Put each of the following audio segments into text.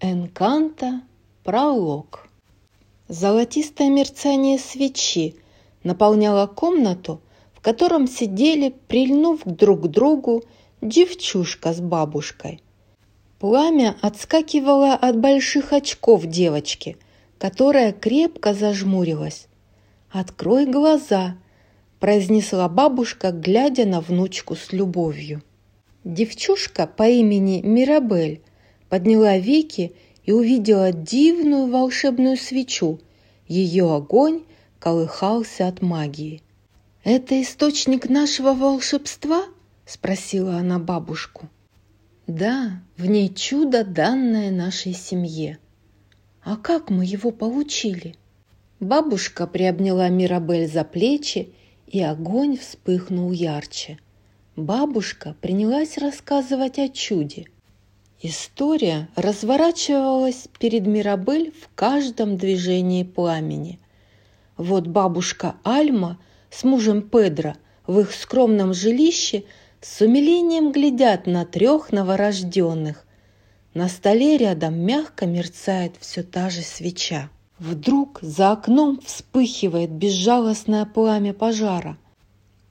Энканта пролог. Золотистое мерцание свечи наполняло комнату, в котором сидели, прильнув друг к другу, девчушка с бабушкой. Пламя отскакивало от больших очков девочки, которая крепко зажмурилась. «Открой глаза», – произнесла бабушка, глядя на внучку с любовью. Девчушка по имени Мирабель подняла веки и увидела дивную волшебную свечу. Ее огонь колыхался от магии. «Это источник нашего волшебства?» – спросила она бабушку. «Да, в ней чудо, данное нашей семье. А как мы его получили?» Бабушка приобняла Мирабель за плечи, и огонь вспыхнул ярче. Бабушка принялась рассказывать о чуде – История разворачивалась перед Мирабель в каждом движении пламени. Вот бабушка Альма с мужем Педро в их скромном жилище с умилением глядят на трех новорожденных. На столе рядом мягко мерцает все та же свеча. Вдруг за окном вспыхивает безжалостное пламя пожара.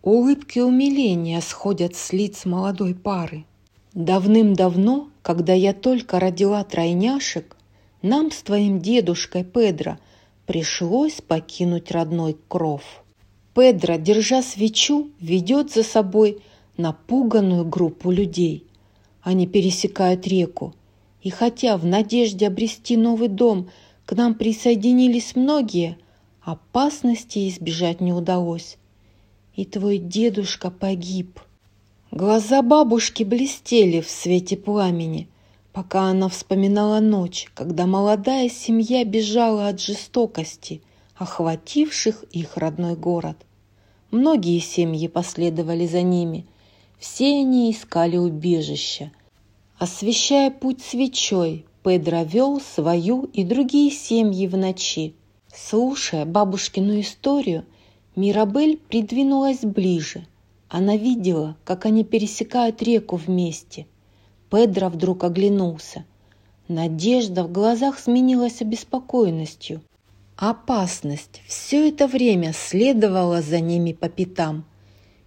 Улыбки умиления сходят с лиц молодой пары. Давным-давно когда я только родила тройняшек, нам с твоим дедушкой Педро пришлось покинуть родной кров. Педро, держа свечу, ведет за собой напуганную группу людей. Они пересекают реку, и хотя в надежде обрести новый дом к нам присоединились многие, опасности избежать не удалось. И твой дедушка погиб – Глаза бабушки блестели в свете пламени, пока она вспоминала ночь, когда молодая семья бежала от жестокости, охвативших их родной город. Многие семьи последовали за ними. Все они искали убежища. Освещая путь свечой, Педро вел свою и другие семьи в ночи. Слушая бабушкину историю, Мирабель придвинулась ближе – она видела, как они пересекают реку вместе. Педро вдруг оглянулся. Надежда в глазах сменилась обеспокоенностью. Опасность все это время следовала за ними по пятам.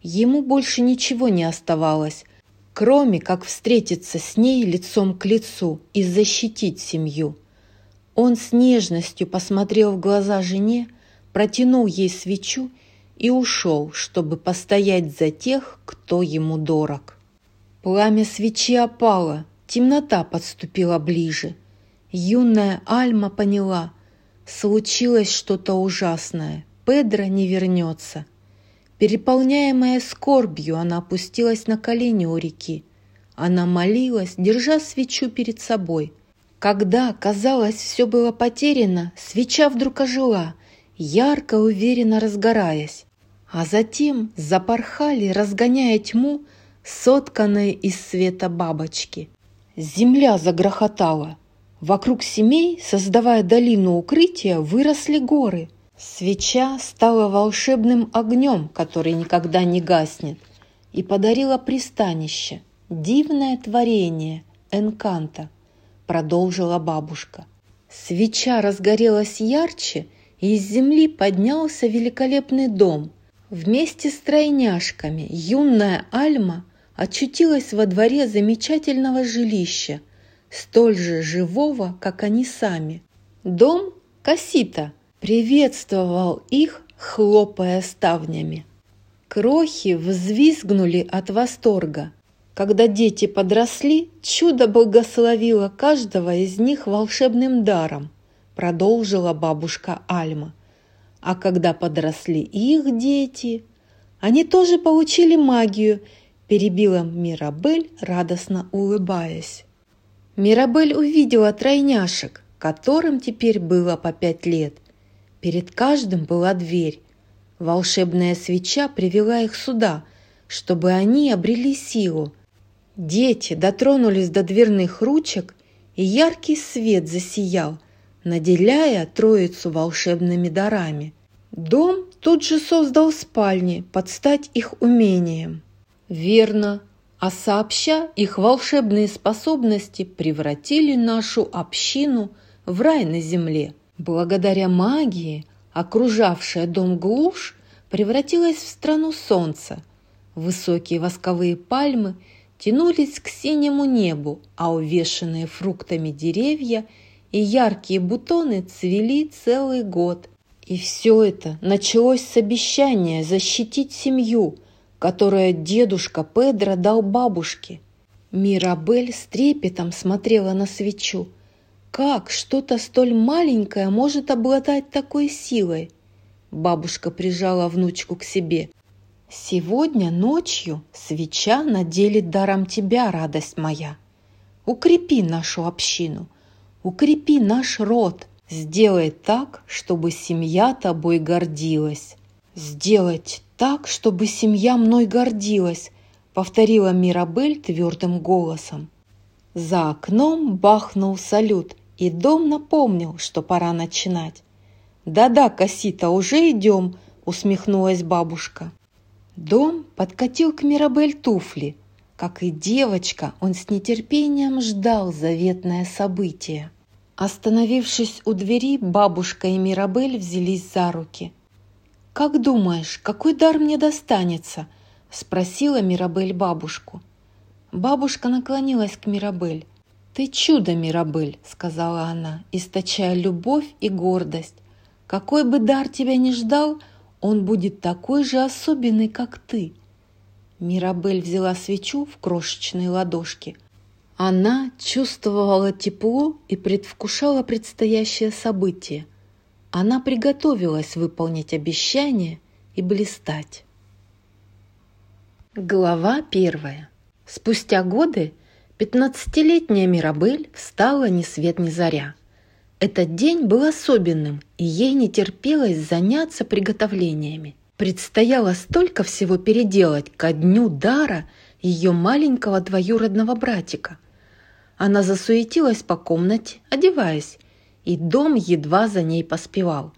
Ему больше ничего не оставалось, кроме как встретиться с ней лицом к лицу и защитить семью. Он с нежностью посмотрел в глаза жене, протянул ей свечу и ушел, чтобы постоять за тех, кто ему дорог. Пламя свечи опало, темнота подступила ближе. Юная Альма поняла, случилось что-то ужасное, Педро не вернется. Переполняемая скорбью, она опустилась на колени у реки. Она молилась, держа свечу перед собой. Когда, казалось, все было потеряно, свеча вдруг ожила, ярко, уверенно разгораясь а затем запорхали, разгоняя тьму, сотканные из света бабочки. Земля загрохотала. Вокруг семей, создавая долину укрытия, выросли горы. Свеча стала волшебным огнем, который никогда не гаснет, и подарила пристанище, дивное творение Энканта, продолжила бабушка. Свеча разгорелась ярче, и из земли поднялся великолепный дом, Вместе с тройняшками юная Альма очутилась во дворе замечательного жилища, столь же живого, как они сами. Дом Касита приветствовал их, хлопая ставнями. Крохи взвизгнули от восторга. Когда дети подросли, чудо благословило каждого из них волшебным даром, продолжила бабушка Альма – а когда подросли их дети, они тоже получили магию, перебила Мирабель, радостно улыбаясь. Мирабель увидела тройняшек, которым теперь было по пять лет. Перед каждым была дверь. Волшебная свеча привела их сюда, чтобы они обрели силу. Дети дотронулись до дверных ручек, и яркий свет засиял, наделяя троицу волшебными дарами. Дом тут же создал спальни под стать их умением. Верно, а сообща их волшебные способности превратили нашу общину в рай на земле. Благодаря магии окружавшая дом глушь превратилась в страну солнца. Высокие восковые пальмы тянулись к синему небу, а увешанные фруктами деревья и яркие бутоны цвели целый год. И все это началось с обещания защитить семью – которое дедушка Педро дал бабушке. Мирабель с трепетом смотрела на свечу. Как что-то столь маленькое может обладать такой силой? Бабушка прижала внучку к себе. «Сегодня ночью свеча наделит даром тебя, радость моя. Укрепи нашу общину, укрепи наш род, сделай так, чтобы семья тобой гордилась. Сделать так, чтобы семья мной гордилась», — повторила Мирабель твердым голосом. За окном бахнул салют, и дом напомнил, что пора начинать. «Да-да, Касита, уже идем», — усмехнулась бабушка. Дом подкатил к Мирабель туфли. Как и девочка, он с нетерпением ждал заветное событие. Остановившись у двери, бабушка и Мирабель взялись за руки. «Как думаешь, какой дар мне достанется?» – спросила Мирабель бабушку. Бабушка наклонилась к Мирабель. «Ты чудо, Мирабель!» – сказала она, источая любовь и гордость. «Какой бы дар тебя ни ждал, он будет такой же особенный, как ты». Мирабель взяла свечу в крошечной ладошке. Она чувствовала тепло и предвкушала предстоящее событие – она приготовилась выполнить обещание и блистать. Глава первая. Спустя годы пятнадцатилетняя Мирабель встала ни свет ни заря. Этот день был особенным, и ей не терпелось заняться приготовлениями. Предстояло столько всего переделать ко дню дара ее маленького двоюродного братика. Она засуетилась по комнате, одеваясь, и дом едва за ней поспевал.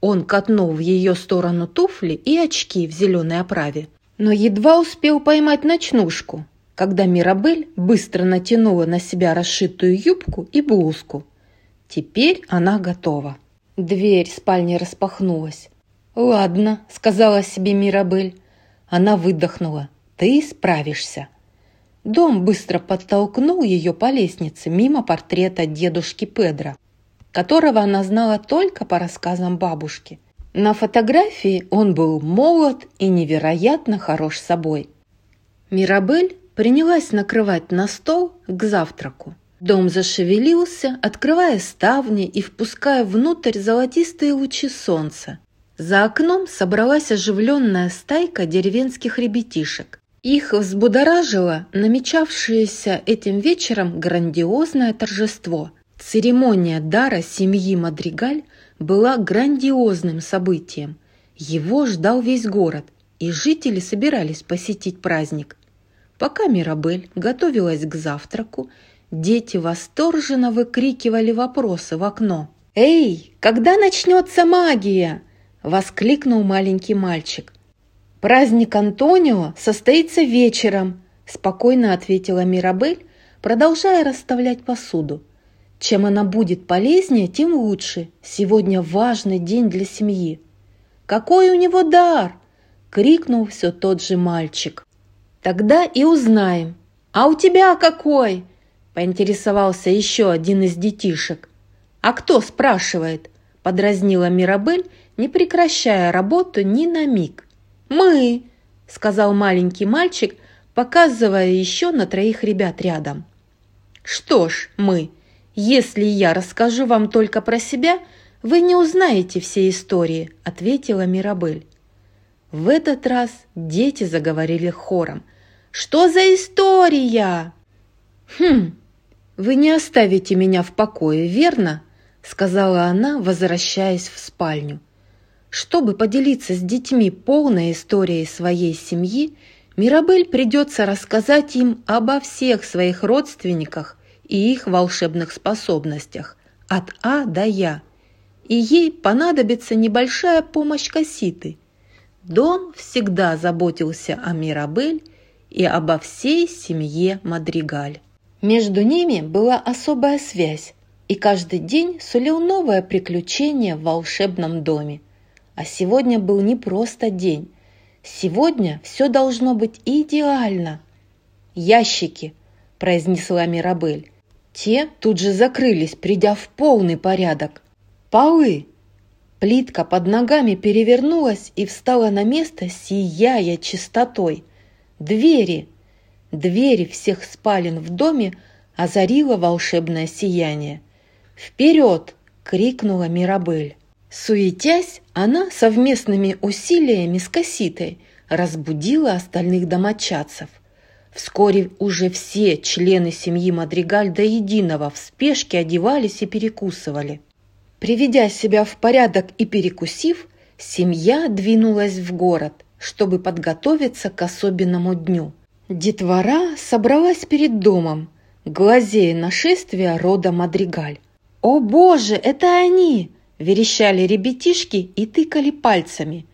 Он катнул в ее сторону туфли и очки в зеленой оправе, но едва успел поймать ночнушку, когда Мирабель быстро натянула на себя расшитую юбку и блузку. Теперь она готова. Дверь спальни распахнулась. «Ладно», — сказала себе Мирабель. Она выдохнула. «Ты справишься». Дом быстро подтолкнул ее по лестнице мимо портрета дедушки Педро которого она знала только по рассказам бабушки. На фотографии он был молод и невероятно хорош собой. Мирабель принялась накрывать на стол к завтраку. Дом зашевелился, открывая ставни и впуская внутрь золотистые лучи солнца. За окном собралась оживленная стайка деревенских ребятишек. Их взбудоражило намечавшееся этим вечером грандиозное торжество – Церемония дара семьи Мадригаль была грандиозным событием. Его ждал весь город, и жители собирались посетить праздник. Пока Мирабель готовилась к завтраку, дети восторженно выкрикивали вопросы в окно. «Эй, когда начнется магия?» – воскликнул маленький мальчик. «Праздник Антонио состоится вечером», – спокойно ответила Мирабель, продолжая расставлять посуду. Чем она будет полезнее, тем лучше. Сегодня важный день для семьи. «Какой у него дар!» – крикнул все тот же мальчик. «Тогда и узнаем. А у тебя какой?» – поинтересовался еще один из детишек. «А кто спрашивает?» – подразнила Мирабель, не прекращая работу ни на миг. «Мы!» – сказал маленький мальчик, показывая еще на троих ребят рядом. «Что ж, мы!» «Если я расскажу вам только про себя, вы не узнаете все истории», – ответила Мирабель. В этот раз дети заговорили хором. «Что за история?» «Хм, вы не оставите меня в покое, верно?» – сказала она, возвращаясь в спальню. Чтобы поделиться с детьми полной историей своей семьи, Мирабель придется рассказать им обо всех своих родственниках и их волшебных способностях от А до Я. И ей понадобится небольшая помощь Касситы. Дон всегда заботился о Мирабель и обо всей семье Мадригаль. Между ними была особая связь, и каждый день сулил новое приключение в волшебном доме. А сегодня был не просто день. Сегодня все должно быть идеально. «Ящики!» – произнесла Мирабель. Те тут же закрылись, придя в полный порядок. «Полы!» Плитка под ногами перевернулась и встала на место, сияя чистотой. «Двери!» Двери всех спален в доме озарило волшебное сияние. «Вперед!» — крикнула Мирабель. Суетясь, она совместными усилиями с Касситой разбудила остальных домочадцев. Вскоре уже все члены семьи Мадригаль до единого в спешке одевались и перекусывали. Приведя себя в порядок и перекусив, семья двинулась в город, чтобы подготовиться к особенному дню. Детвора собралась перед домом, глазея нашествия рода Мадригаль. «О боже, это они!» – верещали ребятишки и тыкали пальцами.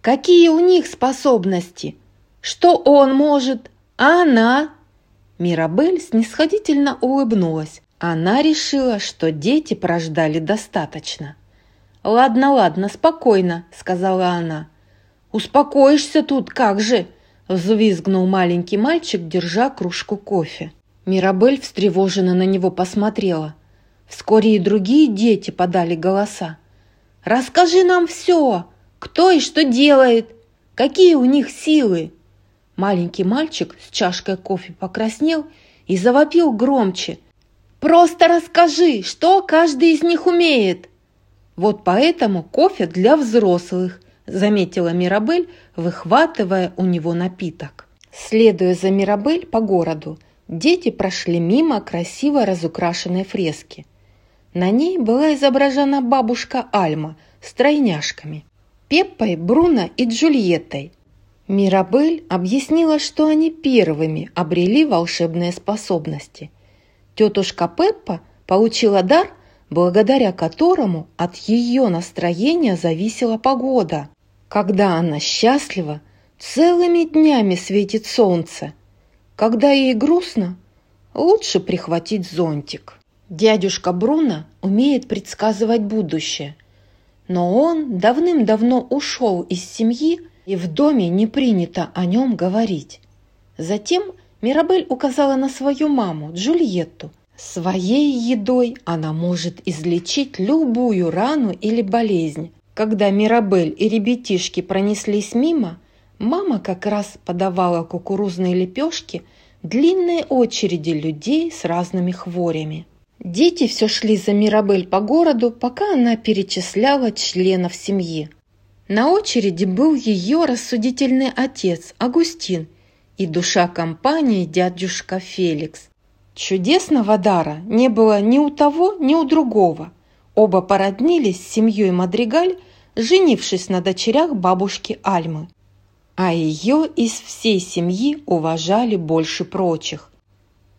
«Какие у них способности? Что он может? А она?» Мирабель снисходительно улыбнулась. Она решила, что дети прождали достаточно. «Ладно, ладно, спокойно», – сказала она. «Успокоишься тут, как же!» – взвизгнул маленький мальчик, держа кружку кофе. Мирабель встревоженно на него посмотрела. Вскоре и другие дети подали голоса. «Расскажи нам все! Кто и что делает? Какие у них силы?» Маленький мальчик с чашкой кофе покраснел и завопил громче. «Просто расскажи, что каждый из них умеет!» «Вот поэтому кофе для взрослых», заметила Мирабель, выхватывая у него напиток. Следуя за Мирабель по городу, дети прошли мимо красиво разукрашенной фрески. На ней была изображена бабушка Альма с тройняшками – Пеппой, Бруно и Джульеттой. Мирабель объяснила, что они первыми обрели волшебные способности. Тетушка Пеппа получила дар, благодаря которому от ее настроения зависела погода. Когда она счастлива, целыми днями светит солнце. Когда ей грустно, лучше прихватить зонтик. Дядюшка Бруно умеет предсказывать будущее, но он давным-давно ушел из семьи, и в доме не принято о нем говорить. Затем Мирабель указала на свою маму, Джульетту. Своей едой она может излечить любую рану или болезнь. Когда Мирабель и ребятишки пронеслись мимо, мама как раз подавала кукурузные лепешки длинной очереди людей с разными хворями. Дети все шли за Мирабель по городу, пока она перечисляла членов семьи. На очереди был ее рассудительный отец Агустин и душа компании дядюшка Феликс. Чудесного дара не было ни у того, ни у другого. Оба породнились с семьей Мадригаль, женившись на дочерях бабушки Альмы. А ее из всей семьи уважали больше прочих.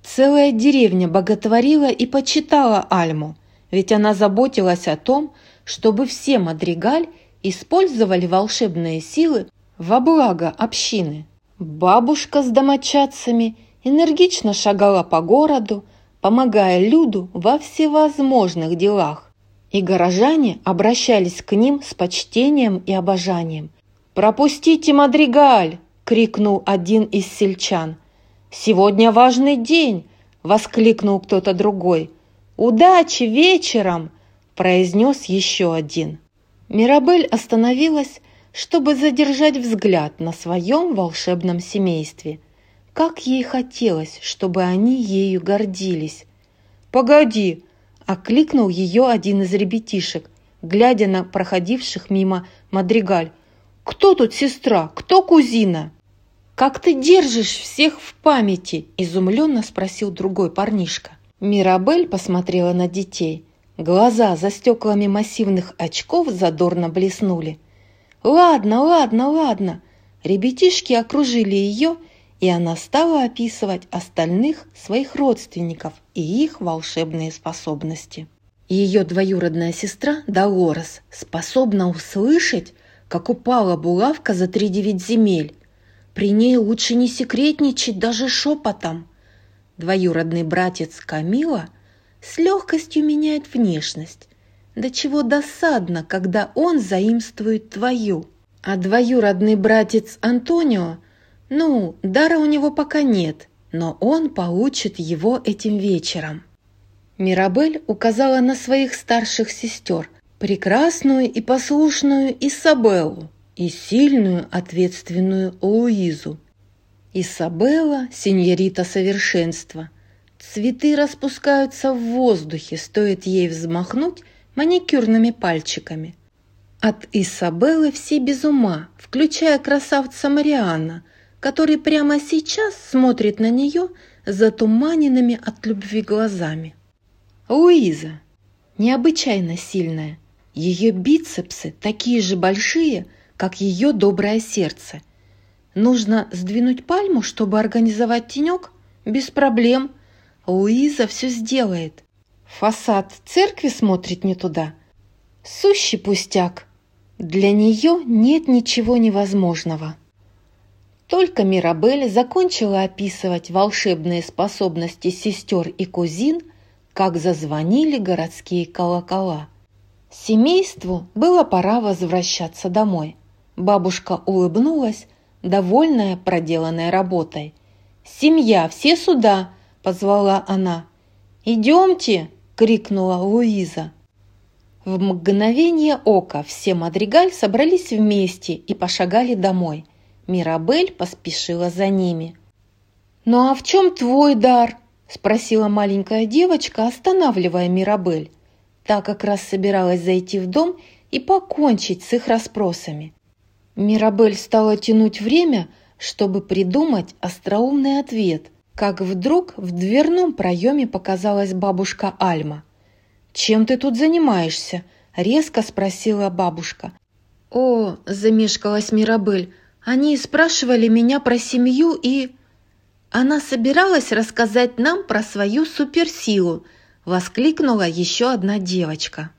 Целая деревня боготворила и почитала Альму, ведь она заботилась о том, чтобы все Мадригаль использовали волшебные силы во благо общины. Бабушка с домочадцами энергично шагала по городу, помогая Люду во всевозможных делах, и горожане обращались к ним с почтением и обожанием. «Пропустите Мадригаль!» – крикнул один из сельчан – «Сегодня важный день!» – воскликнул кто-то другой. «Удачи вечером!» – произнес еще один. Мирабель остановилась, чтобы задержать взгляд на своем волшебном семействе. Как ей хотелось, чтобы они ею гордились. «Погоди!» – окликнул ее один из ребятишек, глядя на проходивших мимо Мадригаль. «Кто тут сестра? Кто кузина?» «Как ты держишь всех в памяти?» – изумленно спросил другой парнишка. Мирабель посмотрела на детей. Глаза за стеклами массивных очков задорно блеснули. «Ладно, ладно, ладно!» Ребятишки окружили ее, и она стала описывать остальных своих родственников и их волшебные способности. Ее двоюродная сестра Долорес способна услышать, как упала булавка за три девять земель, При ней лучше не секретничать даже шепотом. Двоюродный братец Камила с легкостью меняет внешность. До чего досадно, когда он заимствует твою. А двоюродный братец Антонио, ну, дара у него пока нет, но он получит его этим вечером. Мирабель указала на своих старших сестер, прекрасную и послушную Исабеллу и сильную ответственную Луизу. Исабелла – сеньорита совершенства. Цветы распускаются в воздухе, стоит ей взмахнуть маникюрными пальчиками. От Исабеллы все без ума, включая красавца Марианна, который прямо сейчас смотрит на нее затуманенными от любви глазами. Луиза необычайно сильная. Ее бицепсы такие же большие, как ее доброе сердце. Нужно сдвинуть пальму, чтобы организовать тенек? Без проблем. Луиза все сделает. Фасад церкви смотрит не туда. Сущий пустяк. Для нее нет ничего невозможного. Только Мирабель закончила описывать волшебные способности сестер и кузин, как зазвонили городские колокола. Семейству было пора возвращаться домой. Бабушка улыбнулась, довольная проделанной работой. «Семья, все сюда!» – позвала она. «Идемте!» – крикнула Луиза. В мгновение ока все Мадригаль собрались вместе и пошагали домой. Мирабель поспешила за ними. «Ну а в чем твой дар?» – спросила маленькая девочка, останавливая Мирабель. Та как раз собиралась зайти в дом и покончить с их расспросами. Мирабель стала тянуть время, чтобы придумать остроумный ответ, как вдруг в дверном проеме показалась бабушка Альма. «Чем ты тут занимаешься?» – резко спросила бабушка. «О!» – замешкалась Мирабель. «Они спрашивали меня про семью и...» Она собиралась рассказать нам про свою суперсилу, воскликнула еще одна девочка.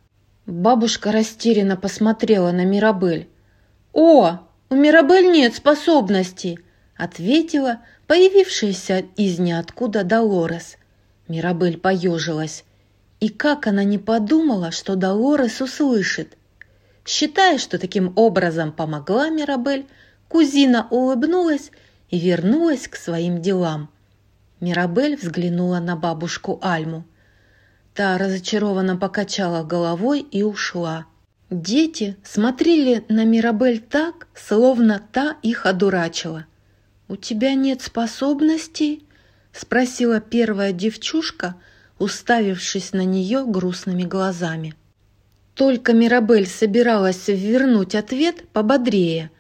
Бабушка растерянно посмотрела на Мирабель. «О, у Мирабель нет способностей!» ответила появившаяся из ниоткуда Долорес. Мирабель поежилась. И как она не подумала, что Долорес услышит. Считая, что таким образом помогла Мирабель, кузина улыбнулась и вернулась к своим делам. Мирабель взглянула на бабушку Альму. Та разочарованно покачала головой и ушла. Дети смотрели на Мирабель так, словно та их одурачила. «У тебя нет способностей?» – спросила первая девчушка, уставившись на нее грустными глазами. Только Мирабель собиралась вернуть ответ пободрее,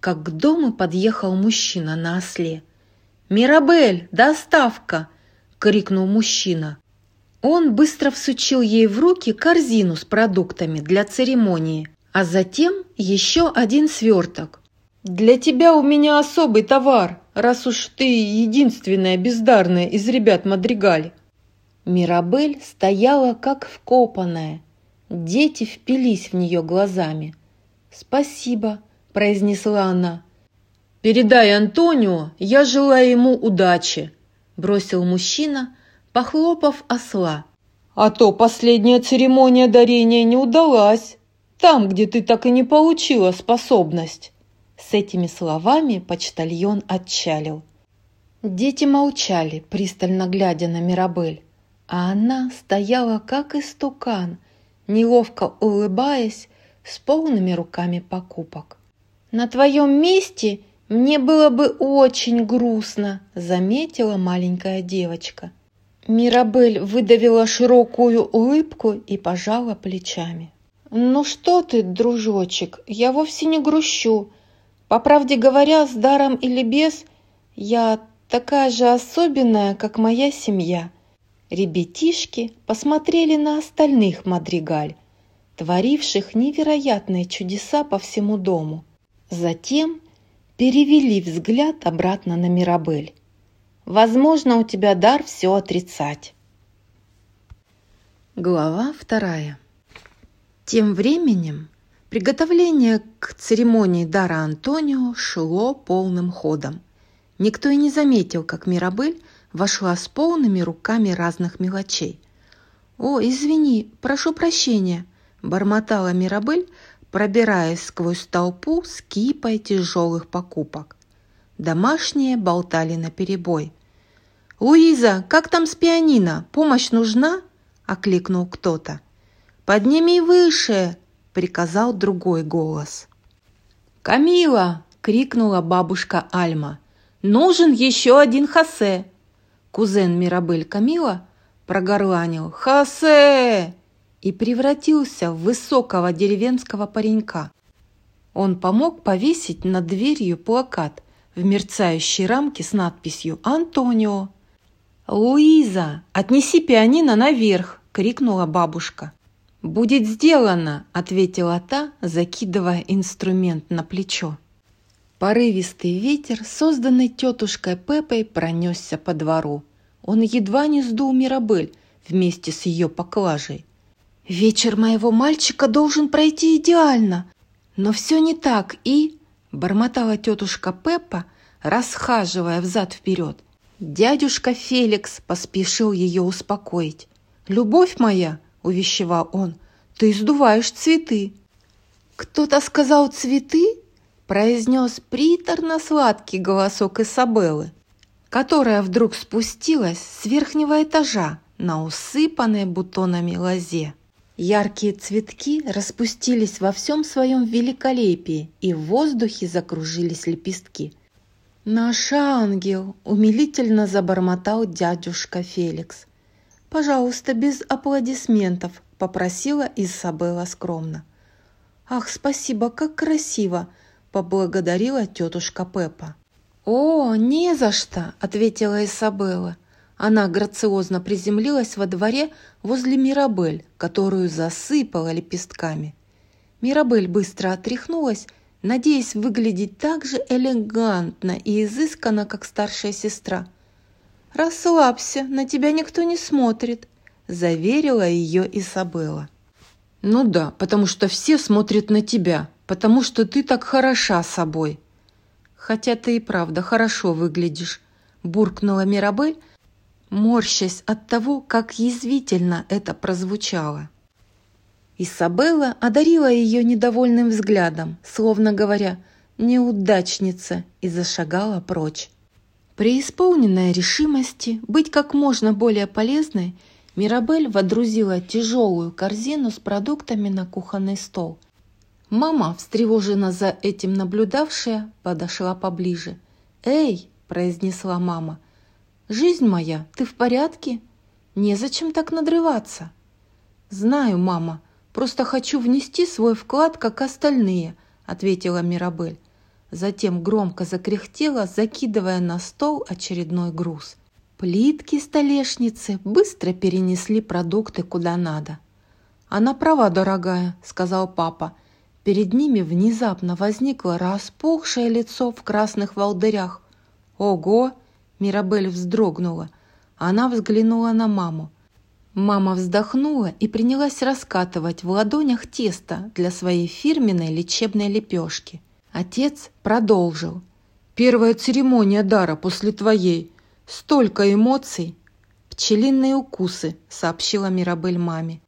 как к дому подъехал мужчина на осле. «Мирабель, доставка!» – крикнул мужчина. Он быстро всучил ей в руки корзину с продуктами для церемонии, а затем еще один сверток. «Для тебя у меня особый товар, раз уж ты единственная бездарная из ребят Мадригаль». Мирабель стояла как вкопанная. Дети впились в нее глазами. «Спасибо», – произнесла она. «Передай Антонио, я желаю ему удачи», – бросил мужчина, похлопав осла. «А то последняя церемония дарения не удалась, там, где ты так и не получила способность». С этими словами почтальон отчалил. Дети молчали, пристально глядя на Мирабель, а она стояла как истукан, неловко улыбаясь, с полными руками покупок. «На твоем месте мне было бы очень грустно», — заметила маленькая девочка. Мирабель выдавила широкую улыбку и пожала плечами. «Ну что ты, дружочек, я вовсе не грущу. По правде говоря, с даром или без, я такая же особенная, как моя семья». Ребятишки посмотрели на остальных мадригаль, творивших невероятные чудеса по всему дому. Затем перевели взгляд обратно на Мирабель. Возможно, у тебя дар все отрицать. Глава вторая. Тем временем Приготовление к церемонии дара Антонио шло полным ходом. Никто и не заметил, как Мирабель вошла с полными руками разных мелочей. «О, извини, прошу прощения», – бормотала Мирабель, пробираясь сквозь толпу с кипой тяжелых покупок. Домашние болтали наперебой. «Луиза, как там с пианино? Помощь нужна?» – окликнул кто-то. «Подними выше!» – приказал другой голос. «Камила!» – крикнула бабушка Альма. «Нужен еще один Хосе!» Кузен Мирабель Камила прогорланил «Хосе!» и превратился в высокого деревенского паренька. Он помог повесить над дверью плакат в мерцающей рамке с надписью «Антонио». «Луиза, отнеси пианино наверх!» – крикнула бабушка. «Будет сделано!» – ответила та, закидывая инструмент на плечо. Порывистый ветер, созданный тетушкой Пепой, пронесся по двору. Он едва не сдул Мирабель вместе с ее поклажей. «Вечер моего мальчика должен пройти идеально, но все не так, и...» – бормотала тетушка Пеппа, расхаживая взад-вперед. Дядюшка Феликс поспешил ее успокоить. «Любовь моя!» – увещевал он. «Ты сдуваешь цветы!» «Кто-то сказал цветы?» произнес приторно-сладкий голосок Isabеллы, которая вдруг спустилась с верхнего этажа на усыпанной бутонами лозе. Яркие цветки распустились во всем своем великолепии, и в воздухе закружились лепестки. «Наш ангел!» – умилительно забормотал дядюшка Феликс. «Пожалуйста, без аплодисментов», – попросила Изабелла скромно. «Ах, спасибо, как красиво!» поблагодарила тетушка Пеппа. «О, не за что!» – ответила Изабелла. Она грациозно приземлилась во дворе возле Мирабель, которую засыпала лепестками. Мирабель быстро отряхнулась, надеясь выглядеть так же элегантно и изысканно, как старшая сестра. «Расслабься, на тебя никто не смотрит», – заверила ее Изабелла. «Ну да, потому что все смотрят на тебя», потому что ты так хороша собой». «Хотя ты и правда хорошо выглядишь», – буркнула Мирабель, морщась от того, как язвительно это прозвучало. Исабелла одарила ее недовольным взглядом, словно говоря «неудачница», и зашагала прочь. Преисполненная решимости быть как можно более полезной, Мирабель водрузила тяжелую корзину с продуктами на кухонный стол – Мама, встревоженно за этим наблюдавшая, подошла поближе. «Эй!» – произнесла мама. «Жизнь моя, ты в порядке? Незачем так надрываться». «Знаю, мама, просто хочу внести свой вклад, как остальные», – ответила Мирабель. Затем громко закряхтела, закидывая на стол очередной груз. Плитки столешницы быстро перенесли продукты куда надо. «Она права, дорогая», – сказал папа. Перед ними внезапно возникло распухшее лицо в красных волдырях. «Ого!» – Мирабель вздрогнула. Она взглянула на маму. Мама вздохнула и принялась раскатывать в ладонях тесто для своей фирменной лечебной лепешки. Отец продолжил. «Первая церемония дара после твоей. Столько эмоций!» «Пчелиные укусы», — сообщила Мирабель маме.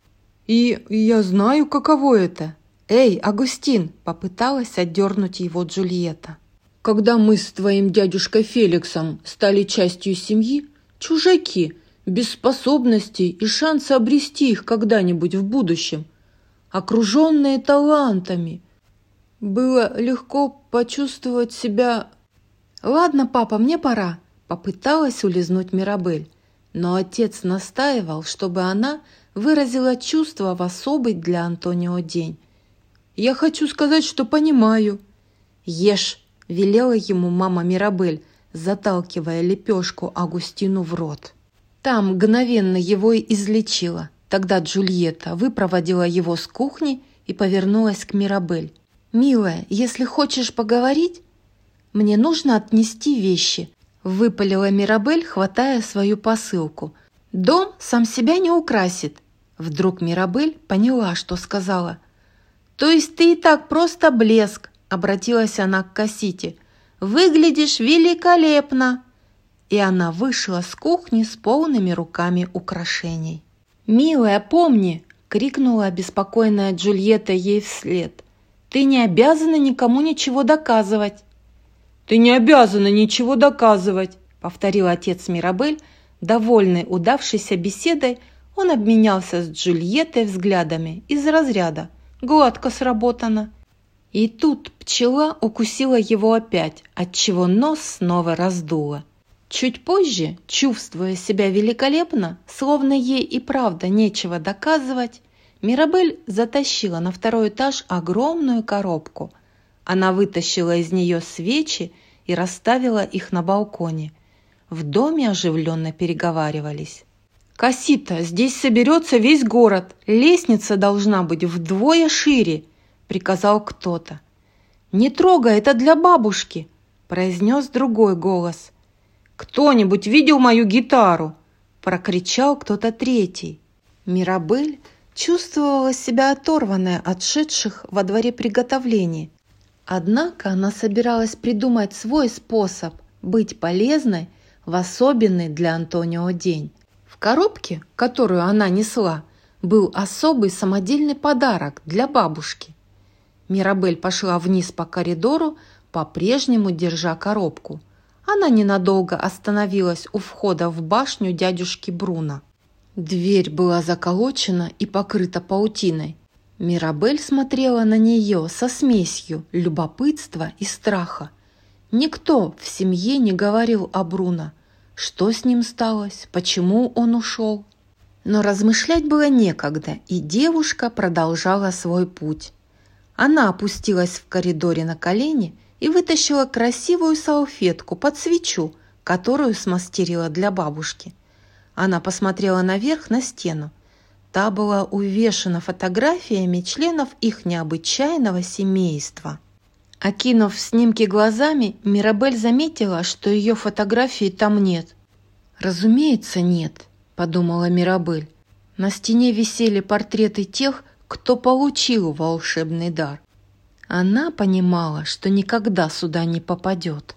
«И я знаю, каково это», «Эй, Агустин!» – попыталась отдернуть его Джульетта. «Когда мы с твоим дядюшкой Феликсом стали частью семьи, чужаки, без способностей и шанса обрести их когда-нибудь в будущем, окруженные талантами, было легко почувствовать себя... «Ладно, папа, мне пора», – попыталась улизнуть Мирабель. Но отец настаивал, чтобы она выразила чувства в особый для Антонио день. Я хочу сказать, что понимаю». «Ешь», – велела ему мама Мирабель, заталкивая лепешку Агустину в рот. Там мгновенно его и излечила. Тогда Джульетта выпроводила его с кухни и повернулась к Мирабель. «Милая, если хочешь поговорить, мне нужно отнести вещи», – выпалила Мирабель, хватая свою посылку. «Дом сам себя не украсит». Вдруг Мирабель поняла, что сказала. «То есть ты и так просто блеск!» – обратилась она к Кассите. «Выглядишь великолепно!» И она вышла с кухни с полными руками украшений. «Милая, помни!» – крикнула обеспокоенная Джульетта ей вслед. «Ты не обязана никому ничего доказывать!» «Ты не обязана ничего доказывать!» – повторил отец Мирабель, довольный удавшейся беседой, он обменялся с Джульеттой взглядами из разряда «Гладко сработано». И тут пчела укусила его опять, отчего нос снова раздуло. Чуть позже, чувствуя себя великолепно, словно ей и правда нечего доказывать, Мирабель затащила на второй этаж огромную коробку. Она вытащила из нее свечи и расставила их на балконе. В доме оживленно переговаривались. «Кассита, здесь соберется весь город. Лестница должна быть вдвое шире», — приказал кто-то. «Не трогай, это для бабушки», — произнес другой голос. «Кто-нибудь видел мою гитару?» – прокричал кто-то третий. Мирабель чувствовала себя оторванной от шедших во дворе приготовлений. Однако она собиралась придумать свой способ быть полезной в особенный для Антонио день. В коробке, которую она несла, был особый самодельный подарок для бабушки. Мирабель пошла вниз по коридору, по-прежнему держа коробку – она ненадолго остановилась у входа в башню дядюшки Бруна. Дверь была заколочена и покрыта паутиной. Мирабель смотрела на нее со смесью любопытства и страха. Никто в семье не говорил о Бруно. Что с ним сталось? Почему он ушел? Но размышлять было некогда, и девушка продолжала свой путь. Она опустилась в коридоре на колени и вытащила красивую салфетку под свечу, которую смастерила для бабушки. Она посмотрела наверх на стену. Та была увешана фотографиями членов их необычайного семейства. Окинув снимки глазами, Мирабель заметила, что ее фотографии там нет. «Разумеется, нет», – подумала Мирабель. На стене висели портреты тех, кто получил волшебный дар. Она понимала, что никогда сюда не попадет.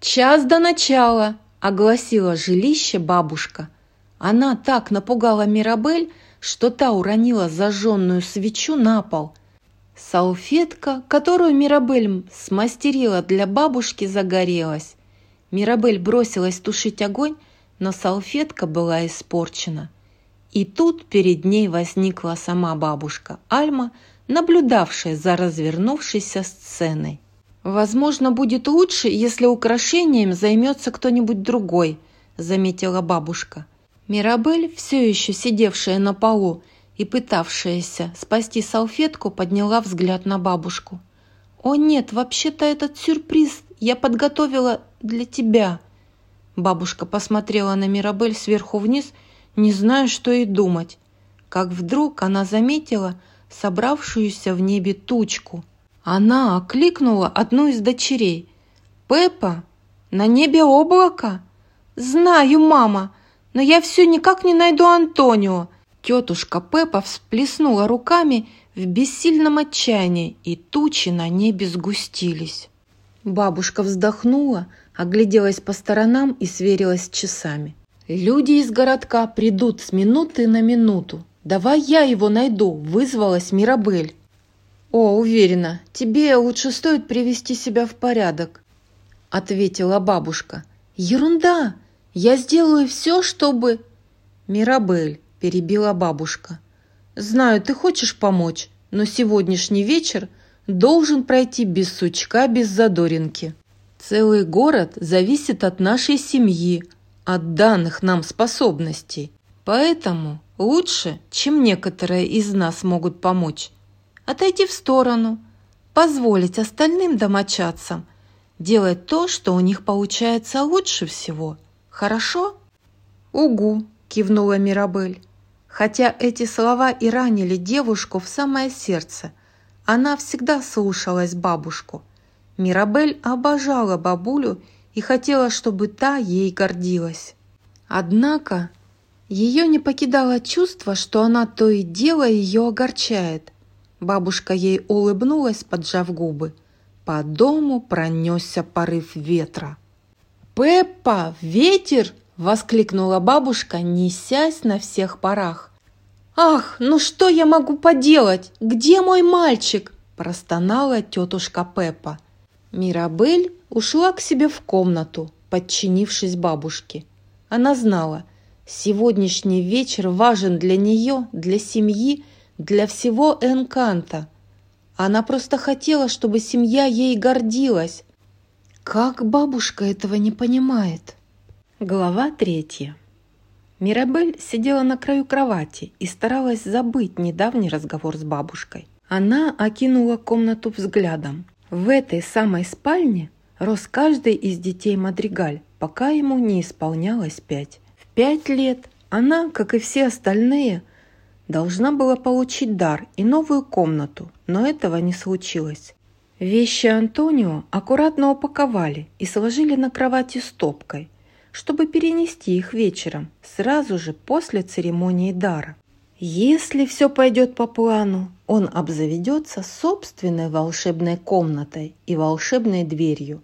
«Час до начала!» – огласила жилище бабушка. Она так напугала Мирабель, что та уронила зажженную свечу на пол. Салфетка, которую Мирабель смастерила для бабушки, загорелась. Мирабель бросилась тушить огонь, но салфетка была испорчена. И тут перед ней возникла сама бабушка Альма – наблюдавшая за развернувшейся сценой. «Возможно, будет лучше, если украшением займется кто-нибудь другой», – заметила бабушка. Мирабель, все еще сидевшая на полу и пытавшаяся спасти салфетку, подняла взгляд на бабушку. «О нет, вообще-то этот сюрприз я подготовила для тебя». Бабушка посмотрела на Мирабель сверху вниз, не зная, что и думать. Как вдруг она заметила, собравшуюся в небе тучку. Она окликнула одну из дочерей. «Пеппа, на небе облако?» «Знаю, мама, но я все никак не найду Антонио». Тетушка Пеппа всплеснула руками в бессильном отчаянии, и тучи на небе сгустились. Бабушка вздохнула, огляделась по сторонам и сверилась с часами. Люди из городка придут с минуты на минуту. «Давай я его найду», – вызвалась Мирабель. «О, уверена, тебе лучше стоит привести себя в порядок», – ответила бабушка. «Ерунда! Я сделаю все, чтобы...» «Мирабель», – перебила бабушка. «Знаю, ты хочешь помочь, но сегодняшний вечер должен пройти без сучка, без задоринки. Целый город зависит от нашей семьи, от данных нам способностей. Поэтому лучше, чем некоторые из нас могут помочь, отойти в сторону, позволить остальным домочадцам делать то, что у них получается лучше всего. Хорошо? Угу, кивнула Мирабель. Хотя эти слова и ранили девушку в самое сердце, она всегда слушалась бабушку. Мирабель обожала бабулю хотела, чтобы та ей гордилась. Однако ее не покидало чувство, что она то и дело ее огорчает. Бабушка ей улыбнулась, поджав губы. По дому пронесся порыв ветра. «Пеппа, ветер!» – воскликнула бабушка, несясь на всех парах. «Ах, ну что я могу поделать? Где мой мальчик?» – простонала тетушка Пеппа. Мирабель ушла к себе в комнату, подчинившись бабушке. Она знала, сегодняшний вечер важен для нее, для семьи, для всего Энканта. Она просто хотела, чтобы семья ей гордилась. Как бабушка этого не понимает? Глава третья. Мирабель сидела на краю кровати и старалась забыть недавний разговор с бабушкой. Она окинула комнату взглядом. В этой самой спальне рос каждый из детей Мадригаль, пока ему не исполнялось пять. В пять лет она, как и все остальные, должна была получить дар и новую комнату, но этого не случилось. Вещи Антонио аккуратно упаковали и сложили на кровати стопкой – чтобы перенести их вечером, сразу же после церемонии дара. Если все пойдет по плану, он обзаведется собственной волшебной комнатой и волшебной дверью,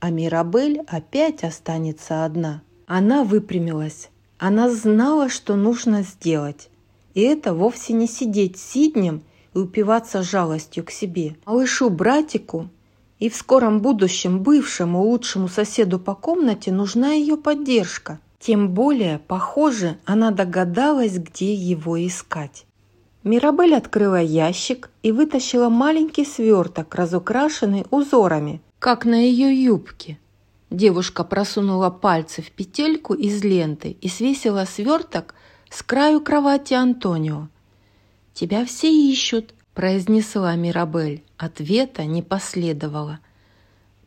а Мирабель опять останется одна. Она выпрямилась. Она знала, что нужно сделать. И это вовсе не сидеть сиднем и упиваться жалостью к себе. Малышу-братику и в скором будущем бывшему лучшему соседу по комнате нужна ее поддержка. Тем более, похоже, она догадалась, где его искать. Мирабель открыла ящик и вытащила маленький сверток, разукрашенный узорами, как на ее юбке. Девушка просунула пальцы в петельку из ленты и свесила сверток с краю кровати Антонио. «Тебя все ищут», произнесла Мирабель. Ответа не последовало.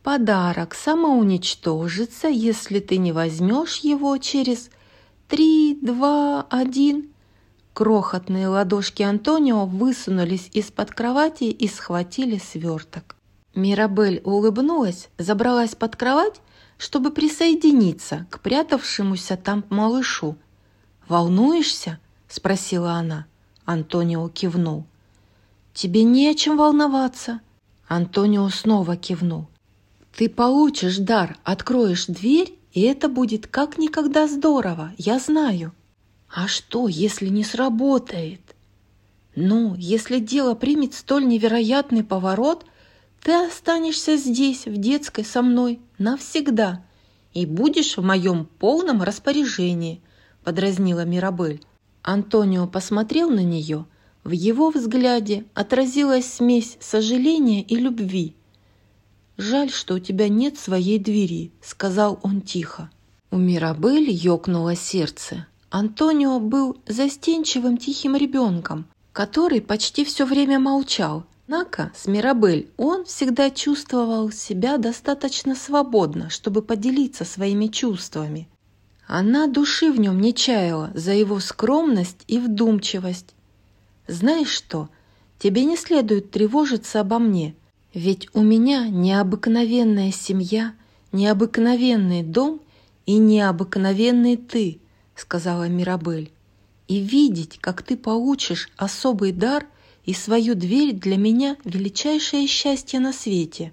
Подарок самоуничтожится, если ты не возьмешь его через три, два, один. Крохотные ладошки Антонио высунулись из-под кровати и схватили сверток. Мирабель улыбнулась, забралась под кровать, чтобы присоединиться к прятавшемуся там малышу. «Волнуешься?» – спросила она. Антонио кивнул. «Тебе не о чем волноваться!» Антонио снова кивнул. «Ты получишь дар, откроешь дверь, и это будет как никогда здорово, я знаю. А что, если не сработает? Ну, если дело примет столь невероятный поворот, ты останешься здесь, в детской, со мной, навсегда, и будешь в моем полном распоряжении», — подразнила Мирабель. Антонио посмотрел на нее в его взгляде отразилась смесь сожаления и любви. «Жаль, что у тебя нет своей двери», — сказал он тихо. У Мирабель ёкнуло сердце. Антонио был застенчивым тихим ребенком, который почти все время молчал. Однако с Мирабель он всегда чувствовал себя достаточно свободно, чтобы поделиться своими чувствами. Она души в нем не чаяла за его скромность и вдумчивость, знаешь что, тебе не следует тревожиться обо мне, ведь у меня необыкновенная семья, необыкновенный дом и необыкновенный ты, сказала Мирабель. И видеть, как ты получишь особый дар и свою дверь для меня величайшее счастье на свете.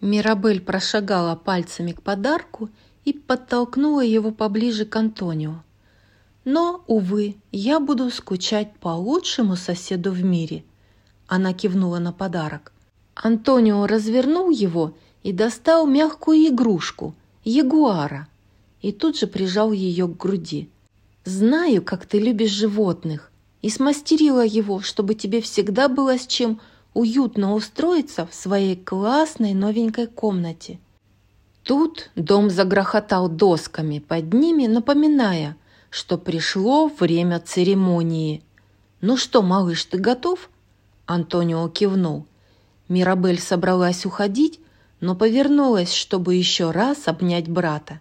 Мирабель прошагала пальцами к подарку и подтолкнула его поближе к Антонио. Но, увы, я буду скучать по лучшему соседу в мире. Она кивнула на подарок. Антонио развернул его и достал мягкую игрушку – ягуара. И тут же прижал ее к груди. «Знаю, как ты любишь животных, и смастерила его, чтобы тебе всегда было с чем уютно устроиться в своей классной новенькой комнате». Тут дом загрохотал досками под ними, напоминая – что пришло время церемонии. «Ну что, малыш, ты готов?» Антонио кивнул. Мирабель собралась уходить, но повернулась, чтобы еще раз обнять брата.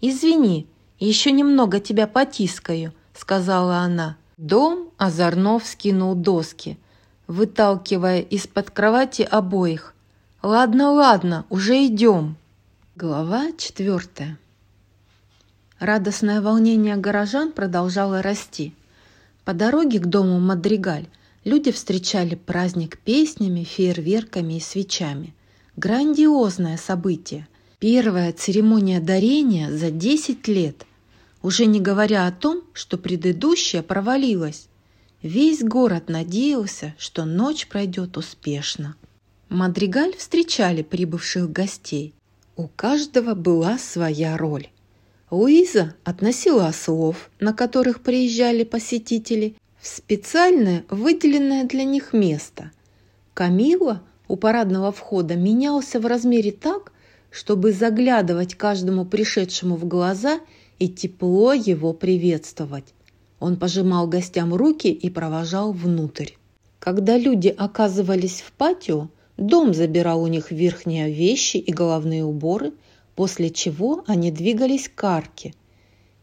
«Извини, еще немного тебя потискаю», — сказала она. Дом озорно вскинул доски, выталкивая из-под кровати обоих. «Ладно, ладно, уже идем». Глава четвертая. Радостное волнение горожан продолжало расти. По дороге к дому Мадригаль Люди встречали праздник песнями, фейерверками и свечами. Грандиозное событие. Первая церемония дарения за 10 лет. Уже не говоря о том, что предыдущая провалилась. Весь город надеялся, что ночь пройдет успешно. Мадригаль встречали прибывших гостей. У каждого была своя роль. Луиза относила ослов, на которых приезжали посетители, в специальное выделенное для них место. Камила у парадного входа менялся в размере так, чтобы заглядывать каждому пришедшему в глаза и тепло его приветствовать. Он пожимал гостям руки и провожал внутрь. Когда люди оказывались в патио, дом забирал у них верхние вещи и головные уборы, после чего они двигались к арке.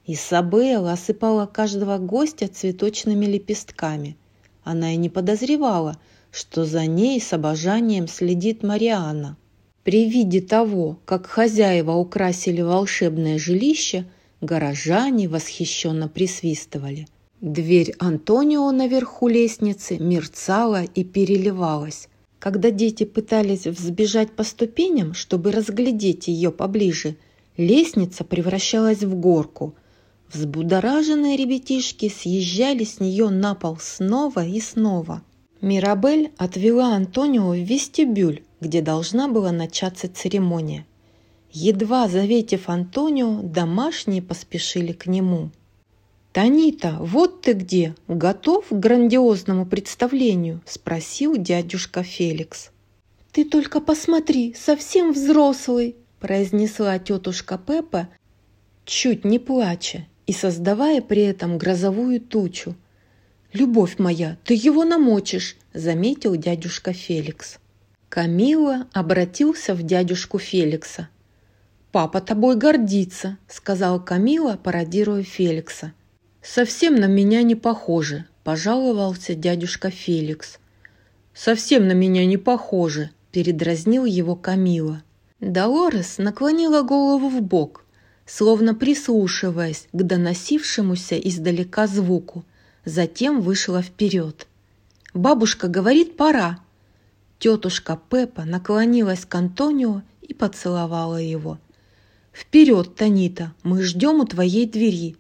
Изабелла осыпала каждого гостя цветочными лепестками. Она и не подозревала – что за ней с обожанием следит Марианна. При виде того, как хозяева украсили волшебное жилище, горожане восхищенно присвистывали. Дверь Антонио наверху лестницы мерцала и переливалась. Когда дети пытались взбежать по ступеням, чтобы разглядеть ее поближе, лестница превращалась в горку. Взбудораженные ребятишки съезжали с нее на пол снова и снова – Мирабель отвела Антонио в вестибюль, где должна была начаться церемония. Едва заветив Антонио, домашние поспешили к нему. «Танита, вот ты где! Готов к грандиозному представлению?» – спросил дядюшка Феликс. «Ты только посмотри, совсем взрослый!» – произнесла тетушка Пеппа, чуть не плача и создавая при этом грозовую тучу – «Любовь моя, ты его намочишь», – заметил дядюшка Феликс. Камила обратился в дядюшку Феликса. «Папа тобой гордится», – сказал Камила, пародируя Феликса. «Совсем на меня не похоже», – пожаловался дядюшка Феликс. «Совсем на меня не похоже», – передразнил его Камила. Долорес наклонила голову в бок, словно прислушиваясь к доносившемуся издалека звуку – затем вышла вперед. «Бабушка говорит, пора!» Тетушка Пеппа наклонилась к Антонио и поцеловала его. «Вперед, Танита, мы ждем у твоей двери!»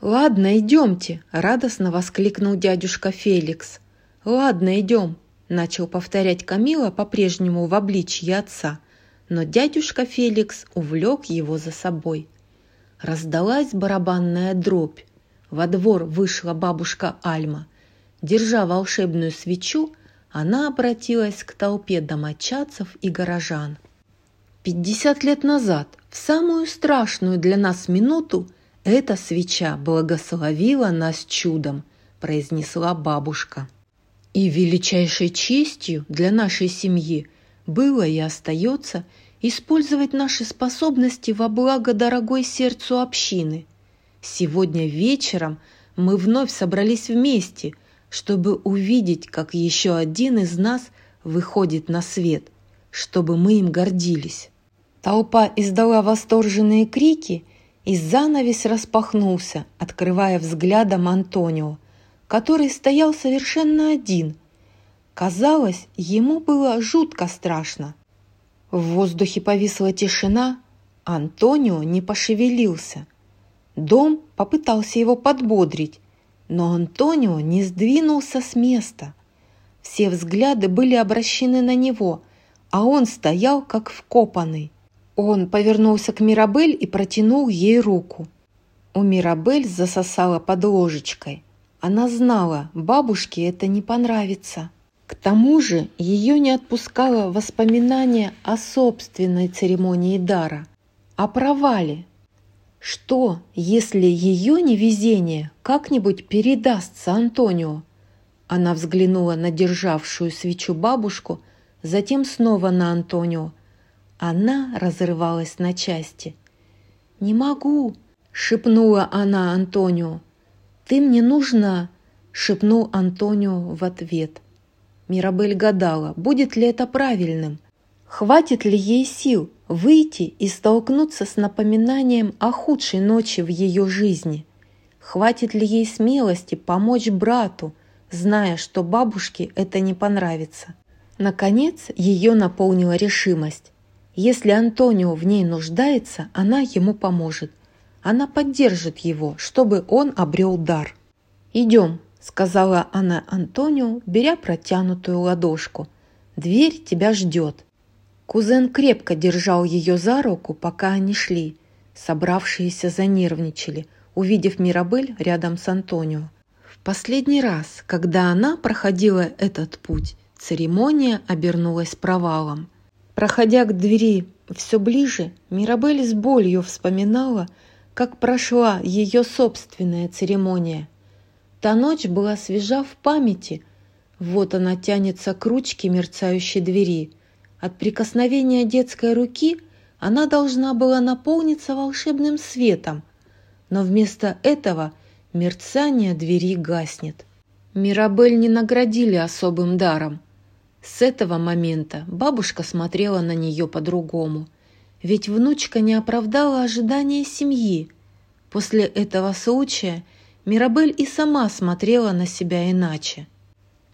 «Ладно, идемте!» – радостно воскликнул дядюшка Феликс. «Ладно, идем!» – начал повторять Камила по-прежнему в обличье отца, но дядюшка Феликс увлек его за собой. Раздалась барабанная дробь. Во двор вышла бабушка Альма. Держа волшебную свечу, она обратилась к толпе домочадцев и горожан. Пятьдесят лет назад, в самую страшную для нас минуту, эта свеча благословила нас чудом, произнесла бабушка. И величайшей честью для нашей семьи было и остается использовать наши способности во благо дорогой сердцу общины – Сегодня вечером мы вновь собрались вместе, чтобы увидеть, как еще один из нас выходит на свет, чтобы мы им гордились. Толпа издала восторженные крики, и занавес распахнулся, открывая взглядом Антонио, который стоял совершенно один. Казалось, ему было жутко страшно. В воздухе повисла тишина, Антонио не пошевелился – Дом попытался его подбодрить, но Антонио не сдвинулся с места. Все взгляды были обращены на него, а он стоял как вкопанный. Он повернулся к Мирабель и протянул ей руку. У Мирабель засосала под ложечкой. Она знала, бабушке это не понравится. К тому же ее не отпускало воспоминание о собственной церемонии дара, о провале, что, если ее невезение как-нибудь передастся Антонио? Она взглянула на державшую свечу бабушку, затем снова на Антонио. Она разрывалась на части. «Не могу!» — шепнула она Антонио. «Ты мне нужна!» — шепнул Антонио в ответ. Мирабель гадала, будет ли это правильным. Хватит ли ей сил выйти и столкнуться с напоминанием о худшей ночи в ее жизни? Хватит ли ей смелости помочь брату, зная, что бабушке это не понравится. Наконец, ее наполнила решимость. Если Антонио в ней нуждается, она ему поможет. Она поддержит его, чтобы он обрел дар. «Идем», — сказала она Антонио, беря протянутую ладошку. «Дверь тебя ждет». Кузен крепко держал ее за руку, пока они шли. Собравшиеся занервничали, увидев Мирабель рядом с Антонио. В последний раз, когда она проходила этот путь, церемония обернулась провалом – Проходя к двери все ближе, Мирабель с болью вспоминала, как прошла ее собственная церемония. Та ночь была свежа в памяти. Вот она тянется к ручке мерцающей двери. От прикосновения детской руки она должна была наполниться волшебным светом, но вместо этого мерцание двери гаснет. Мирабель не наградили особым даром – с этого момента бабушка смотрела на нее по-другому, ведь внучка не оправдала ожидания семьи. После этого случая Мирабель и сама смотрела на себя иначе.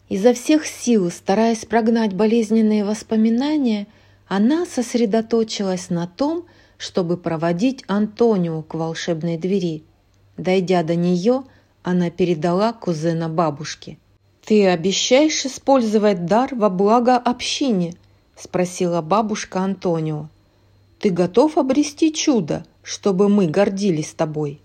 Изо всех сил, стараясь прогнать болезненные воспоминания, она сосредоточилась на том, чтобы проводить Антонио к волшебной двери. Дойдя до нее, она передала кузена бабушке – «Ты обещаешь использовать дар во благо общине?» – спросила бабушка Антонио. «Ты готов обрести чудо, чтобы мы гордились тобой?»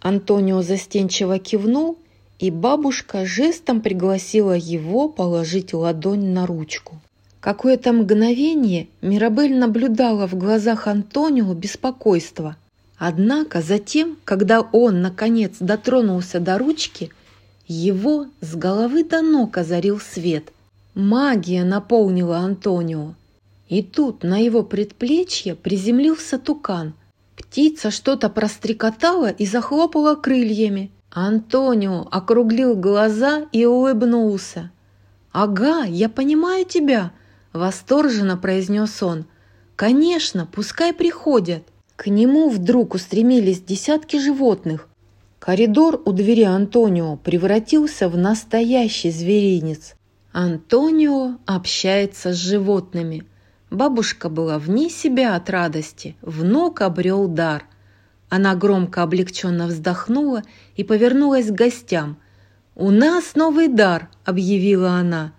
Антонио застенчиво кивнул, и бабушка жестом пригласила его положить ладонь на ручку. Какое-то мгновение Мирабель наблюдала в глазах Антонио беспокойство. Однако затем, когда он, наконец, дотронулся до ручки – его с головы до ног озарил свет. Магия наполнила Антонио. И тут на его предплечье приземлился тукан. Птица что-то прострекотала и захлопала крыльями. Антонио округлил глаза и улыбнулся. «Ага, я понимаю тебя!» – восторженно произнес он. «Конечно, пускай приходят!» К нему вдруг устремились десятки животных, Коридор у двери Антонио превратился в настоящий зверинец. Антонио общается с животными. Бабушка была вне себя от радости, внук обрел дар. Она громко облегченно вздохнула и повернулась к гостям. «У нас новый дар!» – объявила она.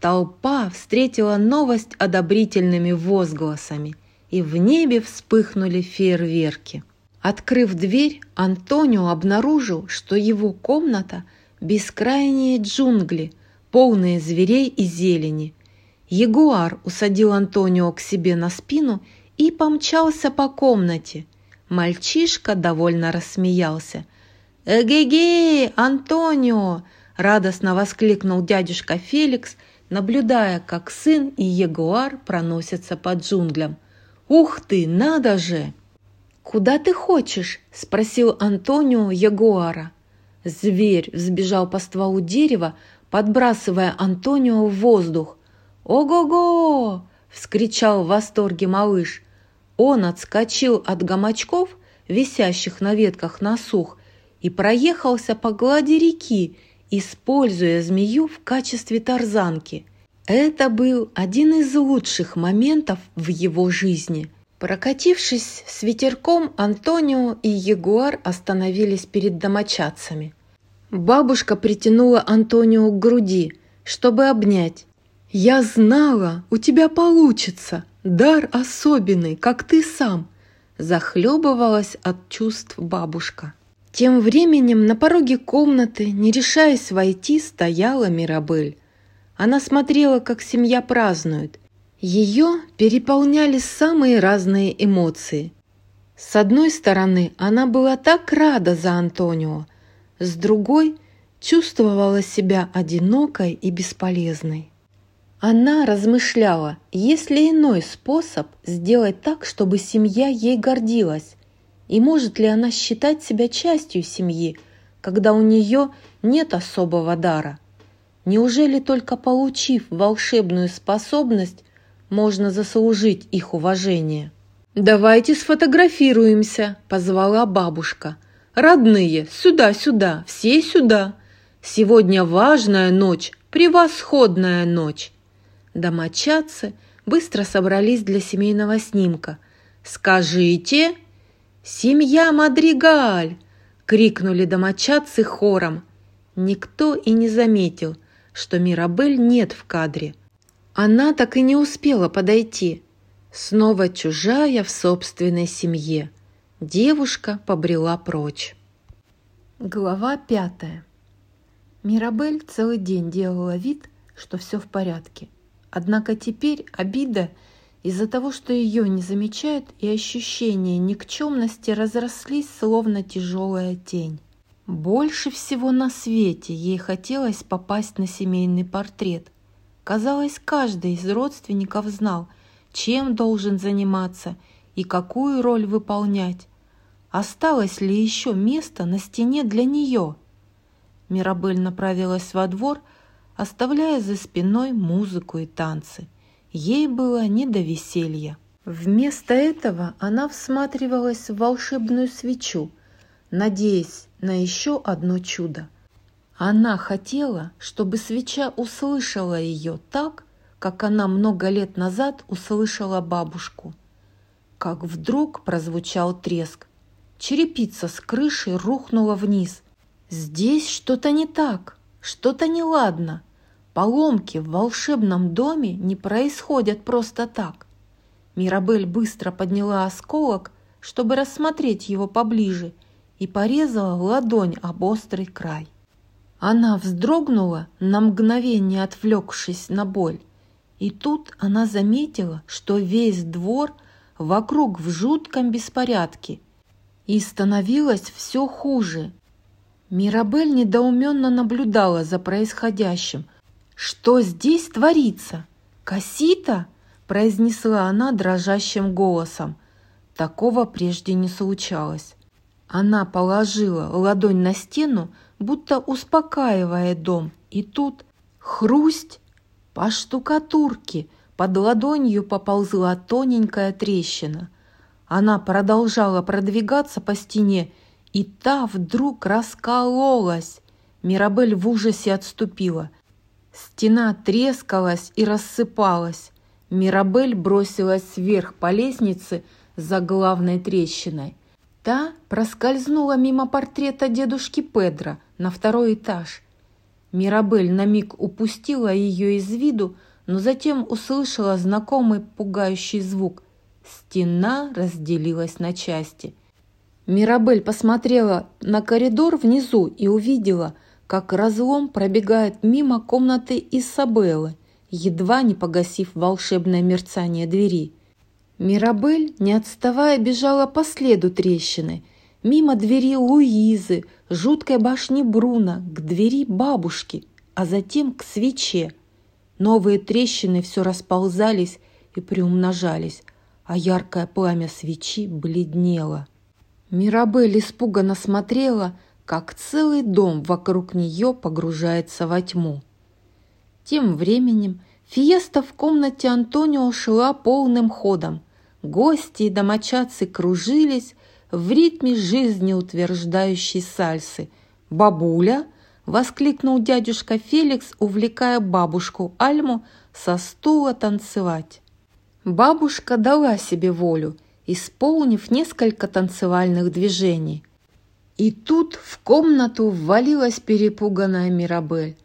Толпа встретила новость одобрительными возгласами, и в небе вспыхнули фейерверки. Открыв дверь, Антонио обнаружил, что его комната – бескрайние джунгли, полные зверей и зелени. Ягуар усадил Антонио к себе на спину и помчался по комнате. Мальчишка довольно рассмеялся. «Эгегей, Антонио!» – радостно воскликнул дядюшка Феликс, наблюдая, как сын и ягуар проносятся по джунглям. «Ух ты, надо же!» «Куда ты хочешь?» – спросил Антонио Ягуара. Зверь взбежал по стволу дерева, подбрасывая Антонио в воздух. «Ого-го!» – вскричал в восторге малыш. Он отскочил от гамачков, висящих на ветках на сух, и проехался по глади реки, используя змею в качестве тарзанки. Это был один из лучших моментов в его жизни – Прокатившись с ветерком, Антонио и Ягуар остановились перед домочадцами. Бабушка притянула Антонио к груди, чтобы обнять. «Я знала, у тебя получится! Дар особенный, как ты сам!» Захлебывалась от чувств бабушка. Тем временем на пороге комнаты, не решаясь войти, стояла Мирабель. Она смотрела, как семья празднует, ее переполняли самые разные эмоции. С одной стороны, она была так рада за Антонио, с другой чувствовала себя одинокой и бесполезной. Она размышляла, есть ли иной способ сделать так, чтобы семья ей гордилась, и может ли она считать себя частью семьи, когда у нее нет особого дара. Неужели только получив волшебную способность, можно заслужить их уважение. «Давайте сфотографируемся», – позвала бабушка. «Родные, сюда-сюда, все сюда!» Сегодня важная ночь, превосходная ночь!» Домочадцы быстро собрались для семейного снимка. «Скажите!» «Семья Мадригаль!» — крикнули домочадцы хором. Никто и не заметил, что Мирабель нет в кадре. Она так и не успела подойти. Снова чужая в собственной семье. Девушка побрела прочь. Глава пятая. Мирабель целый день делала вид, что все в порядке. Однако теперь обида из-за того, что ее не замечают, и ощущение никчемности разрослись, словно тяжелая тень. Больше всего на свете ей хотелось попасть на семейный портрет. Казалось, каждый из родственников знал, чем должен заниматься и какую роль выполнять. Осталось ли еще место на стене для нее? Мирабель направилась во двор, оставляя за спиной музыку и танцы. Ей было не до веселья. Вместо этого она всматривалась в волшебную свечу, надеясь на еще одно чудо. Она хотела, чтобы свеча услышала ее так, как она много лет назад услышала бабушку. Как вдруг прозвучал треск. Черепица с крыши рухнула вниз. Здесь что-то не так, что-то неладно. Поломки в волшебном доме не происходят просто так. Мирабель быстро подняла осколок, чтобы рассмотреть его поближе – и порезала ладонь об острый край. Она вздрогнула, на мгновение отвлекшись на боль, и тут она заметила, что весь двор вокруг в жутком беспорядке, и становилось все хуже. Мирабель недоуменно наблюдала за происходящим. «Что здесь творится? Кассита?» – произнесла она дрожащим голосом. Такого прежде не случалось. Она положила ладонь на стену, будто успокаивая дом, и тут хрусть по штукатурке, под ладонью поползла тоненькая трещина. Она продолжала продвигаться по стене, и та вдруг раскололась. Мирабель в ужасе отступила. Стена трескалась и рассыпалась. Мирабель бросилась вверх по лестнице за главной трещиной. Та проскользнула мимо портрета дедушки Педро на второй этаж. Мирабель на миг упустила ее из виду, но затем услышала знакомый пугающий звук. Стена разделилась на части. Мирабель посмотрела на коридор внизу и увидела, как разлом пробегает мимо комнаты Исабеллы, едва не погасив волшебное мерцание двери. Мирабель, не отставая, бежала по следу трещины, мимо двери Луизы, жуткой башни Бруно, к двери бабушки, а затем к свече. Новые трещины все расползались и приумножались, а яркое пламя свечи бледнело. Мирабель испуганно смотрела, как целый дом вокруг нее погружается во тьму. Тем временем фиеста в комнате Антонио шла полным ходом – Гости и домочадцы кружились в ритме жизнеутверждающей сальсы. «Бабуля!» – воскликнул дядюшка Феликс, увлекая бабушку Альму со стула танцевать. Бабушка дала себе волю, исполнив несколько танцевальных движений. И тут в комнату ввалилась перепуганная Мирабель.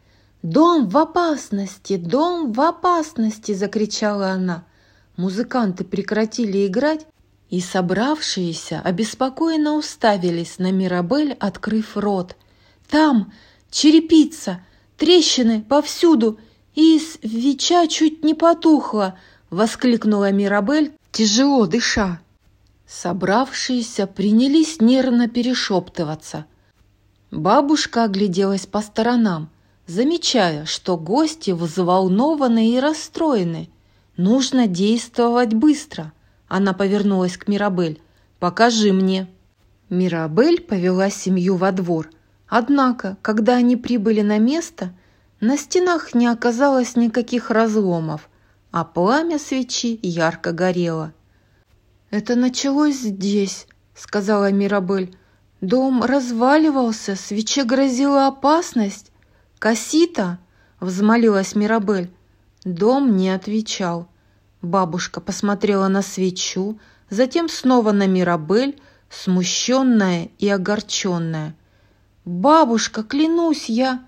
«Дом в опасности! Дом в опасности!» – закричала она. Музыканты прекратили играть, и собравшиеся обеспокоенно уставились на Мирабель, открыв рот. «Там черепица, трещины повсюду, и свеча чуть не потухла!» — воскликнула Мирабель, тяжело дыша. Собравшиеся принялись нервно перешептываться. Бабушка огляделась по сторонам, замечая, что гости взволнованы и расстроены – Нужно действовать быстро. Она повернулась к Мирабель. «Покажи мне». Мирабель повела семью во двор. Однако, когда они прибыли на место, на стенах не оказалось никаких разломов, а пламя свечи ярко горело. «Это началось здесь», — сказала Мирабель. «Дом разваливался, свече грозила опасность». «Кассита?» – взмолилась Мирабель. Дом не отвечал. Бабушка посмотрела на свечу, затем снова на Мирабель, смущенная и огорченная. «Бабушка, клянусь я...»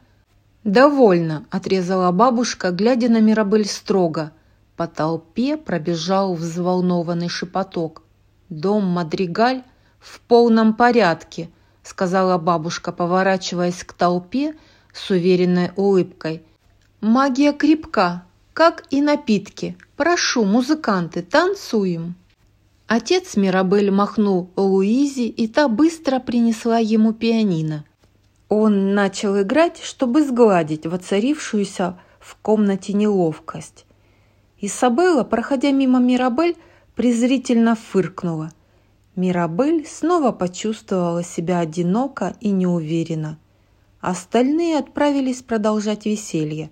«Довольно», – отрезала бабушка, глядя на Мирабель строго. По толпе пробежал взволнованный шепоток. «Дом Мадригаль в полном порядке», – сказала бабушка, поворачиваясь к толпе с уверенной улыбкой. «Магия крепка, как и напитки. Прошу, музыканты, танцуем!» Отец Мирабель махнул Луизе, и та быстро принесла ему пианино. Он начал играть, чтобы сгладить воцарившуюся в комнате неловкость. Изабелла, проходя мимо Мирабель, презрительно фыркнула. Мирабель снова почувствовала себя одиноко и неуверенно. Остальные отправились продолжать веселье.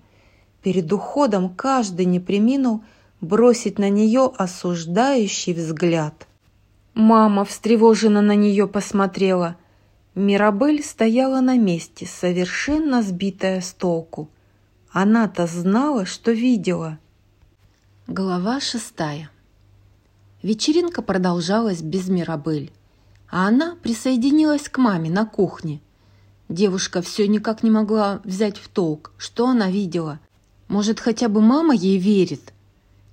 Перед уходом каждый не приминул бросить на нее осуждающий взгляд. Мама встревоженно на нее посмотрела. Мирабель стояла на месте, совершенно сбитая с толку. Она-то знала, что видела. Глава шестая. Вечеринка продолжалась без Мирабель, а она присоединилась к маме на кухне. Девушка все никак не могла взять в толк, что она видела. Может, хотя бы мама ей верит?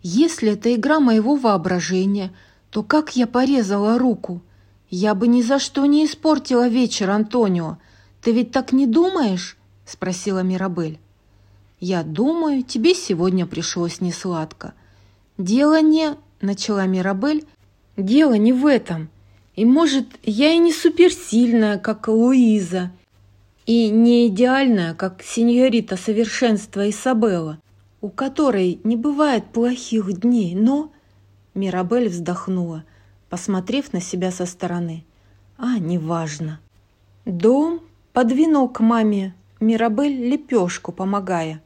Если это игра моего воображения, то как я порезала руку? Я бы ни за что не испортила вечер, Антонио. Ты ведь так не думаешь? Спросила Мирабель. Я думаю, тебе сегодня пришлось несладко. Дело не... Начала Мирабель. Дело не в этом. И может, я и не суперсильная, как Луиза, и не идеальная, как сеньорита совершенства Изабелла, у которой не бывает плохих дней, но...» Мирабель вздохнула, посмотрев на себя со стороны. «А, неважно». Дом подвинул к маме Мирабель лепешку, помогая.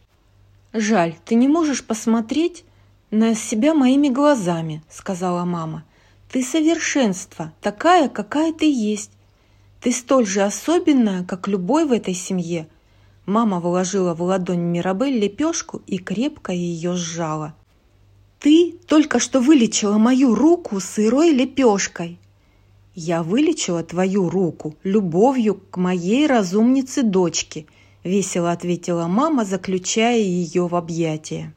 «Жаль, ты не можешь посмотреть на себя моими глазами», — сказала мама. «Ты совершенство, такая, какая ты есть. Ты столь же особенная, как любой в этой семье. Мама вложила в ладонь Мирабель лепешку и крепко ее сжала. Ты только что вылечила мою руку сырой лепешкой. Я вылечила твою руку любовью к моей разумнице дочке, весело ответила мама, заключая ее в объятия.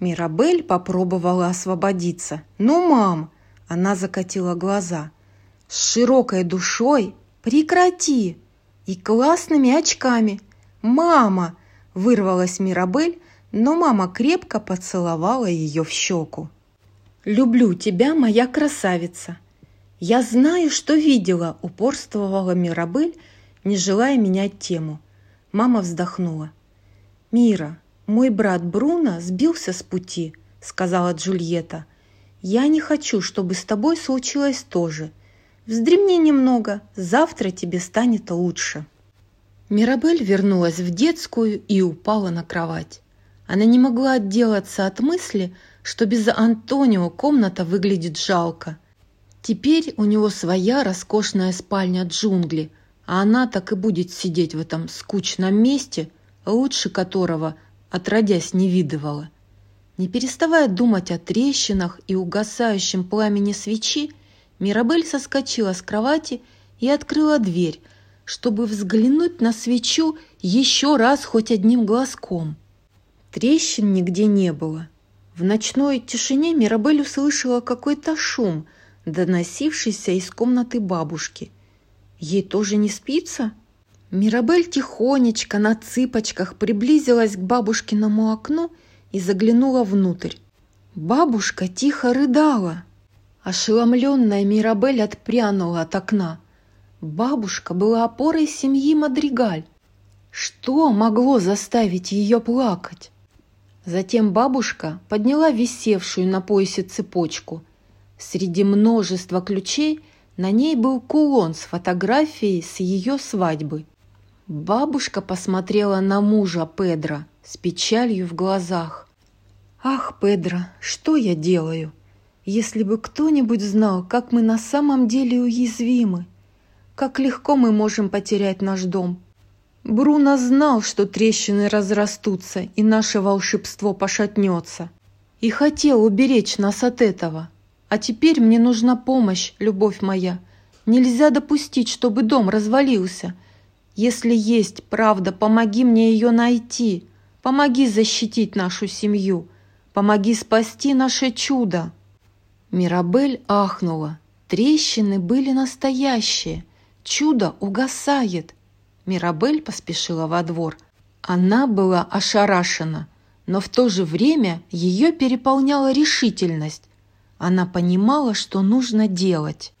Мирабель попробовала освободиться. «Ну, мам!» Она закатила глаза. С широкой душой «Прекрати!» И классными очками. «Мама!» – вырвалась Мирабель, но мама крепко поцеловала ее в щеку. «Люблю тебя, моя красавица!» «Я знаю, что видела», – упорствовала Мирабель, не желая менять тему. Мама вздохнула. «Мира, мой брат Бруно сбился с пути», – сказала Джульетта. «Я не хочу, чтобы с тобой случилось то же. Вздремни немного, завтра тебе станет лучше». Мирабель вернулась в детскую и упала на кровать. Она не могла отделаться от мысли, что без Антонио комната выглядит жалко. Теперь у него своя роскошная спальня джунгли, а она так и будет сидеть в этом скучном месте, лучше которого отродясь не видывала. Не переставая думать о трещинах и угасающем пламени свечи, Мирабель соскочила с кровати и открыла дверь, чтобы взглянуть на свечу еще раз хоть одним глазком. Трещин нигде не было. В ночной тишине Мирабель услышала какой-то шум, доносившийся из комнаты бабушки. Ей тоже не спится? Мирабель тихонечко на цыпочках приблизилась к бабушкиному окну и заглянула внутрь. Бабушка тихо рыдала. Ошеломленная Мирабель отпрянула от окна. Бабушка была опорой семьи Мадригаль. Что могло заставить ее плакать? Затем бабушка подняла висевшую на поясе цепочку. Среди множества ключей на ней был кулон с фотографией с ее свадьбы. Бабушка посмотрела на мужа Педро с печалью в глазах. «Ах, Педро, что я делаю?» Если бы кто-нибудь знал, как мы на самом деле уязвимы, как легко мы можем потерять наш дом. Бруно знал, что трещины разрастутся и наше волшебство пошатнется. И хотел уберечь нас от этого. А теперь мне нужна помощь, любовь моя. Нельзя допустить, чтобы дом развалился. Если есть правда, помоги мне ее найти. Помоги защитить нашу семью. Помоги спасти наше чудо. Мирабель ахнула. Трещины были настоящие. Чудо угасает. Мирабель поспешила во двор. Она была ошарашена, но в то же время ее переполняла решительность. Она понимала, что нужно делать.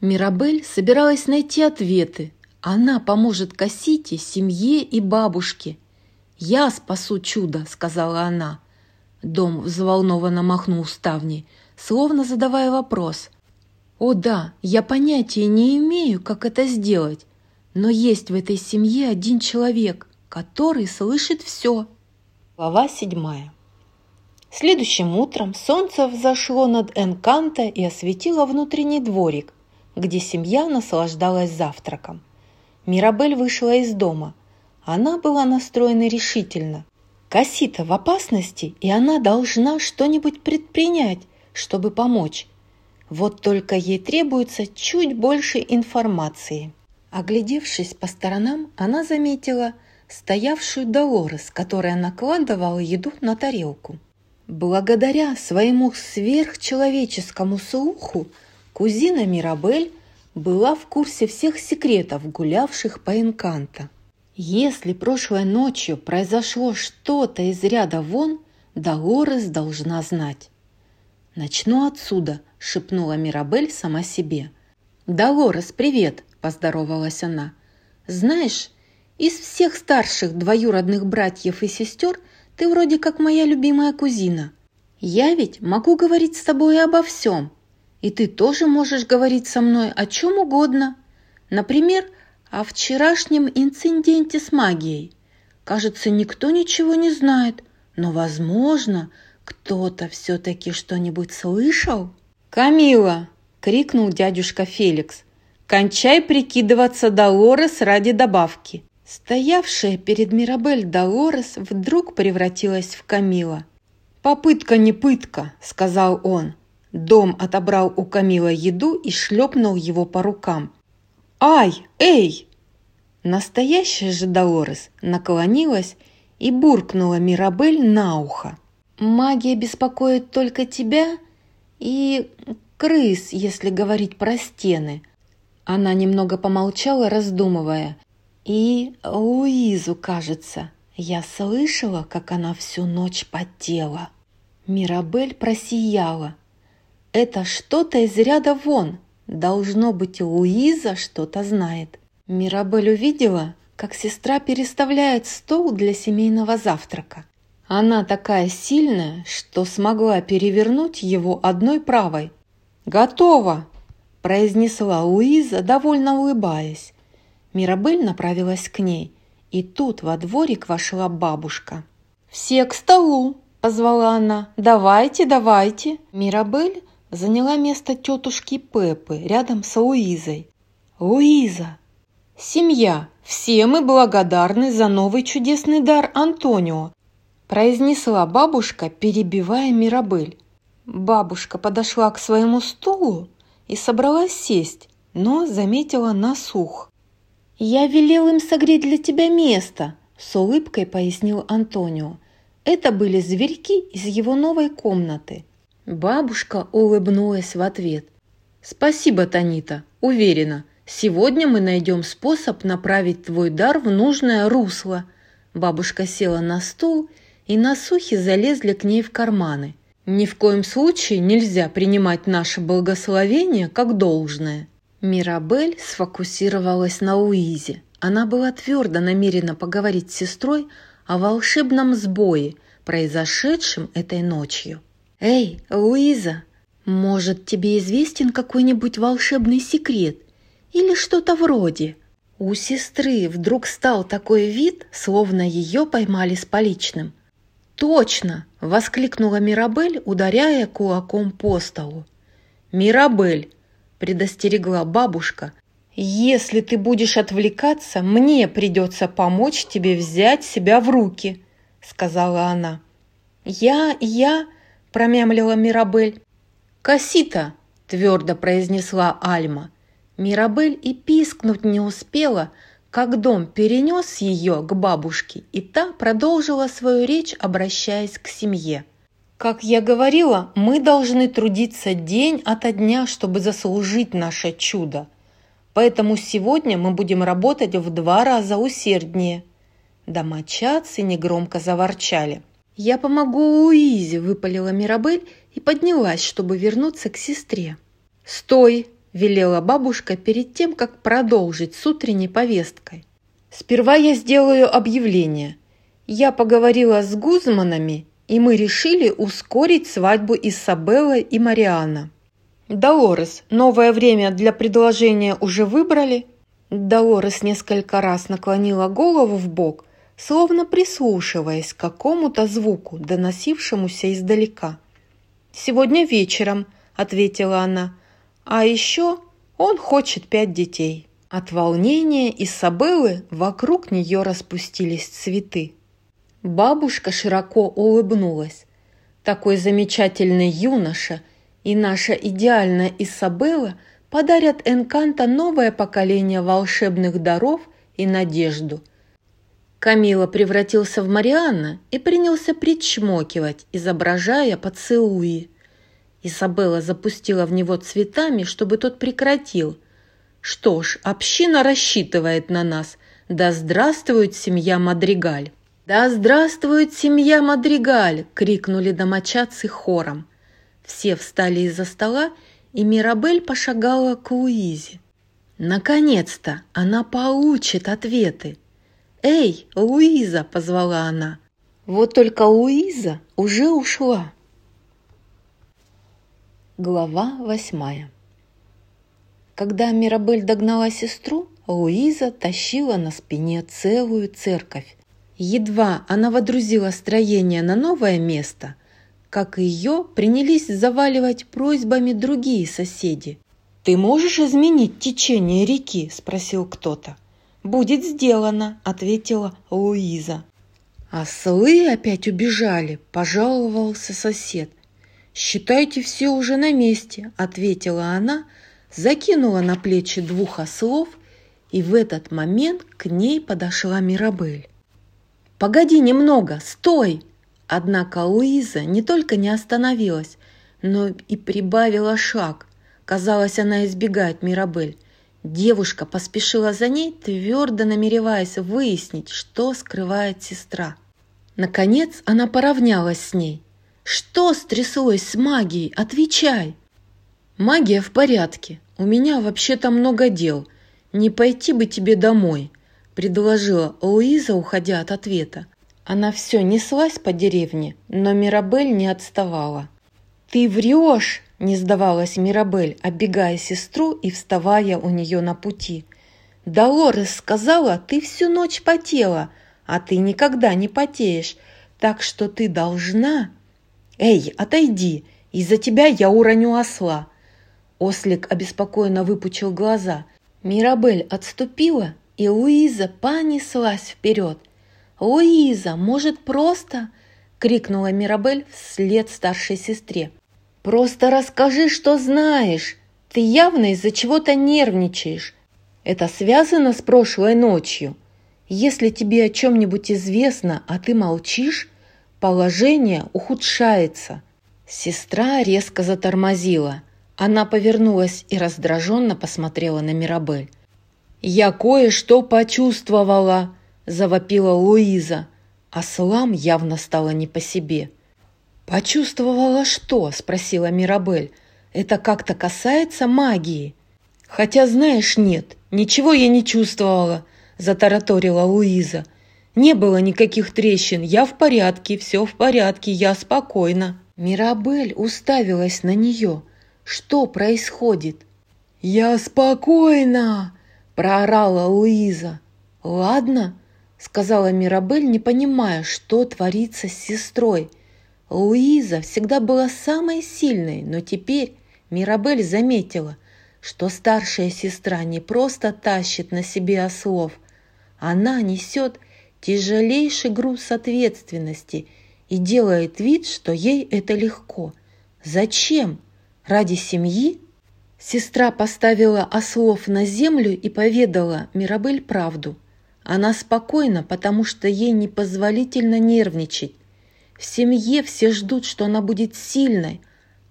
Мирабель собиралась найти ответы. Она поможет Кассите, семье и бабушке. «Я спасу чудо», — сказала она. Дом взволнованно махнул ставни, словно задавая вопрос. «О да, я понятия не имею, как это сделать, но есть в этой семье один человек, который слышит все». Глава седьмая. Следующим утром солнце взошло над Энканто и осветило внутренний дворик, где семья наслаждалась завтраком. Мирабель вышла из дома. Она была настроена решительно. Кассита в опасности, и она должна что-нибудь предпринять, чтобы помочь. Вот только ей требуется чуть больше информации. Оглядевшись по сторонам, она заметила стоявшую Долорес, которая накладывала еду на тарелку. Благодаря своему сверхчеловеческому слуху кузина Мирабель была в курсе всех секретов, гулявших по Энканто. Если прошлой ночью произошло что-то из ряда вон, Долорес должна знать. «Начну отсюда», — шепнула Мирабель сама себе. «Долорес, привет!» – поздоровалась она. «Знаешь, из всех старших двоюродных братьев и сестер – ты вроде как моя любимая кузина. Я ведь могу говорить с тобой обо всем. И ты тоже можешь говорить со мной о чем угодно. Например, о вчерашнем инциденте с магией. Кажется, никто ничего не знает, но, возможно, кто-то все-таки что-нибудь слышал. «Камила!» – крикнул дядюшка Феликс. «Кончай прикидываться Долорес ради добавки. Стоявшая перед Мирабель Долорес вдруг превратилась в Камила. «Попытка не пытка», — сказал он. Дом отобрал у Камила еду и шлепнул его по рукам. «Ай! Эй!» Настоящая же Долорес наклонилась и буркнула Мирабель на ухо. «Магия беспокоит только тебя и крыс, если говорить про стены». Она немного помолчала, раздумывая, и Луизу, кажется. Я слышала, как она всю ночь потела. Мирабель просияла. Это что-то из ряда вон. Должно быть, Луиза что-то знает. Мирабель увидела, как сестра переставляет стол для семейного завтрака. Она такая сильная, что смогла перевернуть его одной правой. «Готово!» – произнесла Луиза, довольно улыбаясь. Мирабель направилась к ней, и тут во дворик вошла бабушка. «Все к столу!» – позвала она. «Давайте, давайте!» Мирабель заняла место тетушки Пеппы рядом с Луизой. «Луиза!» «Семья! Все мы благодарны за новый чудесный дар Антонио!» Произнесла бабушка, перебивая Мирабель. Бабушка подошла к своему стулу и собралась сесть, но заметила насух. «Я велел им согреть для тебя место», – с улыбкой пояснил Антонио. Это были зверьки из его новой комнаты. Бабушка улыбнулась в ответ. «Спасибо, Танита. Уверена, сегодня мы найдем способ направить твой дар в нужное русло». Бабушка села на стул, и насухи залезли к ней в карманы. «Ни в коем случае нельзя принимать наше благословение как должное». Мирабель сфокусировалась на Уизе. Она была твердо намерена поговорить с сестрой о волшебном сбое, произошедшем этой ночью. «Эй, Луиза, может, тебе известен какой-нибудь волшебный секрет или что-то вроде?» У сестры вдруг стал такой вид, словно ее поймали с поличным. «Точно!» – воскликнула Мирабель, ударяя кулаком по столу. «Мирабель, предостерегла бабушка. «Если ты будешь отвлекаться, мне придется помочь тебе взять себя в руки», — сказала она. «Я, я», — промямлила Мирабель. «Кассита», — твердо произнесла Альма. Мирабель и пискнуть не успела, как дом перенес ее к бабушке, и та продолжила свою речь, обращаясь к семье. «Как я говорила, мы должны трудиться день ото дня, чтобы заслужить наше чудо. Поэтому сегодня мы будем работать в два раза усерднее». Домочадцы негромко заворчали. «Я помогу Луизе», – выпалила Мирабель и поднялась, чтобы вернуться к сестре. «Стой!» – велела бабушка перед тем, как продолжить с утренней повесткой. «Сперва я сделаю объявление. Я поговорила с Гузманами, и мы решили ускорить свадьбу Isabella и Мариана. «Долорес, новое время для предложения уже выбрали?» Долорес несколько раз наклонила голову в бок, словно прислушиваясь к какому-то звуку, доносившемуся издалека. «Сегодня вечером», — ответила она. «А еще он хочет пять детей». От волнения Исабеллы вокруг нее распустились цветы. Бабушка широко улыбнулась. Такой замечательный юноша — и наша идеальная Исабелла подарят Энканто новое поколение волшебных даров и надежду. Камила превратился в Марианна и принялся причмокивать, изображая поцелуи. Изабелла запустила в него цветами, чтобы тот прекратил. Что ж, община рассчитывает на нас. Да здравствует семья Мадригаль! «Да здравствует семья Мадригаль!» – крикнули домочадцы хором. Все встали из-за стола, и Мирабель пошагала к Луизе. Наконец-то она получит ответы. «Эй, Луиза!» – позвала она. Вот только Луиза уже ушла. Глава восьмая Когда Мирабель догнала сестру, Луиза тащила на спине целую церковь. Едва она водрузила строение на новое место – как ее принялись заваливать просьбами другие соседи. «Ты можешь изменить течение реки?» – спросил кто-то. «Будет сделано», – ответила Луиза. «Ослы опять убежали», – пожаловался сосед. «Считайте, все уже на месте», – ответила она, закинула на плечи двух ослов, и в этот момент к ней подошла Мирабель. «Погоди немного, стой!» Однако Луиза не только не остановилась, но и прибавила шаг. Казалось, она избегает Мирабель. Девушка поспешила за ней, твердо намереваясь выяснить, что скрывает сестра. Наконец она поравнялась с ней. «Что стряслось с магией? Отвечай!» «Магия в порядке. У меня вообще-то много дел. Не пойти бы тебе домой», – предложила Луиза, уходя от ответа. Она все неслась по деревне, но Мирабель не отставала. «Ты врешь!» – не сдавалась Мирабель, оббегая сестру и вставая у нее на пути. «Долорес сказала, ты всю ночь потела, а ты никогда не потеешь, так что ты должна...» «Эй, отойди! Из-за тебя я уроню осла!» Ослик обеспокоенно выпучил глаза. Мирабель отступила, и Луиза понеслась вперед – «Луиза, может, просто?» – крикнула Мирабель вслед старшей сестре. «Просто расскажи, что знаешь. Ты явно из-за чего-то нервничаешь. Это связано с прошлой ночью. Если тебе о чем-нибудь известно, а ты молчишь, положение ухудшается». Сестра резко затормозила. Она повернулась и раздраженно посмотрела на Мирабель. «Я кое-что почувствовала», – завопила Луиза, а Слам явно стало не по себе. «Почувствовала что?» – спросила Мирабель. «Это как-то касается магии?» «Хотя, знаешь, нет, ничего я не чувствовала», – затараторила Луиза. «Не было никаких трещин, я в порядке, все в порядке, я спокойна». Мирабель уставилась на нее. «Что происходит?» «Я спокойна!» – проорала Луиза. «Ладно, сказала Мирабель, не понимая, что творится с сестрой. Луиза всегда была самой сильной, но теперь Мирабель заметила, что старшая сестра не просто тащит на себе ослов, она несет тяжелейший груз ответственности и делает вид, что ей это легко. Зачем? Ради семьи? Сестра поставила ослов на землю и поведала Мирабель правду. Она спокойна, потому что ей непозволительно нервничать. В семье все ждут, что она будет сильной.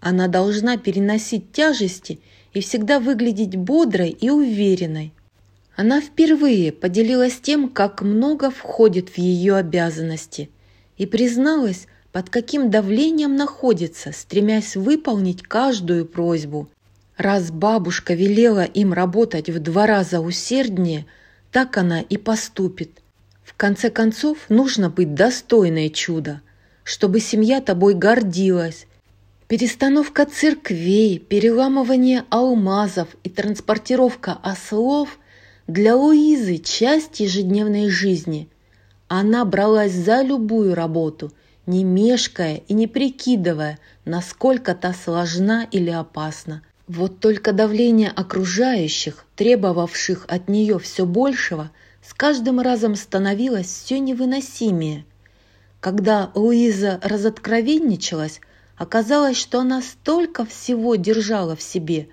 Она должна переносить тяжести и всегда выглядеть бодрой и уверенной. Она впервые поделилась тем, как много входит в ее обязанности, и призналась, под каким давлением находится, стремясь выполнить каждую просьбу. Раз бабушка велела им работать в два раза усерднее, так она и поступит. В конце концов, нужно быть достойной чуда, чтобы семья тобой гордилась. Перестановка церквей, переламывание алмазов и транспортировка ослов для Луизы часть ежедневной жизни. Она бралась за любую работу, не мешкая и не прикидывая, насколько та сложна или опасна. Вот только давление окружающих, требовавших от нее все большего, с каждым разом становилось все невыносимее. Когда Луиза разоткровенничалась, оказалось, что она столько всего держала в себе –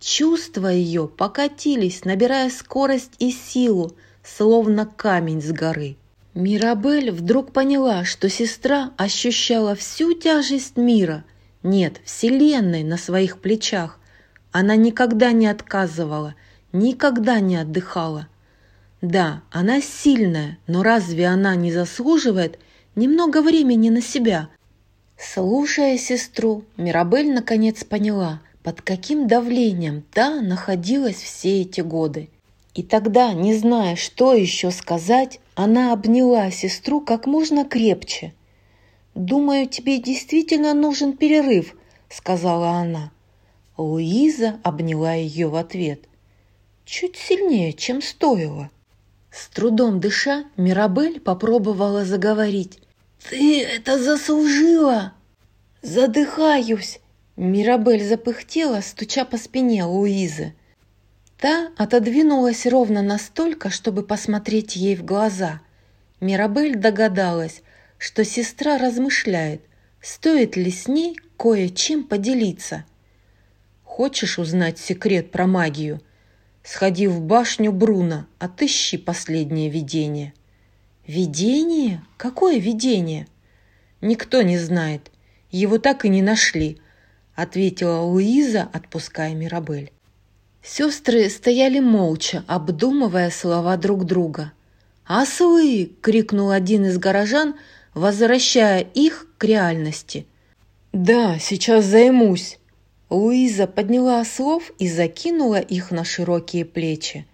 Чувства ее покатились, набирая скорость и силу, словно камень с горы. Мирабель вдруг поняла, что сестра ощущала всю тяжесть мира, нет, вселенной на своих плечах. Она никогда не отказывала, никогда не отдыхала. Да, она сильная, но разве она не заслуживает немного времени на себя? Слушая сестру, Мирабель наконец поняла – под каким давлением та находилась все эти годы. И тогда, не зная, что еще сказать, она обняла сестру как можно крепче. «Думаю, тебе действительно нужен перерыв», — сказала она. Луиза обняла ее в ответ. Чуть сильнее, чем стоило. С трудом дыша, Мирабель попробовала заговорить. «Ты это заслужила!» «Задыхаюсь!» Мирабель запыхтела, стуча по спине Луизы. Та отодвинулась ровно настолько, чтобы посмотреть ей в глаза. Мирабель догадалась, что сестра размышляет, стоит ли с ней кое-чем поделиться. «Хочешь узнать секрет про магию? Сходи в башню Бруно, отыщи последнее видение». «Видение? Какое видение?» «Никто не знает. Его так и не нашли» ответила Луиза, отпуская Мирабель. Сестры стояли молча, обдумывая слова друг друга. «Ослы!» — крикнул один из горожан, возвращая их к реальности. «Да, сейчас займусь!» Луиза подняла ослов и закинула их на широкие плечи.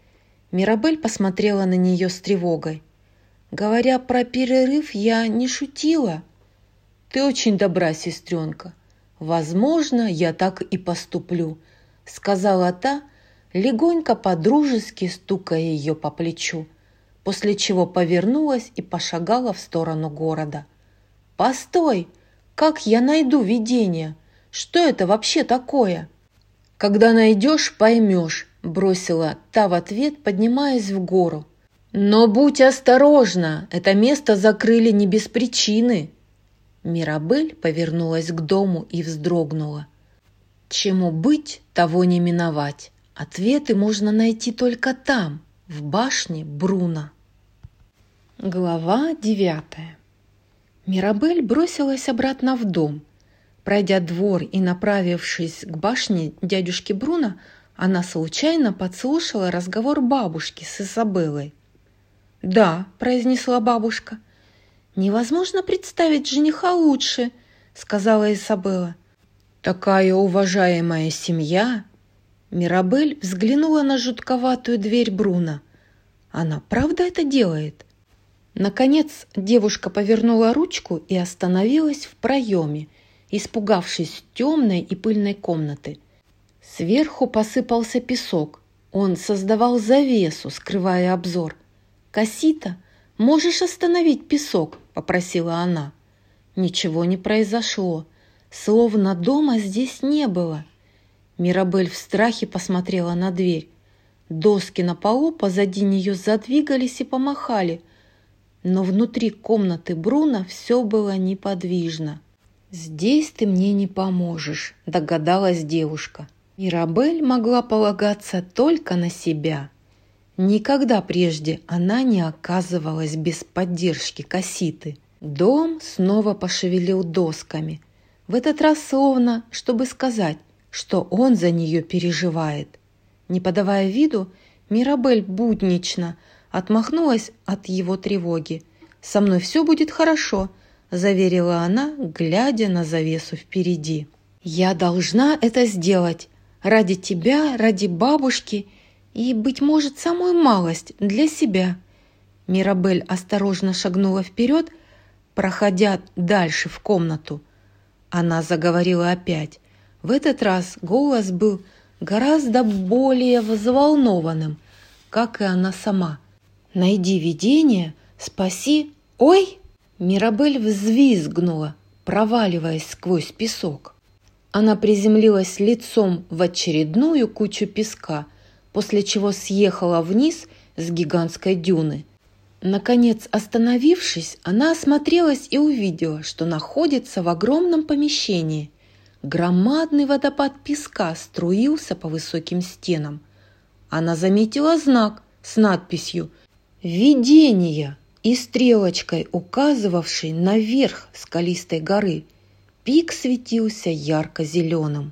Мирабель посмотрела на нее с тревогой. «Говоря про перерыв, я не шутила». «Ты очень добра, сестренка. «Возможно, я так и поступлю», — сказала та, легонько подружески стукая ее по плечу, после чего повернулась и пошагала в сторону города. «Постой! Как я найду видение? Что это вообще такое?» «Когда найдешь, поймешь», — бросила та в ответ, поднимаясь в гору. «Но будь осторожна, это место закрыли не без причины», Мирабель повернулась к дому и вздрогнула. Чему быть, того не миновать. Ответы можно найти только там, в башне Бруна. Глава девятая. Мирабель бросилась обратно в дом. Пройдя двор и направившись к башне дядюшки Бруна, она случайно подслушала разговор бабушки с Изабеллой. «Да», – произнесла бабушка, «Невозможно представить жениха лучше», — сказала Изабелла. «Такая уважаемая семья!» Мирабель взглянула на жутковатую дверь Бруна. «Она правда это делает?» Наконец девушка повернула ручку и остановилась в проеме, испугавшись темной и пыльной комнаты. Сверху посыпался песок. Он создавал завесу, скрывая обзор. «Кассита, можешь остановить песок?» попросила она. Ничего не произошло, словно дома здесь не было. Мирабель в страхе посмотрела на дверь. Доски на полу позади нее задвигались и помахали, но внутри комнаты Бруно все было неподвижно. «Здесь ты мне не поможешь», – догадалась девушка. Мирабель могла полагаться только на себя. Никогда прежде она не оказывалась без поддержки Касситы. Дом снова пошевелил досками. В этот раз словно, чтобы сказать, что он за нее переживает. Не подавая виду, Мирабель буднично отмахнулась от его тревоги. «Со мной все будет хорошо», – заверила она, глядя на завесу впереди. «Я должна это сделать. Ради тебя, ради бабушки и, быть может, самую малость для себя». Мирабель осторожно шагнула вперед, проходя дальше в комнату. Она заговорила опять. В этот раз голос был гораздо более взволнованным, как и она сама. «Найди видение, спаси...» «Ой!» Мирабель взвизгнула, проваливаясь сквозь песок. Она приземлилась лицом в очередную кучу песка, после чего съехала вниз с гигантской дюны. Наконец, остановившись, она осмотрелась и увидела, что находится в огромном помещении – Громадный водопад песка струился по высоким стенам. Она заметила знак с надписью «Видение» и стрелочкой, указывавшей наверх скалистой горы. Пик светился ярко-зеленым.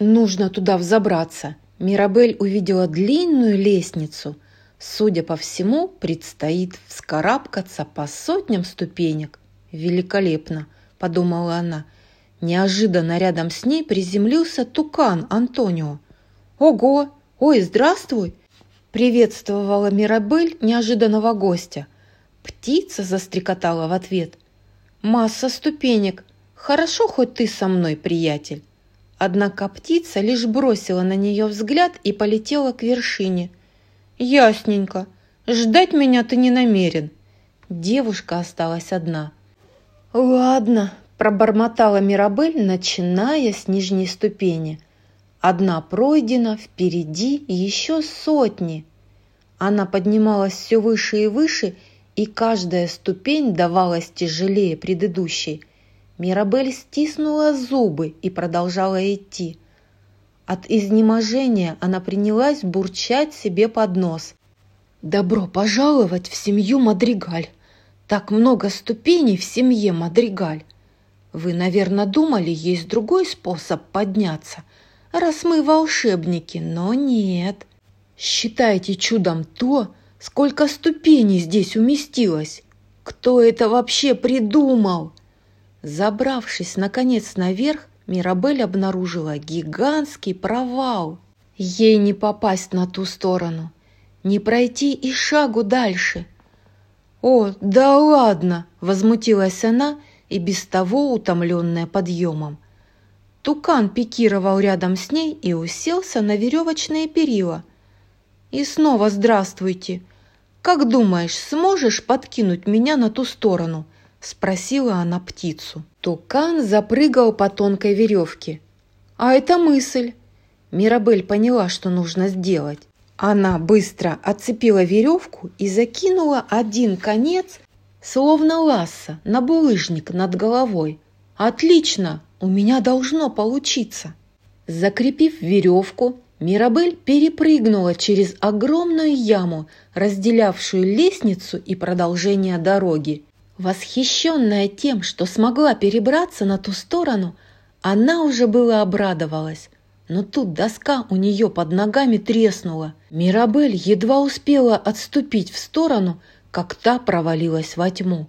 Нужно туда взобраться. Мирабель увидела длинную лестницу. Судя по всему, предстоит вскарабкаться по сотням ступенек. Великолепно, подумала она. Неожиданно рядом с ней приземлился тукан Антонио. «Ого! Ой, здравствуй!» Приветствовала Мирабель неожиданного гостя. Птица застрекотала в ответ. «Масса ступенек. Хорошо, хоть ты со мной, приятель». Однако птица лишь бросила на нее взгляд и полетела к вершине. «Ясненько. Ждать меня ты не намерен». Девушка осталась одна. «Ладно», пробормотала Мирабель, начиная с нижней ступени. Одна пройдена, впереди еще сотни. Она поднималась все выше и выше, и каждая ступень давалась тяжелее предыдущей. Мирабель стиснула зубы и продолжала идти. От изнеможения она принялась бурчать себе под нос. «Добро пожаловать в семью Мадригаль! Так много ступеней в семье Мадригаль! Вы, наверное, думали, есть другой способ подняться, раз мы волшебники, но нет. Считайте чудом то, сколько ступеней здесь уместилось. Кто это вообще придумал? Забравшись, наконец, наверх, Мирабель обнаружила гигантский провал. Ей не попасть на ту сторону, не пройти и шагу дальше. «О, да ладно!» – возмутилась она – и без того утомленная подъемом. Тукан пикировал рядом с ней и уселся на веревочные перила. «И снова здравствуйте! Как думаешь, сможешь подкинуть меня на ту сторону?» – спросила она птицу. Тукан запрыгал по тонкой веревке. «А это мысль!» Мирабель поняла, что нужно сделать. Она быстро отцепила веревку и закинула один конец словно ласса на булыжник над головой. «Отлично! У меня должно получиться!» Закрепив веревку, Мирабель перепрыгнула через огромную яму, разделявшую лестницу и продолжение дороги. Восхищенная тем, что смогла перебраться на ту сторону, она уже было обрадовалась. Но тут доска у нее под ногами треснула. Мирабель едва успела отступить в сторону – как та провалилась во тьму.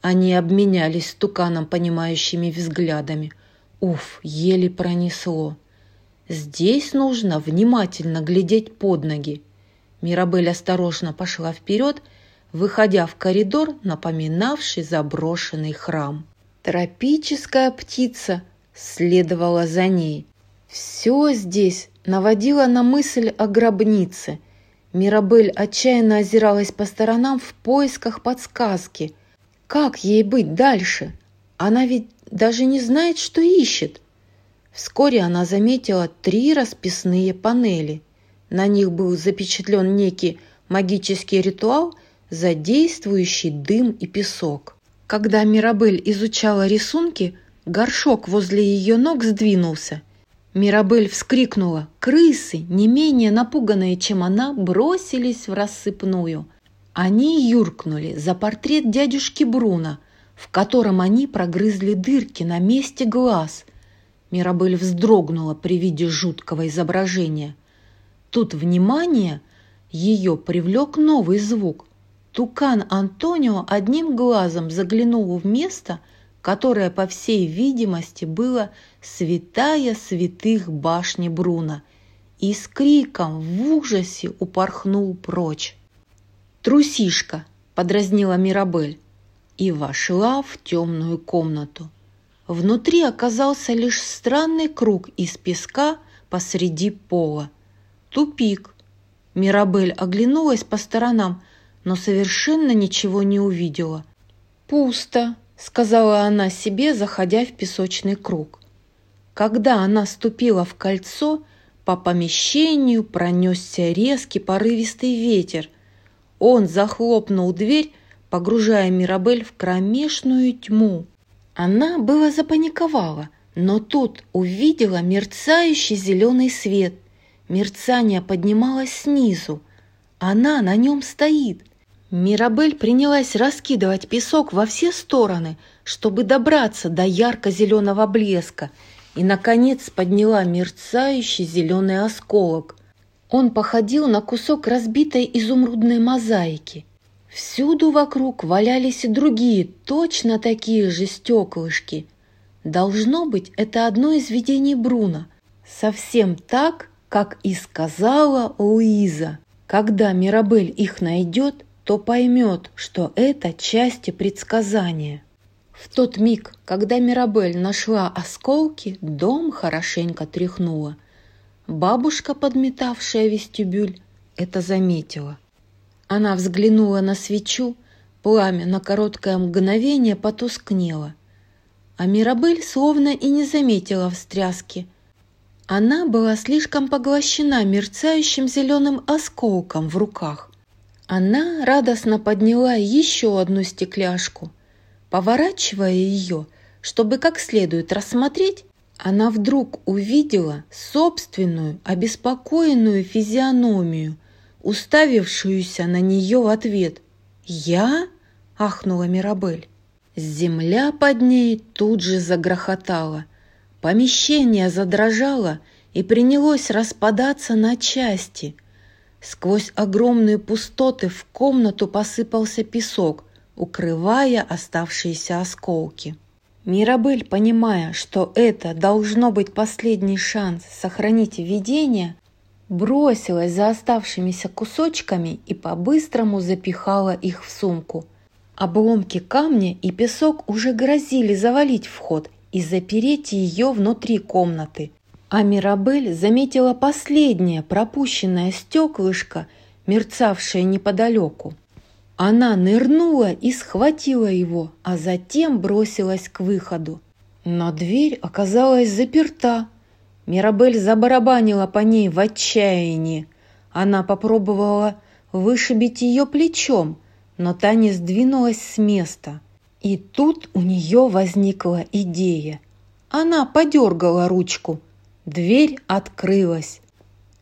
Они обменялись стуканом понимающими взглядами. Уф, еле пронесло. Здесь нужно внимательно глядеть под ноги. Мирабель осторожно пошла вперед, выходя в коридор, напоминавший заброшенный храм. Тропическая птица следовала за ней. Все здесь наводило на мысль о гробнице – Мирабель отчаянно озиралась по сторонам в поисках подсказки. Как ей быть дальше? Она ведь даже не знает, что ищет. Вскоре она заметила три расписные панели. На них был запечатлен некий магический ритуал, задействующий дым и песок. Когда Мирабель изучала рисунки, горшок возле ее ног сдвинулся. Мирабель вскрикнула. Крысы, не менее напуганные, чем она, бросились в рассыпную. Они юркнули за портрет дядюшки Бруна, в котором они прогрызли дырки на месте глаз. Мирабель вздрогнула при виде жуткого изображения. Тут внимание ее привлек новый звук. Тукан Антонио одним глазом заглянул в место, которое, по всей видимости, было святая святых башни Бруна, и с криком в ужасе упорхнул прочь. «Трусишка!» – подразнила Мирабель и вошла в темную комнату. Внутри оказался лишь странный круг из песка посреди пола. Тупик. Мирабель оглянулась по сторонам – но совершенно ничего не увидела. «Пусто», — сказала она себе, заходя в песочный круг. Когда она ступила в кольцо, по помещению пронесся резкий порывистый ветер. Он захлопнул дверь, погружая Мирабель в кромешную тьму. Она было запаниковала, но тут увидела мерцающий зеленый свет. Мерцание поднималось снизу. Она на нем стоит. Мирабель принялась раскидывать песок во все стороны, чтобы добраться до ярко-зеленого блеска, и, наконец, подняла мерцающий зеленый осколок. Он походил на кусок разбитой изумрудной мозаики. Всюду вокруг валялись и другие, точно такие же стеклышки. Должно быть, это одно из видений Бруна. Совсем так, как и сказала Луиза. Когда Мирабель их найдет, то поймет, что это части предсказания. В тот миг, когда Мирабель нашла осколки, дом хорошенько тряхнула. Бабушка, подметавшая вестибюль, это заметила. Она взглянула на свечу, пламя на короткое мгновение потускнело. А Мирабель словно и не заметила встряски. Она была слишком поглощена мерцающим зеленым осколком в руках. Она радостно подняла еще одну стекляшку. Поворачивая ее, чтобы как следует рассмотреть, она вдруг увидела собственную обеспокоенную физиономию, уставившуюся на нее в ответ. «Я?» – ахнула Мирабель. Земля под ней тут же загрохотала. Помещение задрожало и принялось распадаться на части – Сквозь огромные пустоты в комнату посыпался песок, укрывая оставшиеся осколки. Мирабель, понимая, что это должно быть последний шанс сохранить видение, бросилась за оставшимися кусочками и по-быстрому запихала их в сумку. Обломки камня и песок уже грозили завалить вход и запереть ее внутри комнаты. А Мирабель заметила последнее пропущенное стеклышко, мерцавшее неподалеку. Она нырнула и схватила его, а затем бросилась к выходу. Но дверь оказалась заперта. Мирабель забарабанила по ней в отчаянии. Она попробовала вышибить ее плечом, но та не сдвинулась с места. И тут у нее возникла идея. Она подергала ручку – Дверь открылась.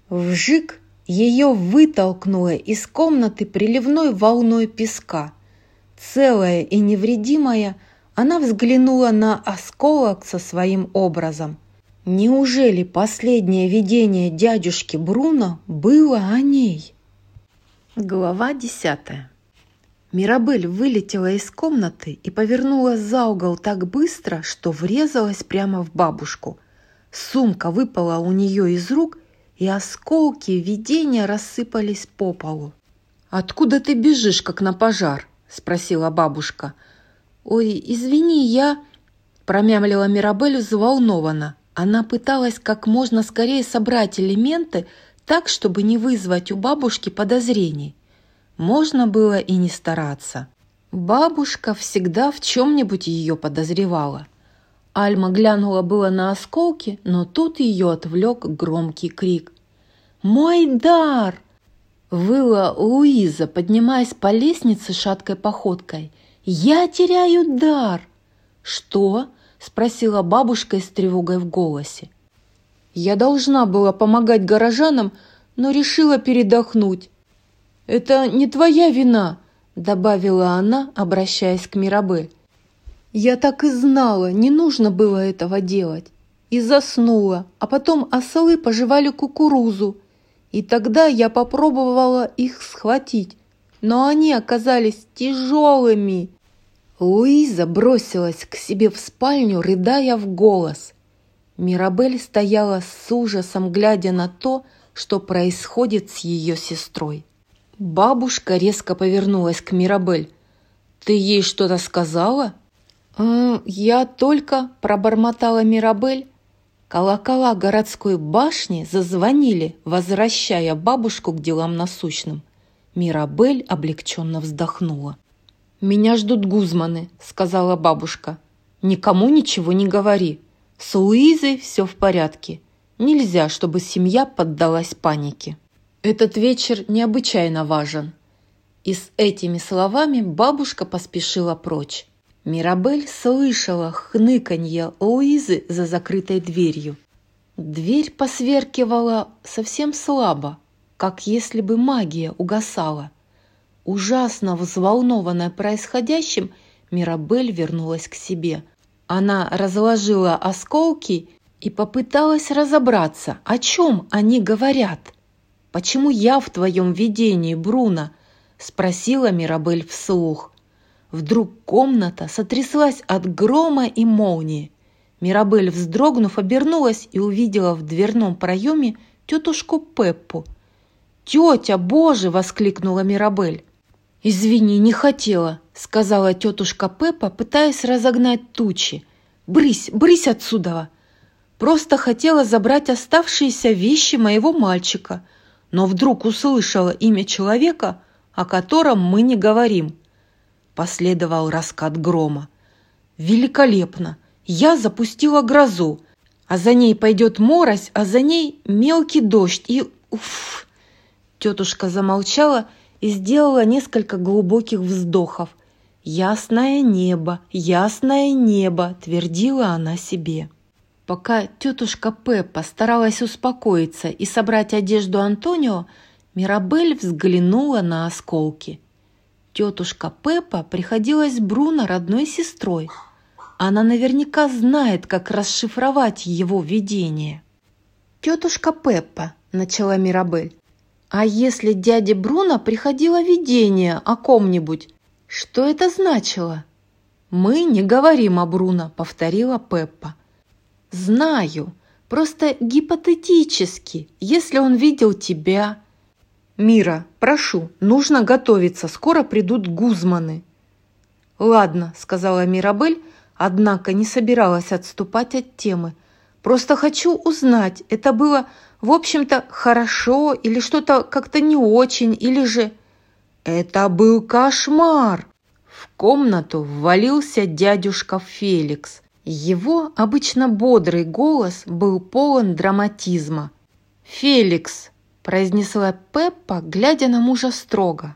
Вжик ее вытолкнуло из комнаты приливной волной песка. Целая и невредимая, она взглянула на осколок со своим образом. Неужели последнее видение дядюшки Бруно было о ней? Глава десятая. Мирабель вылетела из комнаты и повернула за угол так быстро, что врезалась прямо в бабушку – Сумка выпала у нее из рук, и осколки видения рассыпались по полу. «Откуда ты бежишь, как на пожар?» – спросила бабушка. «Ой, извини, я...» – промямлила Мирабель взволнованно. Она пыталась как можно скорее собрать элементы так, чтобы не вызвать у бабушки подозрений. Можно было и не стараться. Бабушка всегда в чем-нибудь ее подозревала – Альма глянула было на осколки, но тут ее отвлек громкий крик. «Мой дар!» Выла Луиза, поднимаясь по лестнице шаткой походкой. «Я теряю дар!» «Что?» – спросила бабушка с тревогой в голосе. «Я должна была помогать горожанам, но решила передохнуть. Это не твоя вина!» – добавила она, обращаясь к Мирабель. «Я так и знала, не нужно было этого делать. И заснула, а потом осолы пожевали кукурузу, и тогда я попробовала их схватить, но они оказались тяжелыми. Луиза бросилась к себе в спальню, рыдая в голос. Мирабель стояла с ужасом, глядя на то, что происходит с ее сестрой. Бабушка резко повернулась к Мирабель. «Ты ей что-то сказала?» «Э, «Я только...» – пробормотала Мирабель, Колокола городской башни зазвонили, возвращая бабушку к делам насущным. Мирабель облегченно вздохнула. «Меня ждут Гузманы», — сказала бабушка. «Никому ничего не говори. С Луизой все в порядке. Нельзя, чтобы семья поддалась панике. Этот вечер необычайно важен». И с этими словами бабушка поспешила прочь. Мирабель слышала хныканье Луизы за закрытой дверью. Дверь посверкивала совсем слабо, как если бы магия угасала. Ужасно взволнованная происходящим, Мирабель вернулась к себе. Она разложила осколки и попыталась разобраться, о чем они говорят. «Почему я в твоем видении, Бруно?» – спросила Мирабель вслух. Вдруг комната сотряслась от грома и молнии. Мирабель, вздрогнув, обернулась и увидела в дверном проеме тетушку Пеппу. «Тетя, боже!» – воскликнула Мирабель. «Извини, не хотела», – сказала тетушка Пеппа, пытаясь разогнать тучи. «Брысь, брысь отсюда!» Просто хотела забрать оставшиеся вещи моего мальчика, но вдруг услышала имя человека, о котором мы не говорим. Последовал раскат грома. «Великолепно! Я запустила грозу, а за ней пойдет морось, а за ней мелкий дождь и... Уф!» Тетушка замолчала и сделала несколько глубоких вздохов. «Ясное небо, ясное небо!» – твердила она себе. Пока тетушка Пеппа старалась успокоиться и собрать одежду Антонио, Мирабель взглянула на осколки – Тетушка Пеппа приходилась Бруно родной сестрой. Она наверняка знает, как расшифровать его видение. «Тетушка Пеппа», — начала Мирабель, «а если дяде Бруно приходило видение о ком-нибудь, что это значило?» «Мы не говорим о Бруно», — повторила Пеппа. «Знаю, просто гипотетически, если он видел тебя, «Мира, прошу, нужно готовиться, скоро придут гузманы». «Ладно», — сказала Мирабель, однако не собиралась отступать от темы. «Просто хочу узнать, это было, в общем-то, хорошо или что-то как-то не очень, или же...» «Это был кошмар!» В комнату ввалился дядюшка Феликс. Его обычно бодрый голос был полон драматизма. «Феликс, произнесла Пеппа, глядя на мужа строго.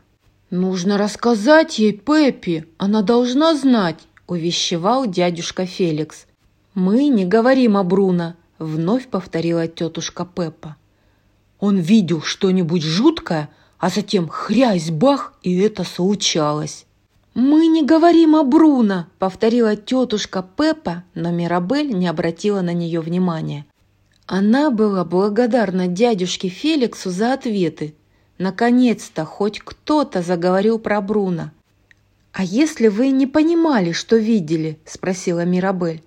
«Нужно рассказать ей Пеппи, она должна знать», – увещевал дядюшка Феликс. «Мы не говорим о Бруно», – вновь повторила тетушка Пеппа. Он видел что-нибудь жуткое, а затем хрясь-бах, и это случалось. «Мы не говорим о Бруно», — повторила тетушка Пеппа, но Мирабель не обратила на нее внимания. Она была благодарна дядюшке Феликсу за ответы. Наконец-то хоть кто-то заговорил про Бруно. «А если вы не понимали, что видели?» – спросила Мирабель.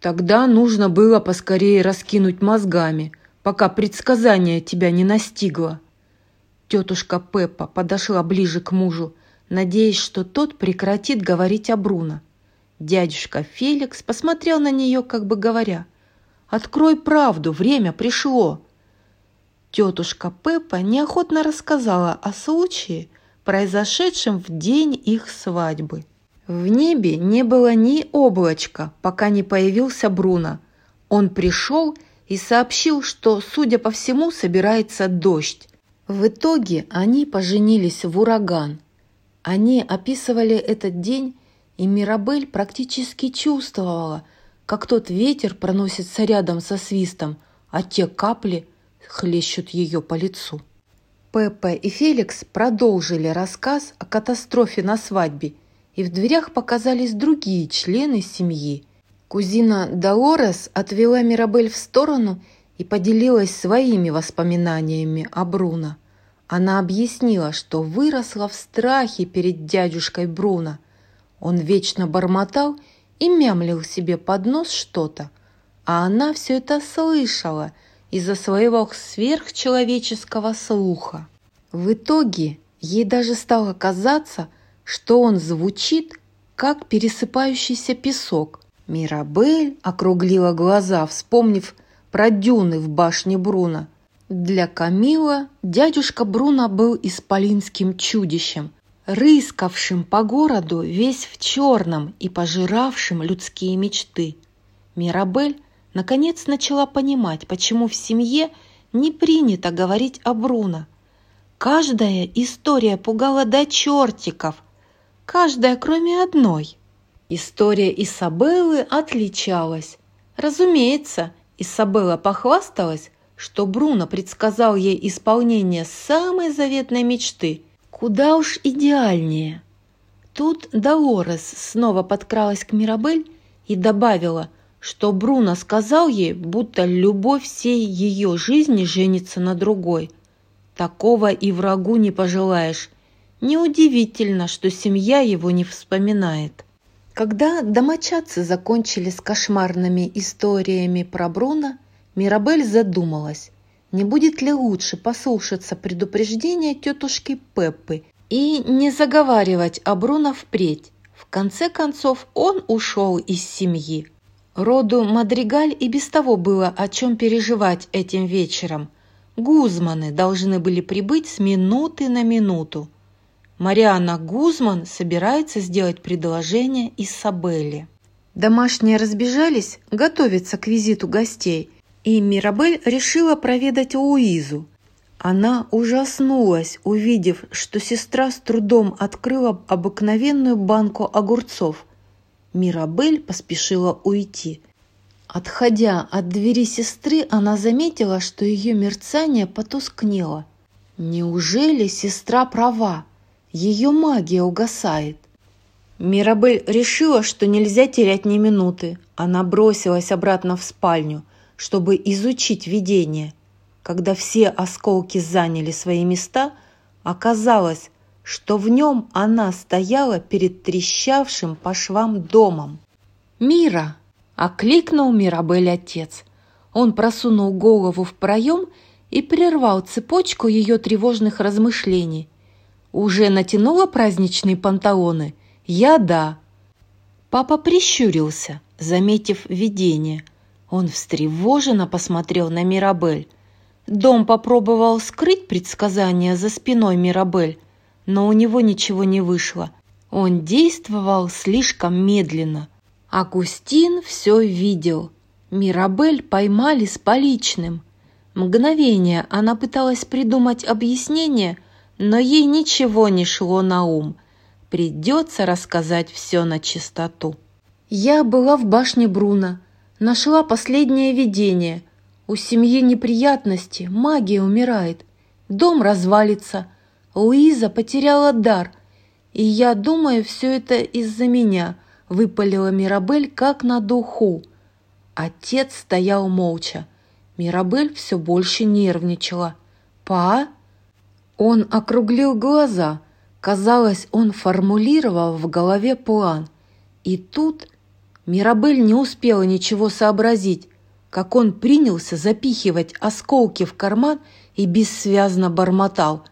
«Тогда нужно было поскорее раскинуть мозгами, пока предсказание тебя не настигло». Тетушка Пеппа подошла ближе к мужу, надеясь, что тот прекратит говорить о Бруно. Дядюшка Феликс посмотрел на нее, как бы говоря – Открой правду, время пришло!» Тетушка Пеппа неохотно рассказала о случае, произошедшем в день их свадьбы. В небе не было ни облачка, пока не появился Бруно. Он пришел и сообщил, что, судя по всему, собирается дождь. В итоге они поженились в ураган. Они описывали этот день, и Мирабель практически чувствовала, как тот ветер проносится рядом со свистом, а те капли хлещут ее по лицу. Пеппа и Феликс продолжили рассказ о катастрофе на свадьбе, и в дверях показались другие члены семьи. Кузина Долорес отвела Мирабель в сторону и поделилась своими воспоминаниями о Бруно. Она объяснила, что выросла в страхе перед дядюшкой Бруно. Он вечно бормотал и мямлил себе под нос что-то, а она все это слышала из-за своего сверхчеловеческого слуха. В итоге ей даже стало казаться, что он звучит, как пересыпающийся песок. Мирабель округлила глаза, вспомнив про дюны в башне Бруно. Для Камила дядюшка Бруно был исполинским чудищем, рыскавшим по городу весь в черном и пожиравшим людские мечты. Мирабель наконец начала понимать, почему в семье не принято говорить о Бруно. Каждая история пугала до чертиков, каждая, кроме одной. История Исабеллы отличалась. Разумеется, Исабелла похвасталась, что Бруно предсказал ей исполнение самой заветной мечты, куда уж идеальнее. Тут Долорес снова подкралась к Мирабель и добавила, что Бруно сказал ей, будто любовь всей ее жизни женится на другой. Такого и врагу не пожелаешь. Неудивительно, что семья его не вспоминает. Когда домочадцы закончили с кошмарными историями про Бруно, Мирабель задумалась, не будет ли лучше послушаться предупреждения тетушки Пеппы и не заговаривать о Бруно впредь. В конце концов, он ушел из семьи. Роду Мадригаль и без того было о чем переживать этим вечером. Гузманы должны были прибыть с минуты на минуту. Мариана Гузман собирается сделать предложение Исабелле. Домашние разбежались готовиться к визиту гостей, и Мирабель решила проведать Луизу. Она ужаснулась, увидев, что сестра с трудом открыла обыкновенную банку огурцов. Мирабель поспешила уйти. Отходя от двери сестры, она заметила, что ее мерцание потускнело. Неужели сестра права? Ее магия угасает. Мирабель решила, что нельзя терять ни минуты. Она бросилась обратно в спальню, чтобы изучить видение. Когда все осколки заняли свои места, оказалось, что в нем она стояла перед трещавшим по швам домом. «Мира!» – окликнул Мирабель отец. Он просунул голову в проем и прервал цепочку ее тревожных размышлений. Уже натянула праздничные панталоны? Я да. Папа прищурился, заметив видение. Он встревоженно посмотрел на Мирабель. Дом попробовал скрыть предсказания за спиной Мирабель, но у него ничего не вышло. Он действовал слишком медленно. Агустин все видел. Мирабель поймали с поличным. Мгновение она пыталась придумать объяснение – но ей ничего не шло на ум. Придется рассказать все на чистоту. Я была в башне Бруно, нашла последнее видение. У семьи неприятности, магия умирает, дом развалится, Луиза потеряла дар. И я думаю, все это из-за меня, выпалила Мирабель как на духу. Отец стоял молча. Мирабель все больше нервничала. «Па?» Он округлил глаза. Казалось, он формулировал в голове план. И тут Мирабель не успела ничего сообразить, как он принялся запихивать осколки в карман и бессвязно бормотал.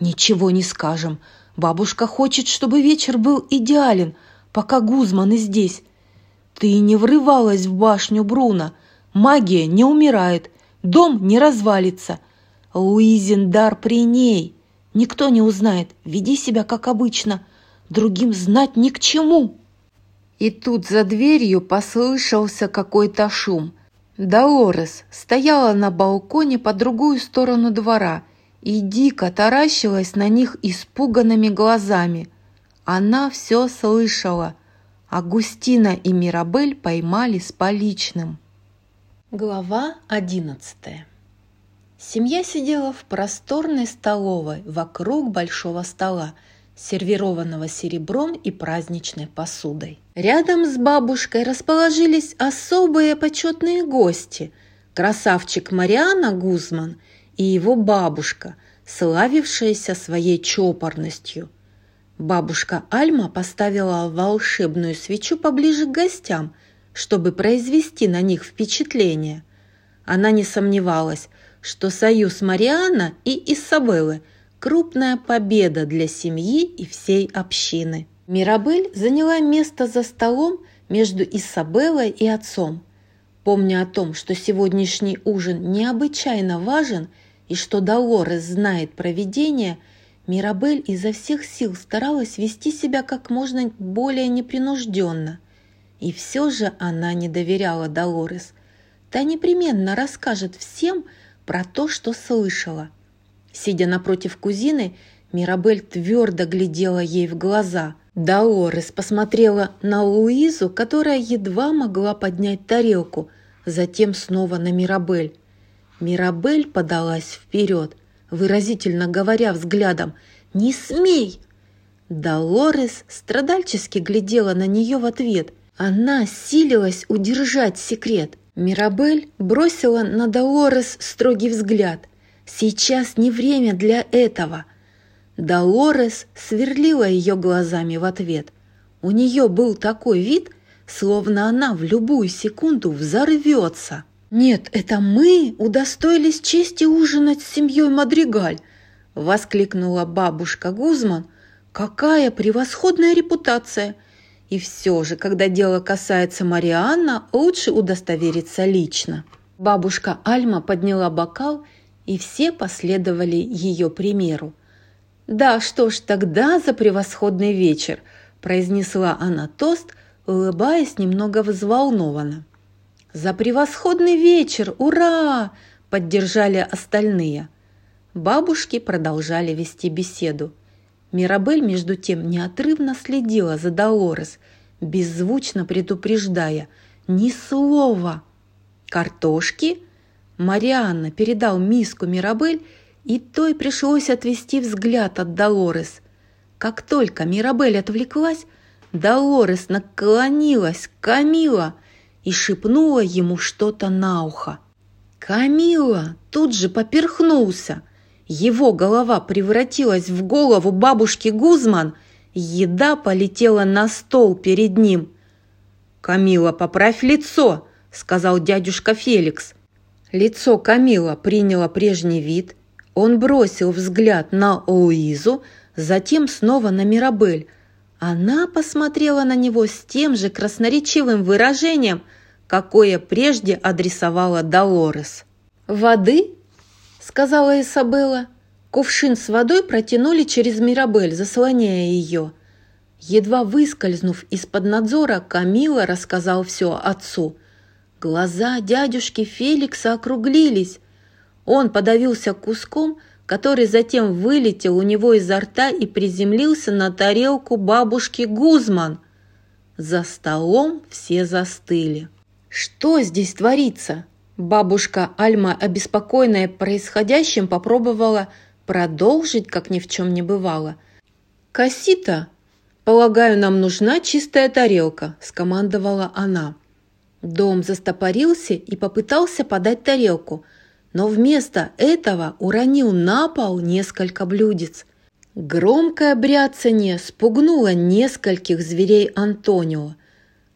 «Ничего не скажем. Бабушка хочет, чтобы вечер был идеален, пока Гузман и здесь. Ты не врывалась в башню Бруно. Магия не умирает, дом не развалится – Луизин дар при ней. Никто не узнает. Веди себя как обычно. другим знать ни к чему. И тут за дверью послышался какой-то шум. Долорес стояла на балконе по другую сторону двора и дико таращилась на них испуганными глазами. Она все слышала. Агустина и Мирабель поймали с поличным. Глава одиннадцатая Семья сидела в просторной столовой вокруг большого стола, сервированного серебром и праздничной посудой. Рядом с бабушкой расположились особые почетные гости – красавчик Мариана Гузман и его бабушка, славившаяся своей чопорностью. Бабушка Альма поставила волшебную свечу поближе к гостям, чтобы произвести на них впечатление. Она не сомневалась – что союз Мариана и Исабеллы – крупная победа для семьи и всей общины. Мирабель заняла место за столом между Исабеллой и отцом. Помня о том, что сегодняшний ужин необычайно важен и что Долорес знает проведение, Мирабель изо всех сил старалась вести себя как можно более непринужденно. И все же она не доверяла Долорес. Та непременно расскажет всем, про то, что слышала. Сидя напротив кузины, Мирабель твердо глядела ей в глаза. Даорес посмотрела на Луизу, которая едва могла поднять тарелку, затем снова на Мирабель. Мирабель подалась вперед, выразительно говоря взглядом «Не смей!». Долорес страдальчески глядела на нее в ответ. Она силилась удержать секрет. Мирабель бросила на Долорес строгий взгляд. Сейчас не время для этого. Долорес сверлила ее глазами в ответ. У нее был такой вид, словно она в любую секунду взорвется. «Нет, это мы удостоились чести ужинать с семьей Мадригаль!» – воскликнула бабушка Гузман. «Какая превосходная репутация! И все же, когда дело касается Марианна, лучше удостовериться лично. Бабушка Альма подняла бокал, и все последовали ее примеру. «Да, что ж, тогда за превосходный вечер», – произнесла она тост, улыбаясь немного взволнованно. «За превосходный вечер! Ура!» – поддержали остальные. Бабушки продолжали вести беседу. Мирабель, между тем, неотрывно следила за Долорес, беззвучно предупреждая «Ни слова!» «Картошки?» Марианна передал миску Мирабель, и той пришлось отвести взгляд от Долорес. Как только Мирабель отвлеклась, Долорес наклонилась к Камила и шепнула ему что-то на ухо. Камила тут же поперхнулся – его голова превратилась в голову бабушки Гузман, еда полетела на стол перед ним. «Камила, поправь лицо!» – сказал дядюшка Феликс. Лицо Камила приняло прежний вид. Он бросил взгляд на Луизу, затем снова на Мирабель. Она посмотрела на него с тем же красноречивым выражением, какое прежде адресовала Долорес. «Воды?» сказала Изабелла. Кувшин с водой протянули через Мирабель, заслоняя ее. Едва выскользнув из-под надзора, Камила рассказал все отцу. Глаза дядюшки Феликса округлились. Он подавился куском, который затем вылетел у него изо рта и приземлился на тарелку бабушки Гузман. За столом все застыли. «Что здесь творится?» Бабушка Альма, обеспокоенная происходящим, попробовала продолжить, как ни в чем не бывало. «Кассита, полагаю, нам нужна чистая тарелка», – скомандовала она. Дом застопорился и попытался подать тарелку, но вместо этого уронил на пол несколько блюдец. Громкое бряцание спугнуло нескольких зверей Антонио.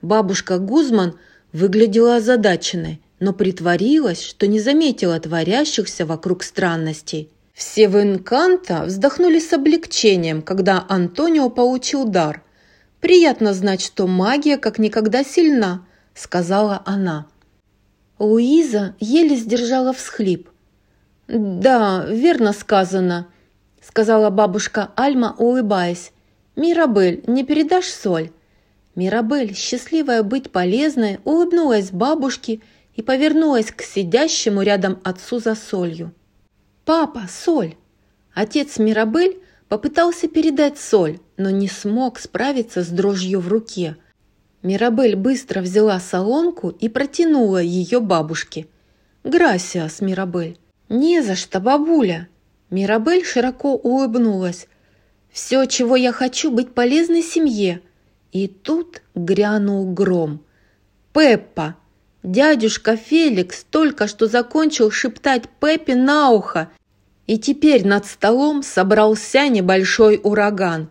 Бабушка Гузман выглядела озадаченной но притворилась, что не заметила творящихся вокруг странностей. Все в Инканто вздохнули с облегчением, когда Антонио получил дар. «Приятно знать, что магия как никогда сильна», – сказала она. Луиза еле сдержала всхлип. «Да, верно сказано», – сказала бабушка Альма, улыбаясь. «Мирабель, не передашь соль?» Мирабель, счастливая быть полезной, улыбнулась бабушке и повернулась к сидящему рядом отцу за солью. «Папа, соль!» Отец Мирабель попытался передать соль, но не смог справиться с дрожью в руке. Мирабель быстро взяла солонку и протянула ее бабушке. «Грасиас, Мирабель!» «Не за что, бабуля!» Мирабель широко улыбнулась. «Все, чего я хочу, быть полезной семье!» И тут грянул гром. «Пеппа!» Дядюшка Феликс только что закончил шептать Пеппе на ухо, и теперь над столом собрался небольшой ураган.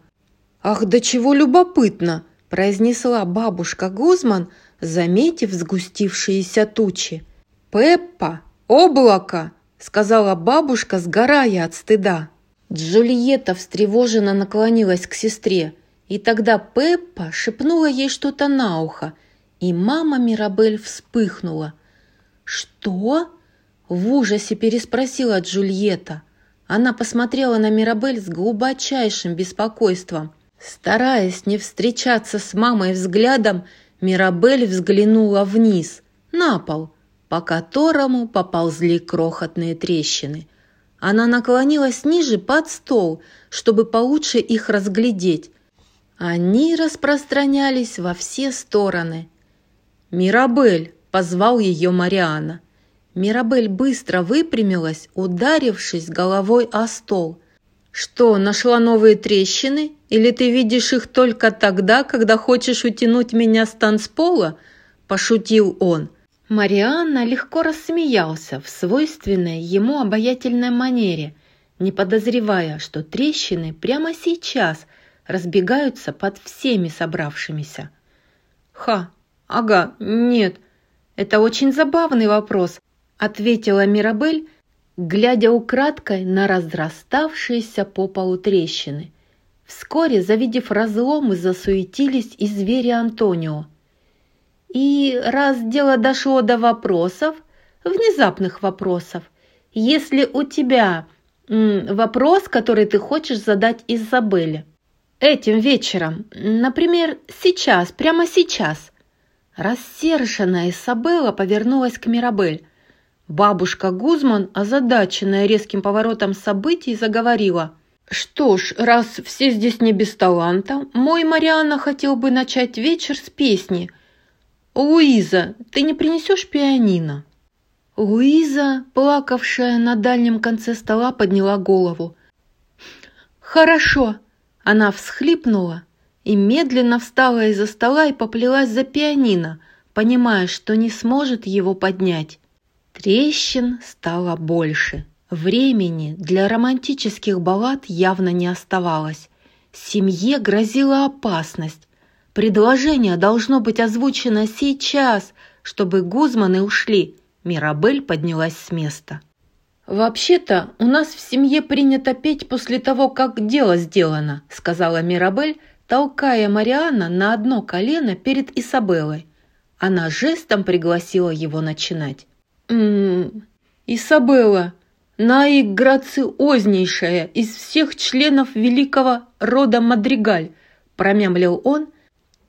«Ах, да чего любопытно!» – произнесла бабушка Гузман, заметив сгустившиеся тучи. «Пеппа! Облако!» – сказала бабушка, сгорая от стыда. Джульетта встревоженно наклонилась к сестре, и тогда Пеппа шепнула ей что-то на ухо – и мама Мирабель вспыхнула. «Что?» – в ужасе переспросила Джульетта. Она посмотрела на Мирабель с глубочайшим беспокойством. Стараясь не встречаться с мамой взглядом, Мирабель взглянула вниз, на пол, по которому поползли крохотные трещины. Она наклонилась ниже под стол, чтобы получше их разглядеть. Они распространялись во все стороны – «Мирабель!» – позвал ее Мариана. Мирабель быстро выпрямилась, ударившись головой о стол. «Что, нашла новые трещины? Или ты видишь их только тогда, когда хочешь утянуть меня с танцпола?» – пошутил он. Марианна легко рассмеялся в свойственной ему обаятельной манере, не подозревая, что трещины прямо сейчас разбегаются под всеми собравшимися. «Ха, «Ага, нет, это очень забавный вопрос», – ответила Мирабель, глядя украдкой на разраставшиеся по полу трещины. Вскоре, завидев разломы, засуетились и звери Антонио. И раз дело дошло до вопросов, внезапных вопросов, если у тебя м, вопрос, который ты хочешь задать Изабелле, этим вечером, например, сейчас, прямо сейчас – Рассерженная Isabella повернулась к Мирабель. Бабушка Гузман, озадаченная резким поворотом событий, заговорила. «Что ж, раз все здесь не без таланта, мой Марианна хотел бы начать вечер с песни. Луиза, ты не принесешь пианино?» Луиза, плакавшая на дальнем конце стола, подняла голову. «Хорошо!» Она всхлипнула и медленно встала из-за стола и поплелась за пианино, понимая, что не сможет его поднять. Трещин стало больше. Времени для романтических баллад явно не оставалось. Семье грозила опасность. Предложение должно быть озвучено сейчас, чтобы Гузманы ушли. Мирабель поднялась с места. «Вообще-то у нас в семье принято петь после того, как дело сделано», сказала Мирабель, толкая Мариана на одно колено перед Исабеллой. Она жестом пригласила его начинать. «М-м, Исабелла, наиграциознейшая из всех членов великого рода Мадригаль», промямлил он.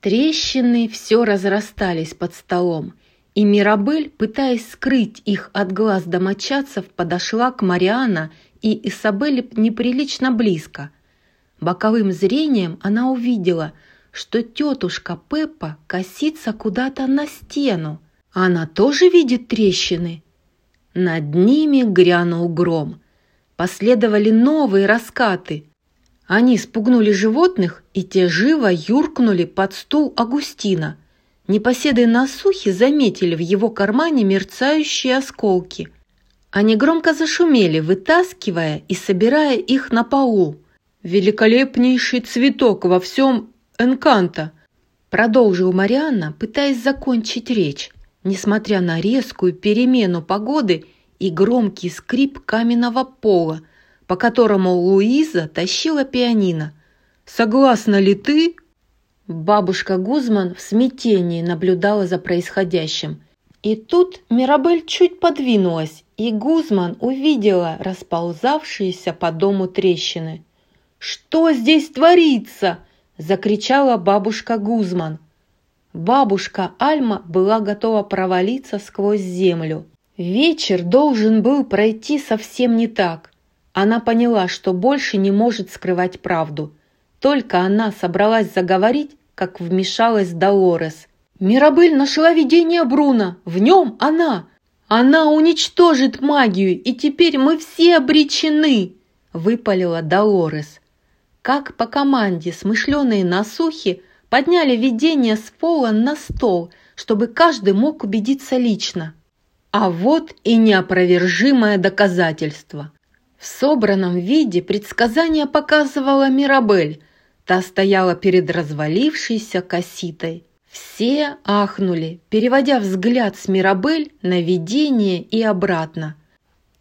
Трещины все разрастались под столом, и Мирабель, пытаясь скрыть их от глаз домочадцев, подошла к Мариана и Исабелле неприлично близко – Боковым зрением она увидела, что тетушка Пеппа косится куда-то на стену. Она тоже видит трещины. Над ними грянул гром. Последовали новые раскаты. Они спугнули животных, и те живо юркнули под стул Агустина. Непоседы на сухе заметили в его кармане мерцающие осколки. Они громко зашумели, вытаскивая и собирая их на полу великолепнейший цветок во всем Энканто», продолжил Марианна, пытаясь закончить речь, несмотря на резкую перемену погоды и громкий скрип каменного пола, по которому Луиза тащила пианино. «Согласна ли ты?» Бабушка Гузман в смятении наблюдала за происходящим. И тут Мирабель чуть подвинулась, и Гузман увидела расползавшиеся по дому трещины. «Что здесь творится?» –– закричала бабушка Гузман. Бабушка Альма была готова провалиться сквозь землю. Вечер должен был пройти совсем не так. Она поняла, что больше не может скрывать правду. Только она собралась заговорить, как вмешалась Долорес. «Мирабель нашла видение Бруно! В нем она! Она уничтожит магию, и теперь мы все обречены!» Выпалила Долорес. Как по команде смышленые насухи подняли видение с пола на стол, чтобы каждый мог убедиться лично. А вот и неопровержимое доказательство. В собранном виде предсказание показывала Мирабель. Та стояла перед развалившейся коситой. Все ахнули, переводя взгляд с Мирабель на видение и обратно.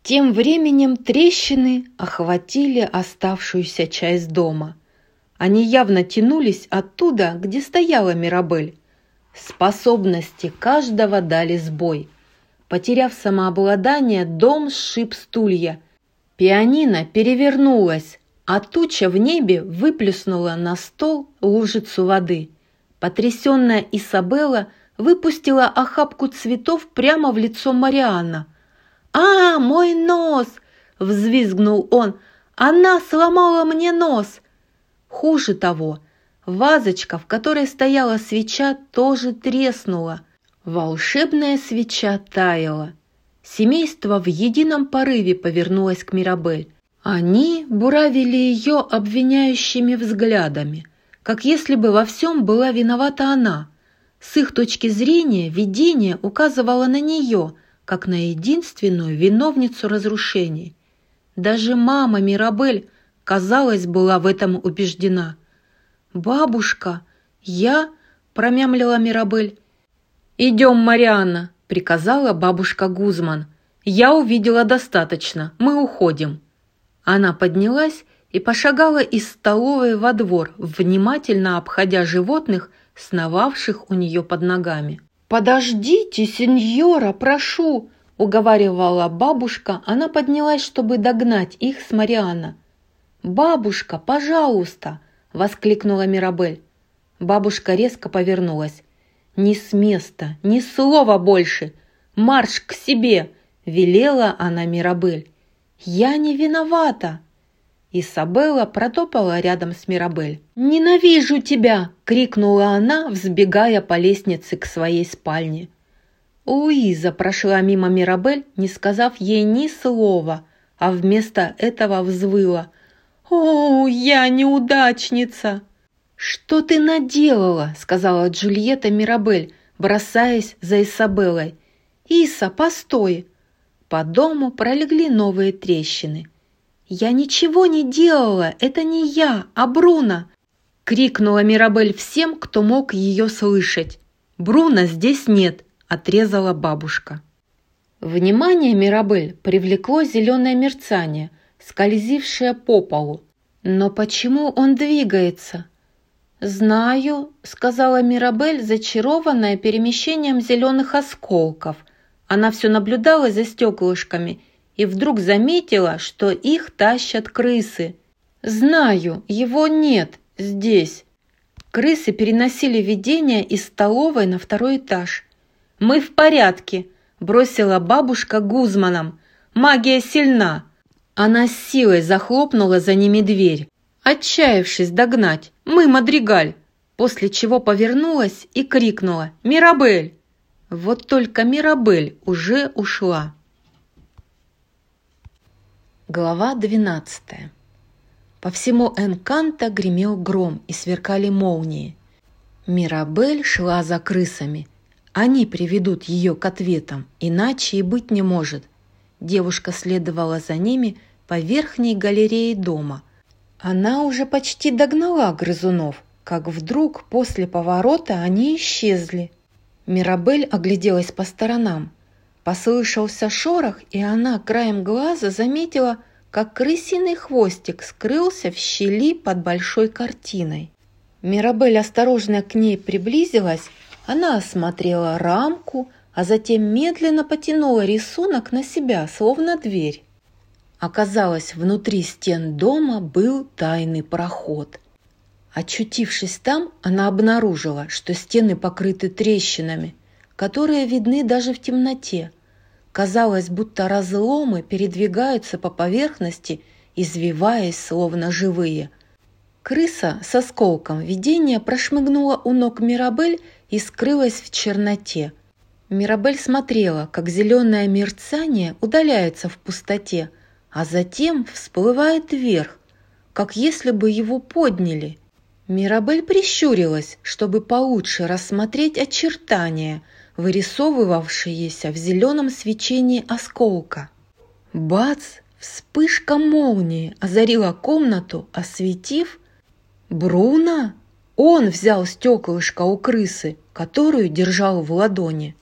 Тем временем трещины охватили оставшуюся часть дома – они явно тянулись оттуда, где стояла Мирабель. Способности каждого дали сбой. Потеряв самообладание, дом сшиб стулья. Пианино перевернулось, а туча в небе выплюснула на стол лужицу воды. Потрясенная Изабелла выпустила охапку цветов прямо в лицо Марианна. «А, мой нос!» – взвизгнул он. «Она сломала мне нос!» Хуже того, вазочка, в которой стояла свеча, тоже треснула. Волшебная свеча таяла. Семейство в едином порыве повернулось к Мирабель. Они буравили ее обвиняющими взглядами, как если бы во всем была виновата она. С их точки зрения видение указывало на нее, как на единственную виновницу разрушений. Даже мама Мирабель казалось, была в этом убеждена. «Бабушка, я...» — промямлила Мирабель. «Идем, Марианна!» — приказала бабушка Гузман. «Я увидела достаточно, мы уходим». Она поднялась и пошагала из столовой во двор, внимательно обходя животных, сновавших у нее под ногами. «Подождите, сеньора, прошу!» — уговаривала бабушка. Она поднялась, чтобы догнать их с Марианна. «Бабушка, пожалуйста!» – воскликнула Мирабель. Бабушка резко повернулась. «Ни с места, ни слова больше! Марш к себе!» – велела она Мирабель. «Я не виновата!» Исабелла протопала рядом с Мирабель. «Ненавижу тебя!» – крикнула она, взбегая по лестнице к своей спальне. Луиза прошла мимо Мирабель, не сказав ей ни слова, а вместо этого взвыла. «О, я неудачница!» «Что ты наделала?» — сказала Джульетта Мирабель, бросаясь за Исабеллой. «Иса, постой!» По дому пролегли новые трещины. «Я ничего не делала! Это не я, а Бруно!» — крикнула Мирабель всем, кто мог ее слышать. «Бруно здесь нет!» — отрезала бабушка. Внимание Мирабель привлекло зеленое мерцание, скользившая по полу. «Но почему он двигается?» «Знаю», — сказала Мирабель, зачарованная перемещением зеленых осколков. Она все наблюдала за стеклышками и вдруг заметила, что их тащат крысы. «Знаю, его нет здесь». Крысы переносили видение из столовой на второй этаж. «Мы в порядке», — бросила бабушка Гузманом. «Магия сильна. Она с силой захлопнула за ними дверь, отчаявшись догнать «Мы, Мадригаль!», после чего повернулась и крикнула «Мирабель!». Вот только Мирабель уже ушла. Глава 12 По всему Энканта гремел гром и сверкали молнии. Мирабель шла за крысами. Они приведут ее к ответам, иначе и быть не может – Девушка следовала за ними по верхней галерее дома. Она уже почти догнала грызунов, как вдруг после поворота они исчезли. Мирабель огляделась по сторонам. Послышался шорох, и она краем глаза заметила, как крысиный хвостик скрылся в щели под большой картиной. Мирабель осторожно к ней приблизилась, она осмотрела рамку, а затем медленно потянула рисунок на себя, словно дверь. Оказалось, внутри стен дома был тайный проход. Очутившись там, она обнаружила, что стены покрыты трещинами, которые видны даже в темноте. Казалось, будто разломы передвигаются по поверхности, извиваясь, словно живые. Крыса с осколком видения прошмыгнула у ног Мирабель и скрылась в черноте. Мирабель смотрела, как зеленое мерцание удаляется в пустоте, а затем всплывает вверх, как если бы его подняли – Мирабель прищурилась, чтобы получше рассмотреть очертания, вырисовывавшиеся в зеленом свечении осколка. Бац! Вспышка молнии озарила комнату, осветив... Бруно? Он взял стеклышко у крысы, которую держал в ладони.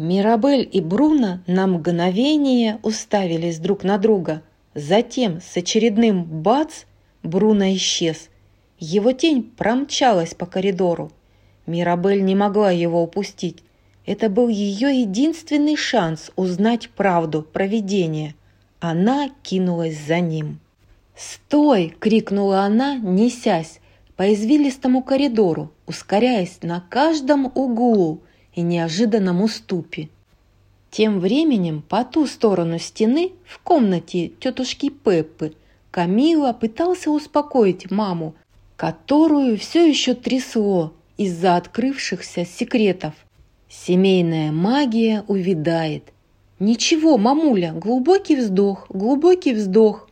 Мирабель и Бруно на мгновение уставились друг на друга. Затем с очередным бац Бруно исчез, его тень промчалась по коридору. Мирабель не могла его упустить. Это был ее единственный шанс узнать правду про видение. Она кинулась за ним. «Стой!» – крикнула она, несясь по извилистому коридору, ускоряясь на каждом углу и неожиданном уступе. Тем временем по ту сторону стены, в комнате тетушки Пеппы, Камила пытался успокоить маму, которую все еще трясло из-за открывшихся секретов. Семейная магия увядает. Ничего, мамуля, глубокий вздох, глубокий вздох.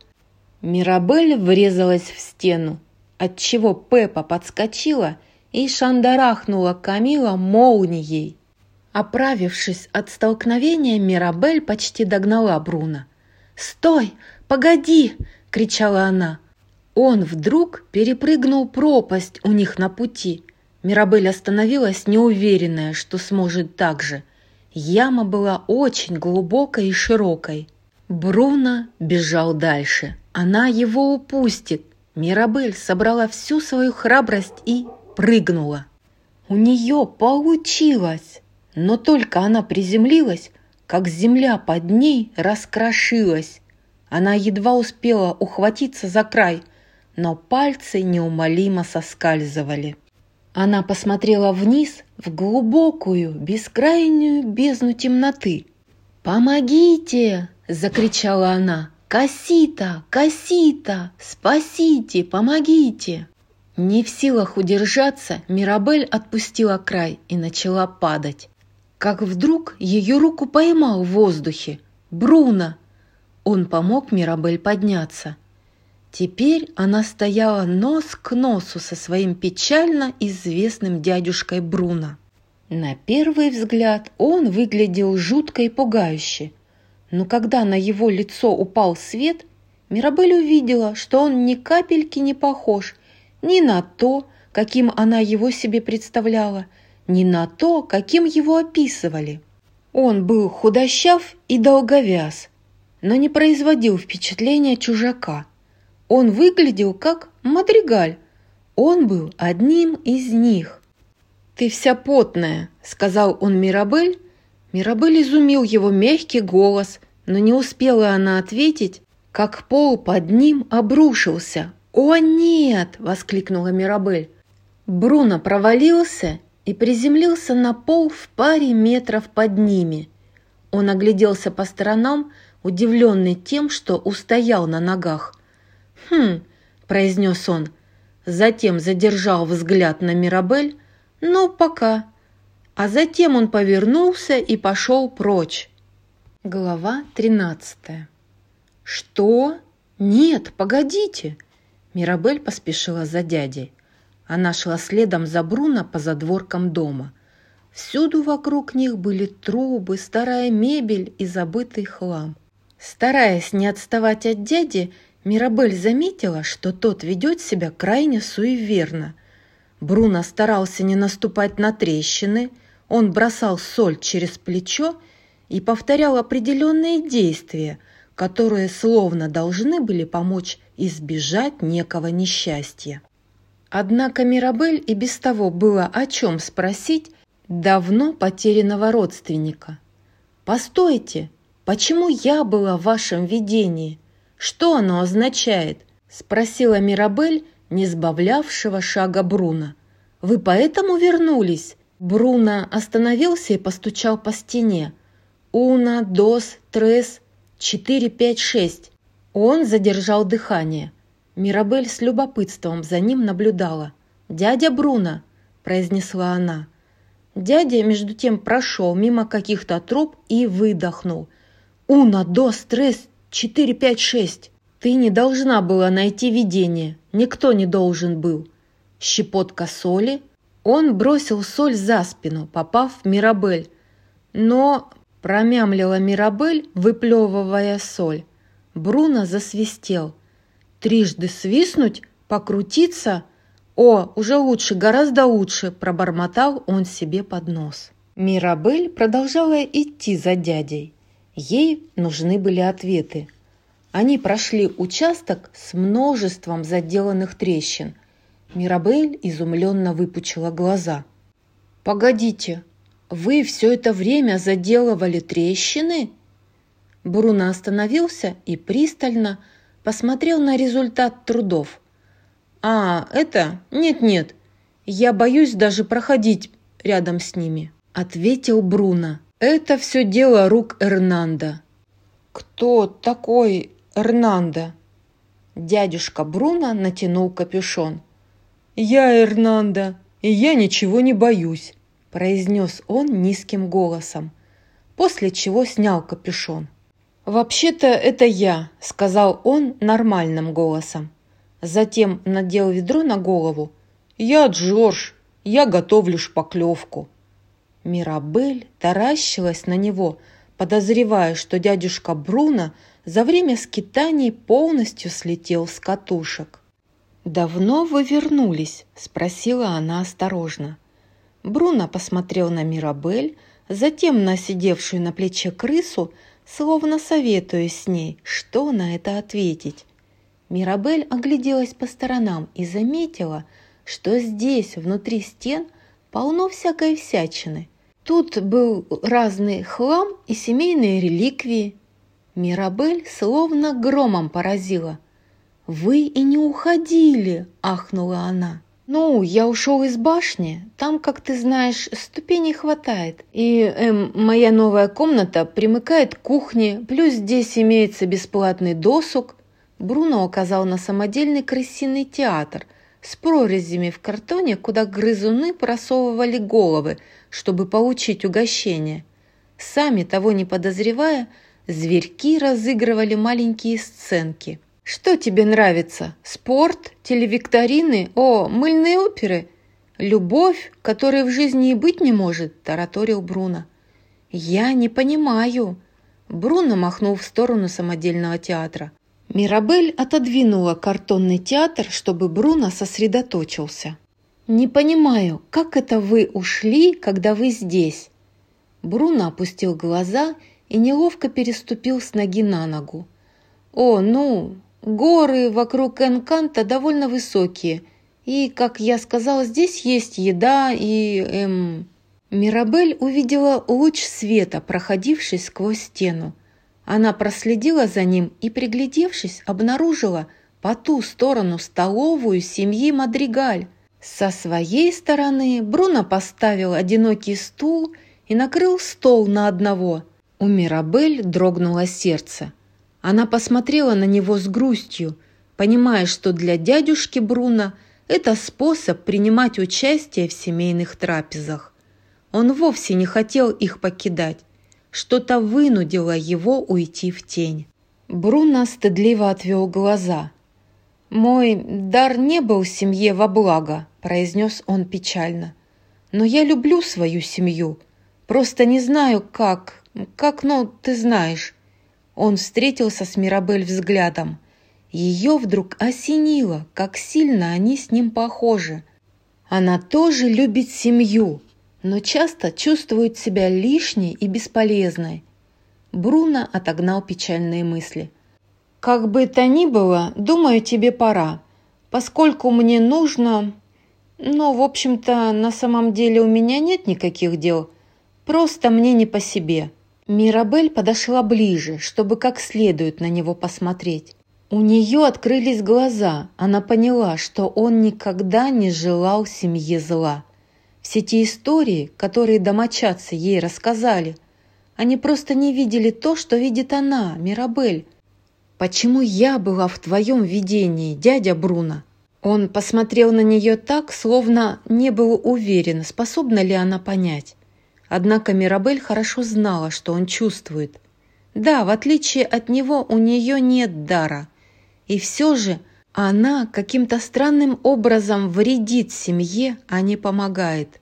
Мирабель врезалась в стену, отчего Пеппа подскочила и шандарахнула Камила молнией. Оправившись от столкновения, Мирабель почти догнала Бруно. «Стой! Погоди!» – кричала она. Он вдруг перепрыгнул пропасть у них на пути. Мирабель остановилась, неуверенная, что сможет так же. Яма была очень глубокой и широкой. Бруно бежал дальше. Она его упустит. Мирабель собрала всю свою храбрость и прыгнула. У нее получилось! Но только она приземлилась, как земля под ней раскрошилась. Она едва успела ухватиться за край – но пальцы неумолимо соскальзывали. Она посмотрела вниз в глубокую, бескрайнюю бездну темноты. «Помогите!» – закричала она. «Кассита! Кассита! Спасите! Помогите!» Не в силах удержаться, Мирабель отпустила край и начала падать. Как вдруг ее руку поймал в воздухе. Бруно! Он помог Мирабель подняться – Теперь она стояла нос к носу со своим печально известным дядюшкой Бруно. На первый взгляд он выглядел жутко и пугающе, но когда на его лицо упал свет, Мирабель увидела, что он ни капельки не похож ни на то, каким она его себе представляла, ни на то, каким его описывали. Он был худощав и долговяз, но не производил впечатления чужака – он выглядел как мадригаль. Он был одним из них. «Ты вся потная», — сказал он Мирабель. Мирабель изумил его мягкий голос, но не успела она ответить, как пол под ним обрушился. «О, нет!» — воскликнула Мирабель. Бруно провалился и приземлился на пол в паре метров под ними. Он огляделся по сторонам, удивленный тем, что устоял на ногах. «Хм», – произнес он, затем задержал взгляд на Мирабель, «ну, пока». А затем он повернулся и пошел прочь. Глава тринадцатая. «Что? Нет, погодите!» Мирабель поспешила за дядей. Она шла следом за Бруно по задворкам дома. Всюду вокруг них были трубы, старая мебель и забытый хлам. Стараясь не отставать от дяди, Мирабель заметила, что тот ведет себя крайне суеверно. Бруно старался не наступать на трещины, он бросал соль через плечо и повторял определенные действия, которые словно должны были помочь избежать некого несчастья. Однако Мирабель и без того было о чем спросить давно потерянного родственника. «Постойте, почему я была в вашем видении?» Что оно означает?» – спросила Мирабель, не сбавлявшего шага Бруно. «Вы поэтому вернулись?» Бруно остановился и постучал по стене. «Уна, дос, трес, четыре, пять, шесть». Он задержал дыхание. Мирабель с любопытством за ним наблюдала. «Дядя Бруно!» – произнесла она. Дядя, между тем, прошел мимо каких-то труб и выдохнул. «Уна, дос, трес, четыре, пять, шесть». Ты не должна была найти видение. Никто не должен был. Щепотка соли. Он бросил соль за спину, попав в Мирабель. Но промямлила Мирабель, выплевывая соль. Бруно засвистел. Трижды свистнуть, покрутиться. О, уже лучше, гораздо лучше, пробормотал он себе под нос. Мирабель продолжала идти за дядей. Ей нужны были ответы – они прошли участок с множеством заделанных трещин. Мирабель изумленно выпучила глаза. «Погодите, вы все это время заделывали трещины?» Бруно остановился и пристально посмотрел на результат трудов. «А, это? Нет-нет, я боюсь даже проходить рядом с ними», — ответил Бруно. «Это все дело рук Эрнанда». «Кто такой Эрнанда. Дядюшка Бруно натянул капюшон. «Я Эрнанда, и я ничего не боюсь», – произнес он низким голосом, после чего снял капюшон. «Вообще-то это я», – сказал он нормальным голосом. Затем надел ведро на голову. «Я Джордж, я готовлю шпаклевку». Мирабель таращилась на него, подозревая, что дядюшка Бруно – за время скитаний полностью слетел с катушек. «Давно вы вернулись?» – спросила она осторожно. Бруно посмотрел на Мирабель, затем на сидевшую на плече крысу, словно советуясь с ней, что на это ответить. Мирабель огляделась по сторонам и заметила, что здесь, внутри стен, полно всякой всячины. Тут был разный хлам и семейные реликвии, Мирабель словно громом поразила. «Вы и не уходили!» – ахнула она. «Ну, я ушел из башни. Там, как ты знаешь, ступеней хватает. И эм, моя новая комната примыкает к кухне, плюс здесь имеется бесплатный досуг». Бруно указал на самодельный крысиный театр с прорезями в картоне, куда грызуны просовывали головы, чтобы получить угощение. Сами того не подозревая – Зверьки разыгрывали маленькие сценки. «Что тебе нравится? Спорт? Телевикторины? О, мыльные оперы?» «Любовь, которой в жизни и быть не может», – тараторил Бруно. «Я не понимаю». Бруно махнул в сторону самодельного театра. Мирабель отодвинула картонный театр, чтобы Бруно сосредоточился. «Не понимаю, как это вы ушли, когда вы здесь?» Бруно опустил глаза и неловко переступил с ноги на ногу. «О, ну, горы вокруг Энканта довольно высокие, и, как я сказала, здесь есть еда и... эм...» Мирабель увидела луч света, проходивший сквозь стену. Она проследила за ним и, приглядевшись, обнаружила по ту сторону столовую семьи Мадригаль. Со своей стороны Бруно поставил одинокий стул и накрыл стол на одного – у Мирабель дрогнуло сердце. Она посмотрела на него с грустью, понимая, что для дядюшки Бруно это способ принимать участие в семейных трапезах. Он вовсе не хотел их покидать. Что-то вынудило его уйти в тень. Бруно стыдливо отвел глаза. «Мой дар не был семье во благо», – произнес он печально. «Но я люблю свою семью. Просто не знаю, как, как, ну, ты знаешь». Он встретился с Мирабель взглядом. Ее вдруг осенило, как сильно они с ним похожи. Она тоже любит семью, но часто чувствует себя лишней и бесполезной. Бруно отогнал печальные мысли. «Как бы то ни было, думаю, тебе пора, поскольку мне нужно... Но, в общем-то, на самом деле у меня нет никаких дел, просто мне не по себе». Мирабель подошла ближе, чтобы как следует на него посмотреть. У нее открылись глаза, она поняла, что он никогда не желал семье зла. Все те истории, которые домочадцы ей рассказали, они просто не видели то, что видит она, Мирабель. «Почему я была в твоем видении, дядя Бруно?» Он посмотрел на нее так, словно не был уверен, способна ли она понять. Однако Мирабель хорошо знала, что он чувствует. Да, в отличие от него, у нее нет дара. И все же она каким-то странным образом вредит семье, а не помогает.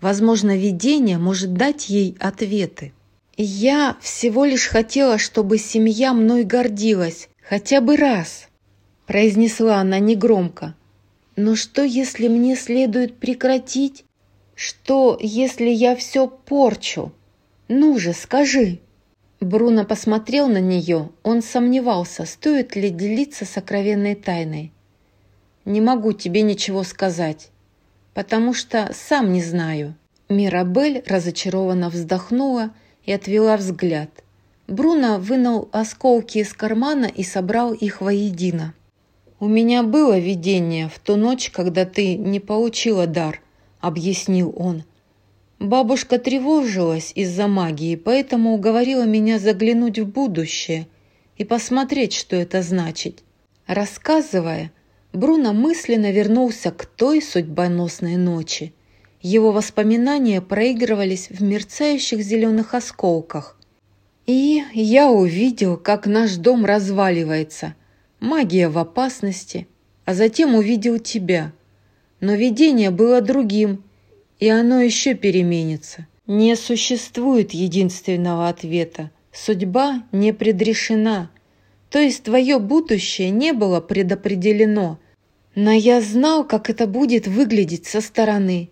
Возможно, видение может дать ей ответы. «Я всего лишь хотела, чтобы семья мной гордилась, хотя бы раз», произнесла она негромко. «Но что, если мне следует прекратить? Что, если я все порчу? Ну же, скажи!» Бруно посмотрел на нее, он сомневался, стоит ли делиться сокровенной тайной. «Не могу тебе ничего сказать, потому что сам не знаю». Мирабель разочарованно вздохнула и отвела взгляд. Бруно вынул осколки из кармана и собрал их воедино. «У меня было видение в ту ночь, когда ты не получила дар», — объяснил он. «Бабушка тревожилась из-за магии, поэтому уговорила меня заглянуть в будущее и посмотреть, что это значит». Рассказывая, Бруно мысленно вернулся к той судьбоносной ночи. Его воспоминания проигрывались в мерцающих зеленых осколках. И я увидел, как наш дом разваливается — магия в опасности, а затем увидел тебя. Но видение было другим, и оно еще переменится. Не существует единственного ответа. Судьба не предрешена. То есть твое будущее не было предопределено. Но я знал, как это будет выглядеть со стороны.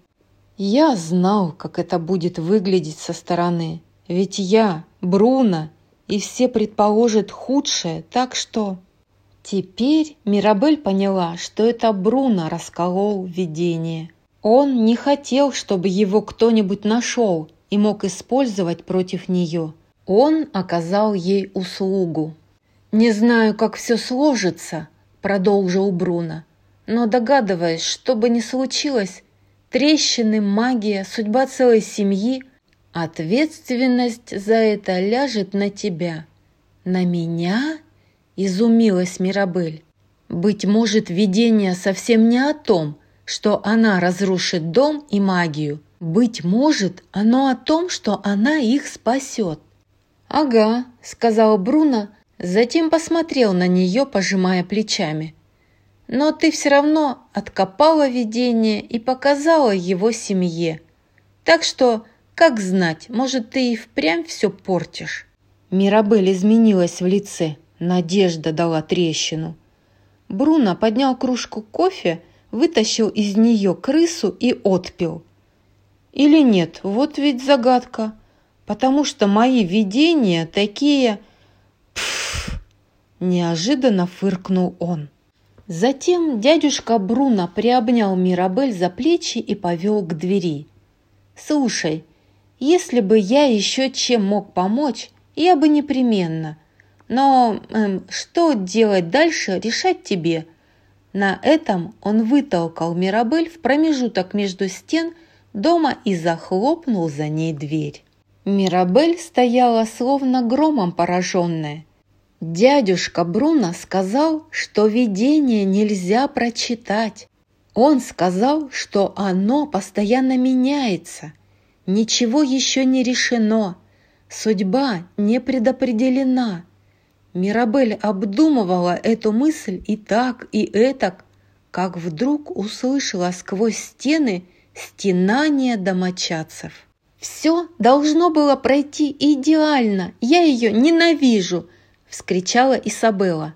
Я знал, как это будет выглядеть со стороны. Ведь я, Бруно, и все предположат худшее, так что... Теперь Мирабель поняла, что это Бруно расколол видение. Он не хотел, чтобы его кто-нибудь нашел и мог использовать против нее. Он оказал ей услугу. «Не знаю, как все сложится», – продолжил Бруно, «но догадываясь, что бы ни случилось, трещины, магия, судьба целой семьи, ответственность за это ляжет на тебя». «На меня?» Изумилась Мирабель. Быть может, видение совсем не о том, что она разрушит дом и магию. Быть может, оно о том, что она их спасет. «Ага», — сказал Бруно, затем посмотрел на нее, пожимая плечами. «Но ты все равно откопала видение и показала его семье. Так что, как знать, может, ты и впрямь все портишь». Мирабель изменилась в лице. Надежда дала трещину. Бруно поднял кружку кофе, вытащил из нее крысу и отпил. Или нет, вот ведь загадка. Потому что мои видения такие... Пф, неожиданно фыркнул он. Затем дядюшка Бруно приобнял Мирабель за плечи и повел к двери. «Слушай, если бы я еще чем мог помочь, я бы непременно. Но эм, что делать дальше, решать тебе. На этом он вытолкал Мирабель в промежуток между стен дома и захлопнул за ней дверь. Мирабель стояла словно громом пораженная. Дядюшка Бруно сказал, что видение нельзя прочитать. Он сказал, что оно постоянно меняется. Ничего еще не решено. Судьба не предопределена. Мирабель обдумывала эту мысль и так, и этак, как вдруг услышала сквозь стены стенание домочадцев. «Все должно было пройти идеально, я ее ненавижу!» – вскричала Изабелла.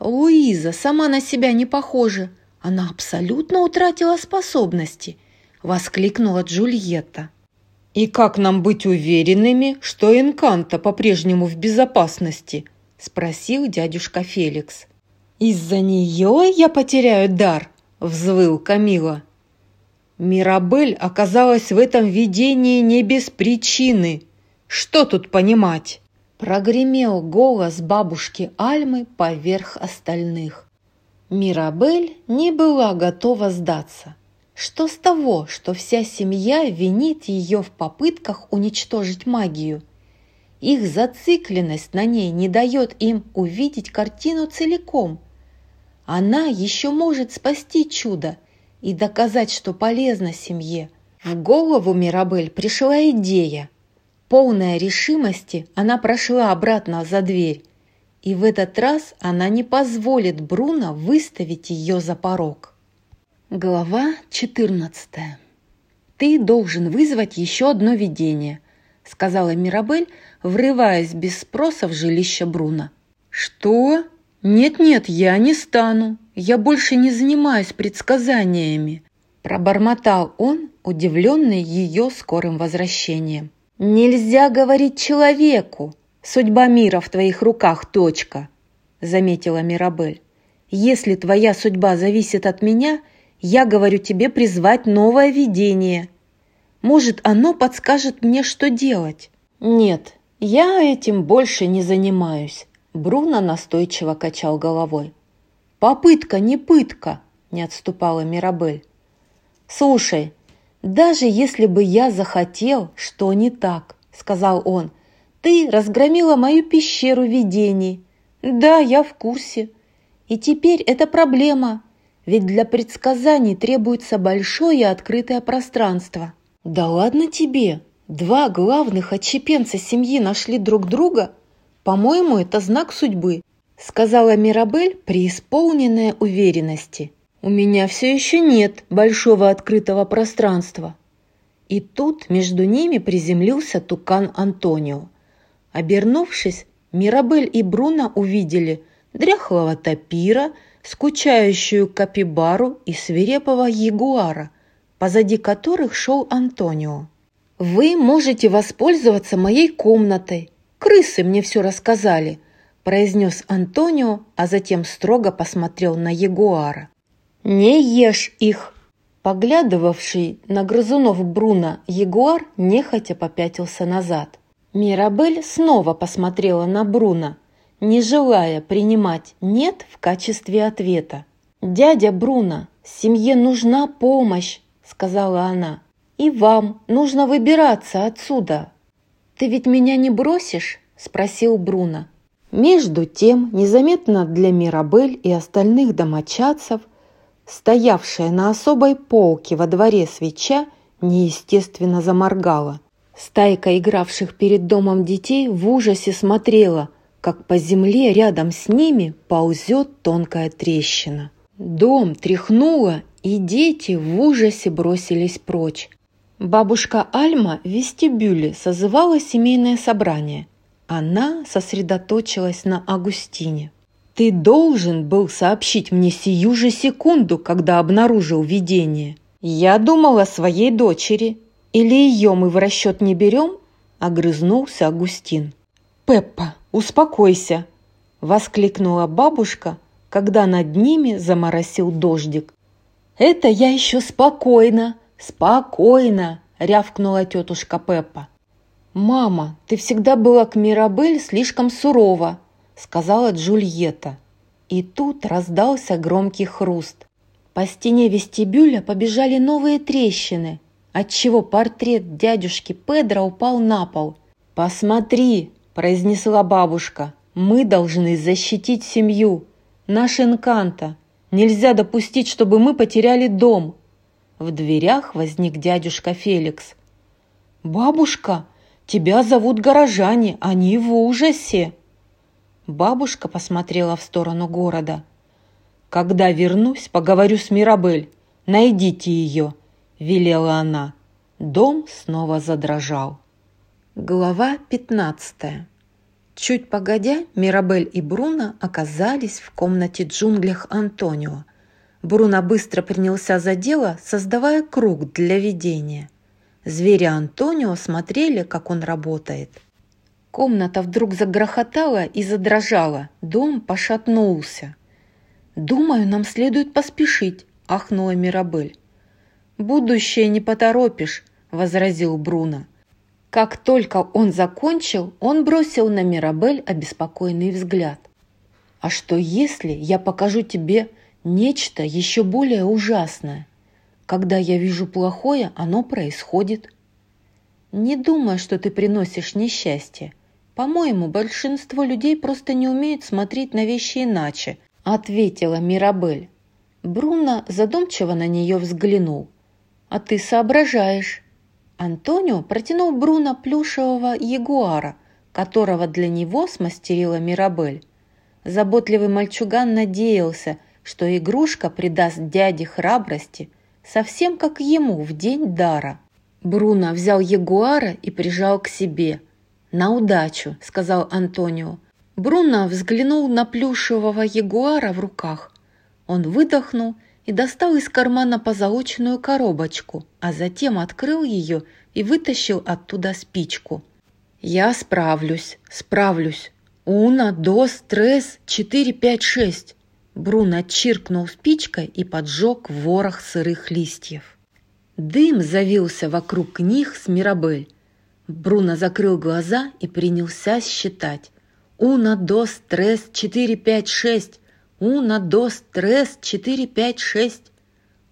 «Луиза сама на себя не похожа, она абсолютно утратила способности!» – воскликнула Джульетта. «И как нам быть уверенными, что Энканта по-прежнему в безопасности?» – спросил дядюшка Феликс. «Из-за нее я потеряю дар?» – взвыл Камила. Мирабель оказалась в этом видении не без причины. Что тут понимать? Прогремел голос бабушки Альмы поверх остальных. Мирабель не была готова сдаться. Что с того, что вся семья винит ее в попытках уничтожить магию? Их зацикленность на ней не дает им увидеть картину целиком. Она еще может спасти чудо и доказать, что полезно семье. В голову Мирабель пришла идея. Полная решимости она прошла обратно за дверь. И в этот раз она не позволит Бруно выставить ее за порог. Глава 14. «Ты должен вызвать еще одно видение», — сказала Мирабель, врываясь без спроса в жилище Бруно. «Что? Нет-нет, я не стану. Я больше не занимаюсь предсказаниями», — пробормотал он, удивленный ее скорым возвращением. «Нельзя говорить человеку. Судьба мира в твоих руках, точка», — заметила Мирабель. «Если твоя судьба зависит от меня, — я говорю тебе призвать новое видение. Может, оно подскажет мне, что делать? Нет, я этим больше не занимаюсь. Бруно настойчиво качал головой. Попытка не пытка, не отступала Мирабель. Слушай, даже если бы я захотел, что не так, сказал он, ты разгромила мою пещеру видений. Да, я в курсе. И теперь это проблема. Ведь для предсказаний требуется большое открытое пространство. Да ладно тебе! Два главных отщепенца семьи нашли друг друга? По-моему, это знак судьбы, сказала Мирабель, преисполненная уверенности. У меня все еще нет большого открытого пространства. И тут между ними приземлился тукан Антонио. Обернувшись, Мирабель и Бруно увидели дряхлого тапира – скучающую капибару и свирепого ягуара, позади которых шел Антонио. «Вы можете воспользоваться моей комнатой. Крысы мне все рассказали», произнес Антонио, а затем строго посмотрел на ягуара. «Не ешь их!» Поглядывавший на грызунов Бруно ягуар нехотя попятился назад. Мирабель снова посмотрела на Бруно, не желая принимать «нет» в качестве ответа. «Дядя Бруно, семье нужна помощь», — сказала она. «И вам нужно выбираться отсюда». «Ты ведь меня не бросишь?» — спросил Бруно. Между тем, незаметно для Мирабель и остальных домочадцев, стоявшая на особой полке во дворе свеча неестественно заморгала. Стайка игравших перед домом детей в ужасе смотрела, как по земле рядом с ними ползет тонкая трещина. Дом тряхнуло, и дети в ужасе бросились прочь. Бабушка Альма в вестибюле созывала семейное собрание. Она сосредоточилась на Агустине. «Ты должен был сообщить мне сию же секунду, когда обнаружил видение. Я думала о своей дочери. Или ее мы в расчет не берем?» – огрызнулся Агустин. «Пеппа, успокойся!» – воскликнула бабушка, когда над ними заморосил дождик. «Это я еще спокойно, спокойно!» – рявкнула тетушка Пеппа. «Мама, ты всегда была к Мирабель слишком сурова», – сказала Джульетта. И тут раздался громкий хруст. По стене вестибюля побежали новые трещины, отчего портрет дядюшки Педро упал на пол. «Посмотри!» произнесла бабушка. «Мы должны защитить семью, наш Энканто. Нельзя допустить, чтобы мы потеряли дом». В дверях возник дядюшка Феликс. «Бабушка, тебя зовут горожане, они в ужасе!» Бабушка посмотрела в сторону города. «Когда вернусь, поговорю с Мирабель. Найдите ее», — велела она. Дом снова задрожал. Глава 15. Чуть погодя, Мирабель и Бруно оказались в комнате джунглях Антонио. Бруно быстро принялся за дело, создавая круг для видения. Звери Антонио смотрели, как он работает. Комната вдруг загрохотала и задрожала, дом пошатнулся. «Думаю, нам следует поспешить», – ахнула Мирабель. «Будущее не поторопишь», – возразил Бруно. Как только он закончил, он бросил на Мирабель обеспокоенный взгляд. «А что если я покажу тебе нечто еще более ужасное? Когда я вижу плохое, оно происходит». «Не думай, что ты приносишь несчастье. По-моему, большинство людей просто не умеют смотреть на вещи иначе», ответила Мирабель. Бруно задумчиво на нее взглянул. «А ты соображаешь». Антонио протянул Бруно плюшевого ягуара, которого для него смастерила Мирабель. Заботливый мальчуган надеялся, что игрушка придаст дяде храбрости, совсем как ему в день дара. Бруно взял ягуара и прижал к себе. «На удачу», — сказал Антонио. Бруно взглянул на плюшевого ягуара в руках. Он выдохнул и достал из кармана позолоченную коробочку, а затем открыл ее и вытащил оттуда спичку. «Я справлюсь, справлюсь. Уна, дос, трес, четыре, пять, шесть». Бруно чиркнул спичкой и поджег ворох сырых листьев. Дым завился вокруг них с Мирабель. Бруно закрыл глаза и принялся считать. «Уна, дос, трес, четыре, пять, шесть. Уна, дос, трес, четыре, пять, шесть.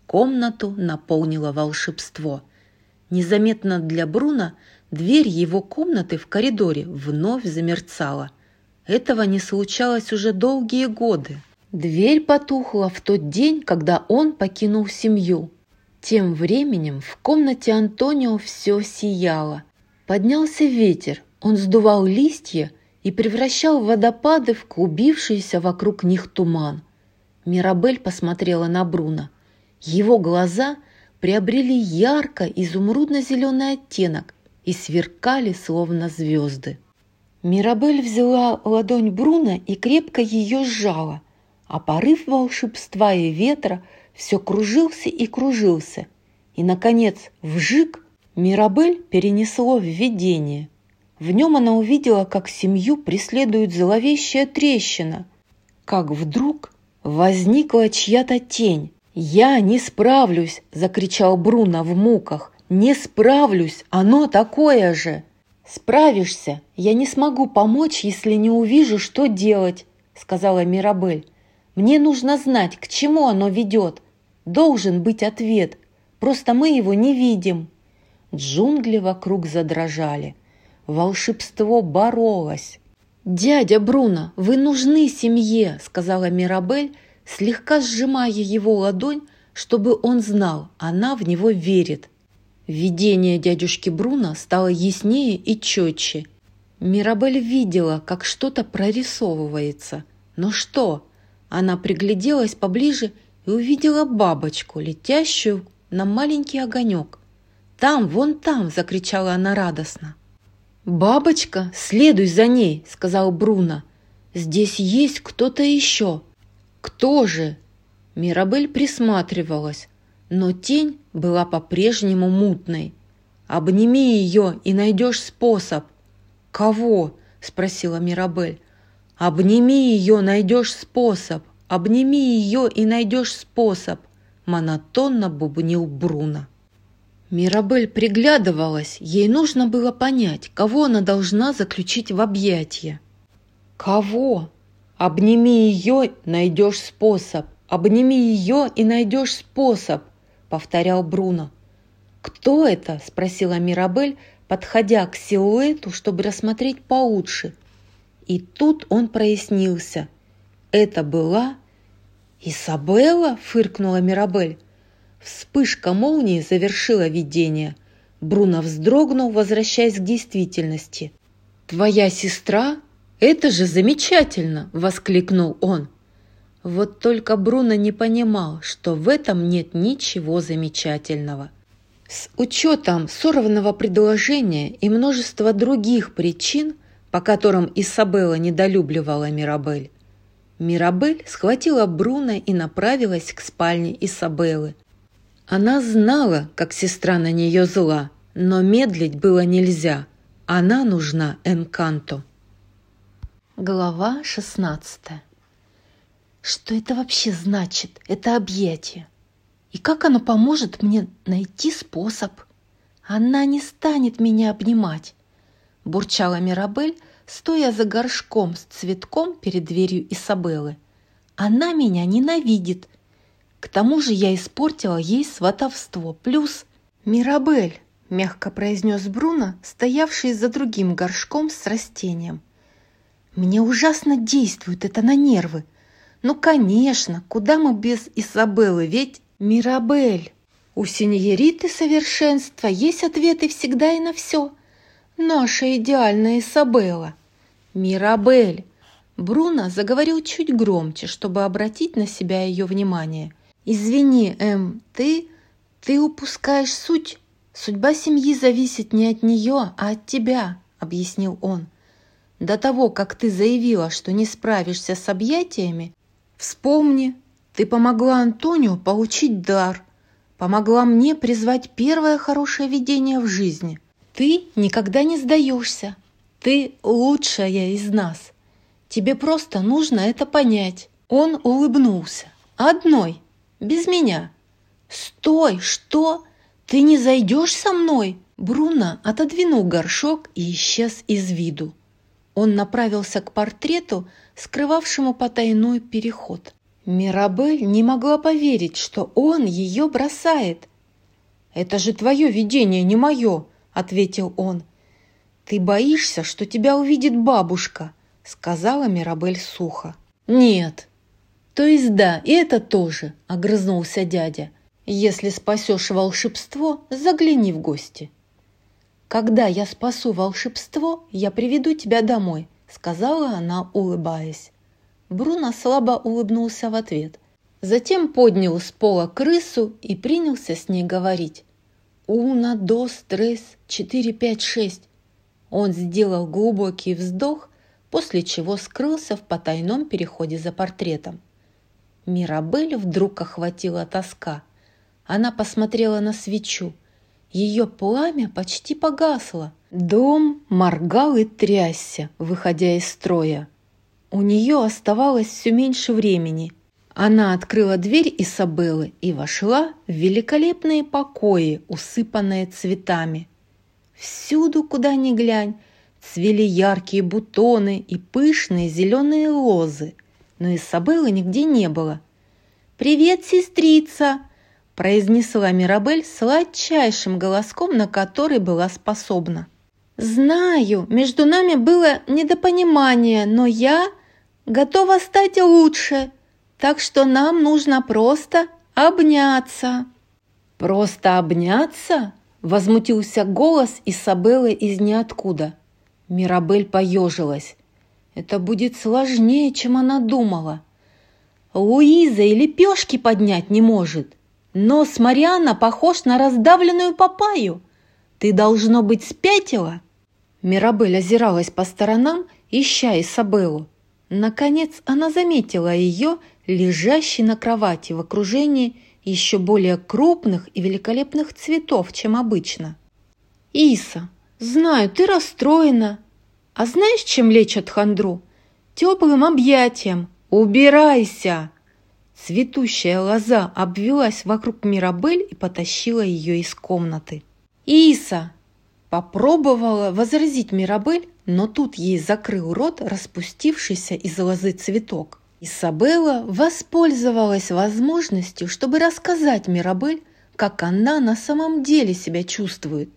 Комнату наполнило волшебство. Незаметно для Бруна дверь его комнаты в коридоре вновь замерцала. Этого не случалось уже долгие годы. Дверь потухла в тот день, когда он покинул семью. Тем временем в комнате Антонио все сияло. Поднялся ветер, он сдувал листья и превращал водопады в клубившийся вокруг них туман. Мирабель посмотрела на Бруно. Его глаза приобрели ярко изумрудно-зеленый оттенок и сверкали, словно звезды. Мирабель взяла ладонь Бруно и крепко ее сжала, а порыв волшебства и ветра все кружился и кружился. И, наконец, вжик Мирабель перенесло в видение. В нем она увидела, как семью преследует зловещая трещина. Как вдруг возникла чья-то тень. «Я не справлюсь!» – закричал Бруно в муках. «Не справлюсь! Оно такое же!» «Справишься! Я не смогу помочь, если не увижу, что делать!» – сказала Мирабель. «Мне нужно знать, к чему оно ведет. Должен быть ответ. Просто мы его не видим». Джунгли вокруг задрожали – Волшебство боролось. «Дядя Бруно, вы нужны семье», — сказала Мирабель, слегка сжимая его ладонь, чтобы он знал, она в него верит. Видение дядюшки Бруно стало яснее и четче. Мирабель видела, как что-то прорисовывается. Но что? Она пригляделась поближе и увидела бабочку, летящую на маленький огонек. «Там, вон там!» – закричала она радостно. «Бабочка, следуй за ней», — сказал Бруно. «Здесь есть кто-то еще». «Кто же?» Мирабель присматривалась, но тень была по-прежнему мутной. «Обними ее и найдешь способ». «Кого?» — спросила Мирабель. «Обними ее, найдешь способ. Обними ее и найдешь способ», — монотонно бубнил Бруно. Мирабель приглядывалась, ей нужно было понять, кого она должна заключить в объятия. «Кого? Обними ее, найдешь способ. Обними ее и найдешь способ», — повторял Бруно. «Кто это?» — спросила Мирабель, подходя к силуэту, чтобы рассмотреть получше. И тут он прояснился. «Это была...» «Изабелла?» — фыркнула Мирабель. Вспышка молнии завершила видение. Бруно вздрогнул, возвращаясь к действительности. «Твоя сестра? Это же замечательно!» – воскликнул он. Вот только Бруно не понимал, что в этом нет ничего замечательного. С учетом сорванного предложения и множества других причин, по которым Исабелла недолюбливала Мирабель, Мирабель схватила Бруно и направилась к спальне Исабеллы, она знала, как сестра на нее зла, но медлить было нельзя. Она нужна Энканто. Глава 16 Что это вообще значит, это объятие? И как оно поможет мне найти способ? Она не станет меня обнимать!» Бурчала Мирабель, стоя за горшком с цветком перед дверью Исабеллы. «Она меня ненавидит. К тому же я испортила ей сватовство. Плюс...» «Мирабель!» – мягко произнес Бруно, стоявший за другим горшком с растением. «Мне ужасно действует это на нервы. Ну, конечно, куда мы без Изабеллы, ведь Мирабель. У сеньориты совершенства есть ответы всегда и на все. Наша идеальная Изабелла. Мирабель. Бруно заговорил чуть громче, чтобы обратить на себя ее внимание. «Извини, Эм, ты... ты упускаешь суть. Судьба семьи зависит не от нее, а от тебя», — объяснил он. «До того, как ты заявила, что не справишься с объятиями, Вспомни, ты помогла Антонио получить дар, помогла мне призвать первое хорошее видение в жизни. Ты никогда не сдаешься. Ты лучшая из нас. Тебе просто нужно это понять. Он улыбнулся. Одной, без меня. Стой, что? Ты не зайдешь со мной? Бруно отодвинул горшок и исчез из виду. Он направился к портрету, скрывавшему потайной переход. Мирабель не могла поверить, что он ее бросает. «Это же твое видение, не мое», — ответил он. «Ты боишься, что тебя увидит бабушка», — сказала Мирабель сухо. «Нет». «То есть да, и это тоже», — огрызнулся дядя. «Если спасешь волшебство, загляни в гости». «Когда я спасу волшебство, я приведу тебя домой», — сказала она, улыбаясь. Бруно слабо улыбнулся в ответ. Затем поднял с пола крысу и принялся с ней говорить. «Уна, дос, трес, четыре, пять, шесть». Он сделал глубокий вздох, после чего скрылся в потайном переходе за портретом. Мирабель вдруг охватила тоска. Она посмотрела на свечу. Ее пламя почти погасло. Дом моргал и трясся, выходя из строя. У нее оставалось все меньше времени. Она открыла дверь Исабеллы и вошла в великолепные покои, усыпанные цветами. Всюду, куда ни глянь, цвели яркие бутоны и пышные зеленые лозы, но Исабеллы нигде не было. «Привет, сестрица!» произнесла Мирабель сладчайшим голоском, на который была способна. «Знаю, между нами было недопонимание, но я готова стать лучше, так что нам нужно просто обняться». «Просто обняться?» – возмутился голос Исабеллы из ниоткуда. Мирабель поежилась. «Это будет сложнее, чем она думала. Луиза и лепешки поднять не может». Нос Марианна похож на раздавленную папаю. Ты, должно быть, спятила?» Мирабель озиралась по сторонам, ища Исабеллу. Наконец она заметила ее, лежащей на кровати в окружении еще более крупных и великолепных цветов, чем обычно. «Иса, знаю, ты расстроена. А знаешь, чем лечат хандру? Теплым объятием. Убирайся!» Цветущая лоза обвелась вокруг Мирабель и потащила ее из комнаты. «Иса!» Попробовала возразить Мирабель, но тут ей закрыл рот распустившийся из лозы цветок. Исабелла воспользовалась возможностью, чтобы рассказать Мирабель, как она на самом деле себя чувствует.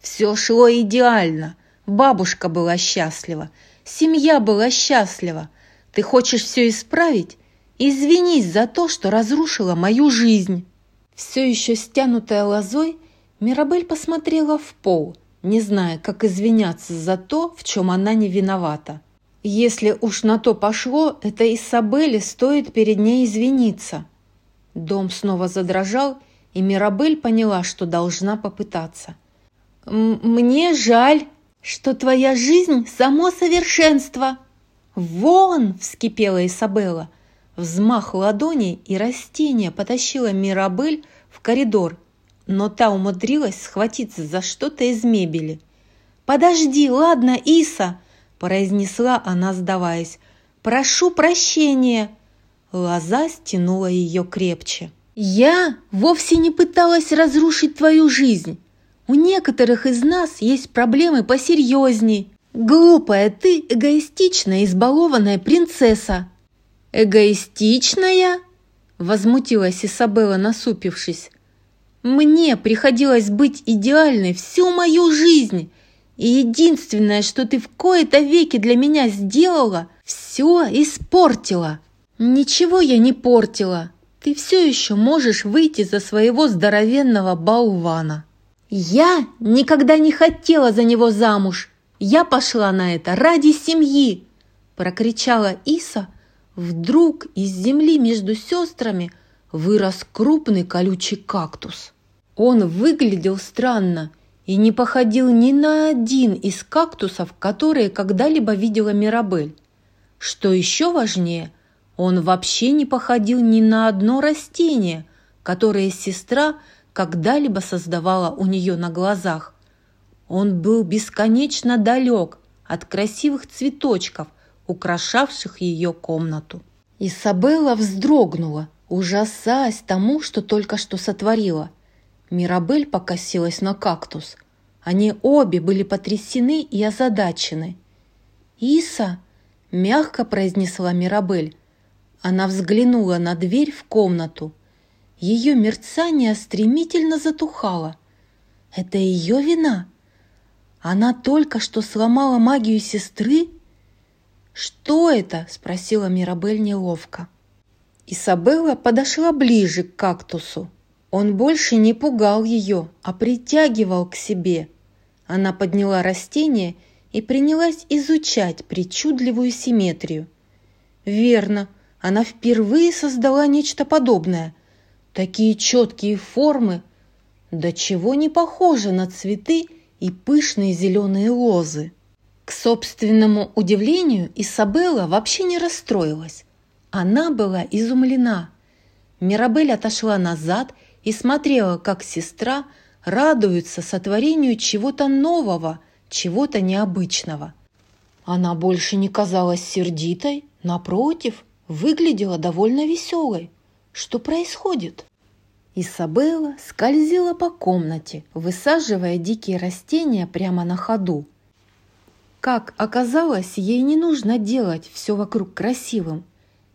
Все шло идеально. Бабушка была счастлива, семья была счастлива. Ты хочешь все исправить? Извинись за то, что разрушила мою жизнь!» Все еще стянутая лозой, Мирабель посмотрела в пол, не зная, как извиняться за то, в чем она не виновата. Если уж на то пошло, это Исабелле стоит перед ней извиниться. Дом снова задрожал, и Мирабель поняла, что должна попытаться. «Мне жаль, что твоя жизнь – само совершенство!» «Вон!» – вскипела Исабелла. Взмах ладони, и растение потащило Мирабель в коридор, но та умудрилась схватиться за что-то из мебели. «Подожди, ладно, Иса!» – произнесла она, сдаваясь. «Прошу прощения!» Лоза стянула ее крепче. «Я вовсе не пыталась разрушить твою жизнь. У некоторых из нас есть проблемы посерьезней. Глупая ты, эгоистичная, избалованная принцесса. Эгоистичная? Возмутилась Изабелла, насупившись. Мне приходилось быть идеальной всю мою жизнь. И единственное, что ты в кои-то веки для меня сделала, все испортила. Ничего я не портила. Ты все еще можешь выйти за своего здоровенного болвана. Я никогда не хотела за него замуж. Я пошла на это ради семьи, прокричала Иса. Вдруг из земли между сестрами вырос крупный колючий кактус. Он выглядел странно и не походил ни на один из кактусов, которые когда-либо видела Мирабель. Что еще важнее, он вообще не походил ни на одно растение, которое сестра когда-либо создавала у нее на глазах. Он был бесконечно далек от красивых цветочков, украшавших ее комнату. Исабелла вздрогнула, ужасаясь тому, что только что сотворила – Мирабель покосилась на кактус. Они обе были потрясены и озадачены. «Иса!» – мягко произнесла Мирабель. Она взглянула на дверь в комнату. Ее мерцание стремительно затухало. «Это ее вина? Она только что сломала магию сестры?» «Что это?» – спросила Мирабель неловко. Исабелла подошла ближе к кактусу. Он больше не пугал ее, а притягивал к себе. Она подняла растение и принялась изучать причудливую симметрию. Верно, она впервые создала нечто подобное. Такие четкие формы, до чего не похожи на цветы и пышные зеленые лозы. К собственному удивлению Исабелла вообще не расстроилась. Она была изумлена. Мирабель отошла назад и смотрела, как сестра радуется сотворению чего-то нового, чего-то необычного. Она больше не казалась сердитой, напротив, выглядела довольно веселой. Что происходит? Исабелла скользила по комнате, высаживая дикие растения прямо на ходу. Как оказалось, ей не нужно делать все вокруг красивым.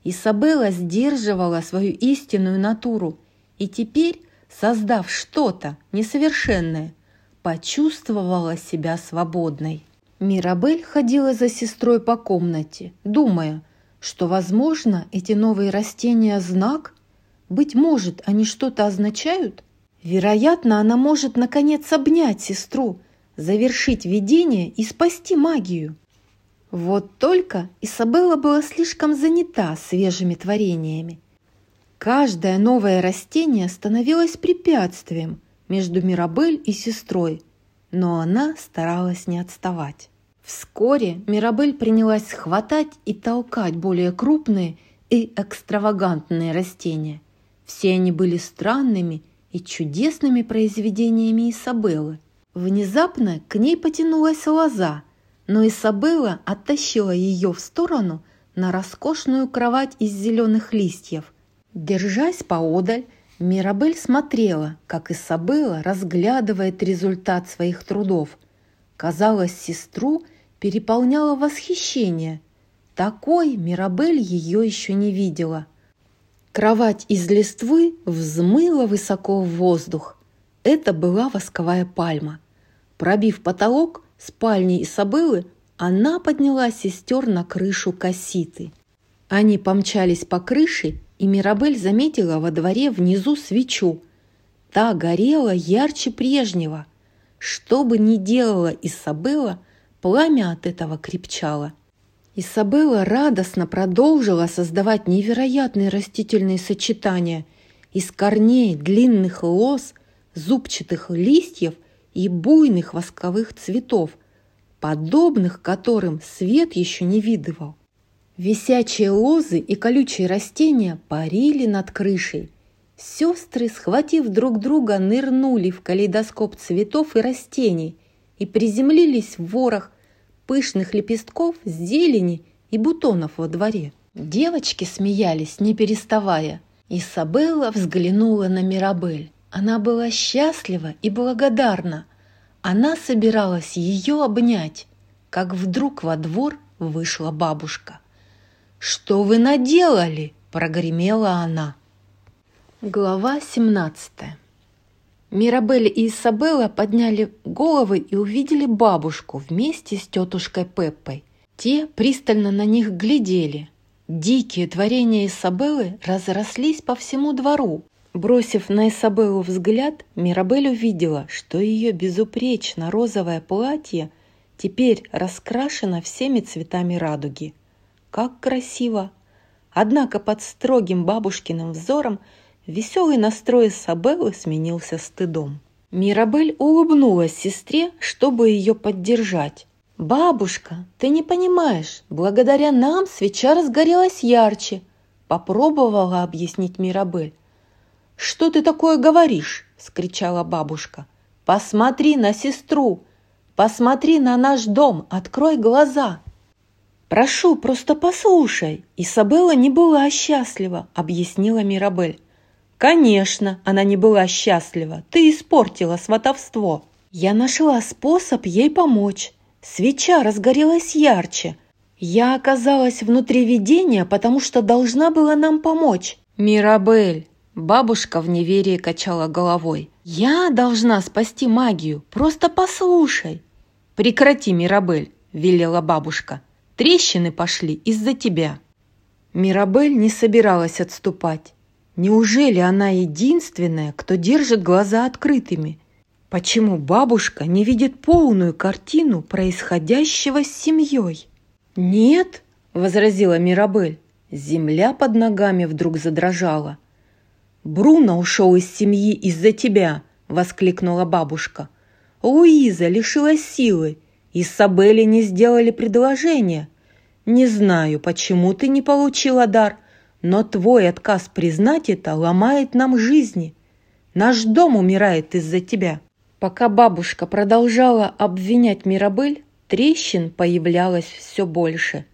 Исабелла сдерживала свою истинную натуру и теперь, создав что-то несовершенное, почувствовала себя свободной. Мирабель ходила за сестрой по комнате, думая, что, возможно, эти новые растения – знак? Быть может, они что-то означают? Вероятно, она может, наконец, обнять сестру, завершить видение и спасти магию. Вот только Исабелла была слишком занята свежими творениями. Каждое новое растение становилось препятствием между Мирабель и сестрой, но она старалась не отставать. Вскоре Мирабель принялась хватать и толкать более крупные и экстравагантные растения. Все они были странными и чудесными произведениями Исабеллы. Внезапно к ней потянулась лоза, но Исабелла оттащила ее в сторону на роскошную кровать из зеленых листьев, Держась поодаль, Мирабель смотрела, как Исабелла разглядывает результат своих трудов. Казалось, сестру переполняло восхищение. Такой Мирабель ее еще не видела. Кровать из листвы взмыла высоко в воздух. Это была восковая пальма. Пробив потолок спальни Исабеллы, она подняла сестер на крышу касситы. Они помчались по крыше и Мирабель заметила во дворе внизу свечу. Та горела ярче прежнего. Что бы ни делала Исабелла, пламя от этого крепчало. Исабелла радостно продолжила создавать невероятные растительные сочетания из корней длинных лоз, зубчатых листьев и буйных восковых цветов, подобных которым свет еще не видывал. Висячие лозы и колючие растения парили над крышей. Сестры, схватив друг друга, нырнули в калейдоскоп цветов и растений и приземлились в ворох пышных лепестков, зелени и бутонов во дворе. Девочки смеялись, не переставая. Исабелла взглянула на Мирабель. Она была счастлива и благодарна. Она собиралась ее обнять, как вдруг во двор вышла бабушка. «Что вы наделали?» – прогремела она. Глава 17 Мирабель и Изабелла подняли головы и увидели бабушку вместе с тетушкой Пеппой. Те пристально на них глядели. Дикие творения Исабеллы разрослись по всему двору. Бросив на Исабеллу взгляд, Мирабель увидела, что ее безупречно розовое платье теперь раскрашено всеми цветами радуги. Как красиво! Однако под строгим бабушкиным взором веселый настрой Исабеллы сменился стыдом. Мирабель улыбнулась сестре, чтобы ее поддержать. «Бабушка, ты не понимаешь, благодаря нам свеча разгорелась ярче», попробовала объяснить Мирабель. «Что ты такое говоришь?» – скричала бабушка. «Посмотри на сестру! Посмотри на наш дом! Открой глаза!» «Прошу, просто послушай!» Исабелла не была счастлива, объяснила Мирабель. «Конечно, она не была счастлива. Ты испортила сватовство. Я нашла способ ей помочь. Свеча разгорелась ярче. Я оказалась внутри видения, потому что должна была нам помочь. Мирабель, бабушка в неверии качала головой. Я должна спасти магию, просто послушай. Прекрати, Мирабель, велела бабушка. Трещины пошли из-за тебя. Мирабель не собиралась отступать. Неужели она единственная, кто держит глаза открытыми? Почему бабушка не видит полную картину происходящего с семьей? «Нет», — возразила Мирабель. Земля под ногами вдруг задрожала. «Бруно ушел из семьи из-за тебя!» — воскликнула бабушка. «Луиза лишилась силы, и Сабелли не сделали предложение. Не знаю, почему ты не получила дар, но твой отказ признать это ломает нам жизни. Наш дом умирает из-за тебя». Пока бабушка продолжала обвинять Мирабель, трещин появлялось все больше.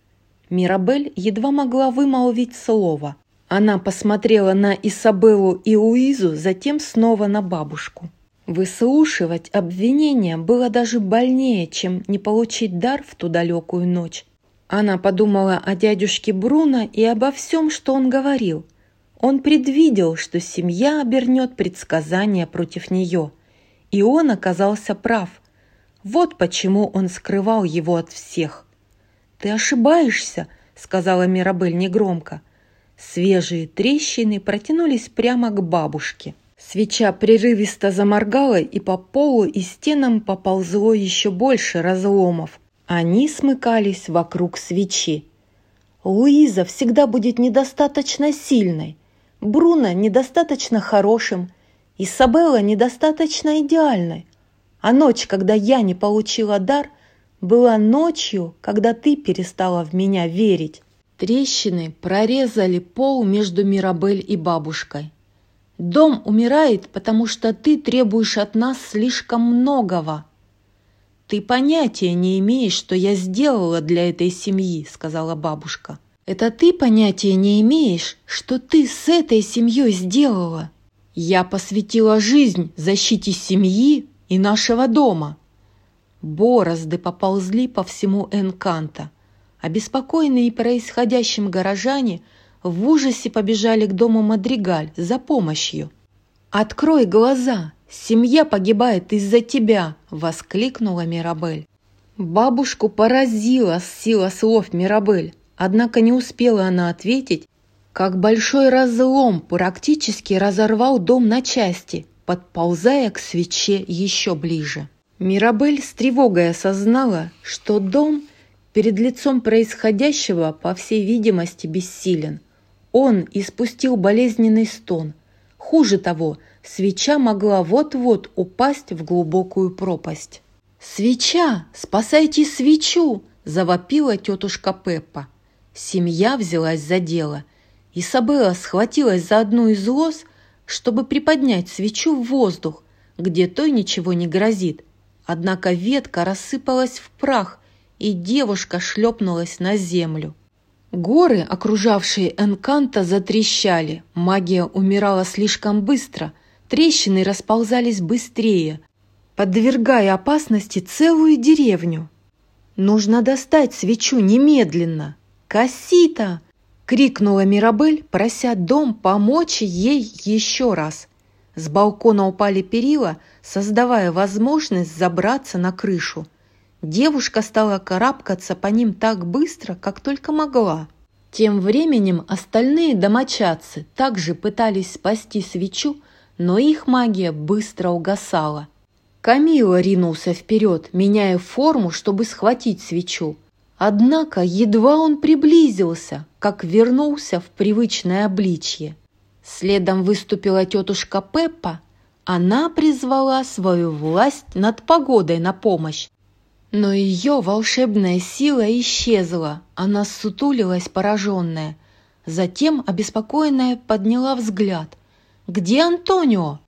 Мирабель едва могла вымолвить слово. Она посмотрела на Исабеллу и Луизу, затем снова на бабушку. Выслушивать обвинения было даже больнее, чем не получить дар в ту далекую ночь. Она подумала о дядюшке Бруно и обо всем, что он говорил. Он предвидел, что семья обернет предсказания против нее – и он оказался прав. Вот почему он скрывал его от всех. «Ты ошибаешься», — сказала Мирабель негромко. Свежие трещины протянулись прямо к бабушке. Свеча прерывисто заморгала, и по полу и стенам поползло еще больше разломов. Они смыкались вокруг свечи. Луиза всегда будет недостаточно сильной, Бруно недостаточно хорошим, Исабелла недостаточно идеальной, а ночь, когда я не получила дар, была ночью, когда ты перестала в меня верить. Трещины прорезали пол между Мирабель и бабушкой. Дом умирает, потому что ты требуешь от нас слишком многого. Ты понятия не имеешь, что я сделала для этой семьи, сказала бабушка. Это ты понятия не имеешь, что ты с этой семьей сделала. Я посвятила жизнь защите семьи и нашего дома. Борозды поползли по всему Энканта. Обеспокоенные происходящим горожане в ужасе побежали к дому Мадригаль за помощью. «Открой глаза! Семья погибает из-за тебя!» – воскликнула Мирабель. Бабушку поразила сила слов Мирабель, однако не успела она ответить, как большой разлом практически разорвал дом на части, подползая к свече еще ближе. Мирабель с тревогой осознала, что дом перед лицом происходящего, по всей видимости, бессилен. Он испустил болезненный стон. Хуже того, свеча могла вот-вот упасть в глубокую пропасть. «Свеча! Спасайте свечу!» – завопила тетушка Пеппа. Семья взялась за дело – Исабелла схватилась за одну из лоз, чтобы приподнять свечу в воздух, где той ничего не грозит. Однако ветка рассыпалась в прах, и девушка шлепнулась на землю. Горы, окружавшие Энканта, затрещали. Магия умирала слишком быстро, трещины расползались быстрее. подвергая опасности целую деревню. Нужно достать свечу немедленно. «Кассита!» — крикнула Мирабель, прося дом помочь ей еще раз. С балкона упали перила, создавая возможность забраться на крышу. Девушка стала карабкаться по ним так быстро, как только могла. Тем временем остальные домочадцы также пытались спасти свечу, но их магия быстро угасала. Камила ринулся вперед, меняя форму, чтобы схватить свечу. Однако едва он приблизился, как вернулся в привычное обличье. Следом выступила тетушка Пеппа. Она призвала свою власть над погодой на помощь. Но ее волшебная сила исчезла, она сутулилась пораженная. Затем, обеспокоенная, подняла взгляд. «Где Антонио?»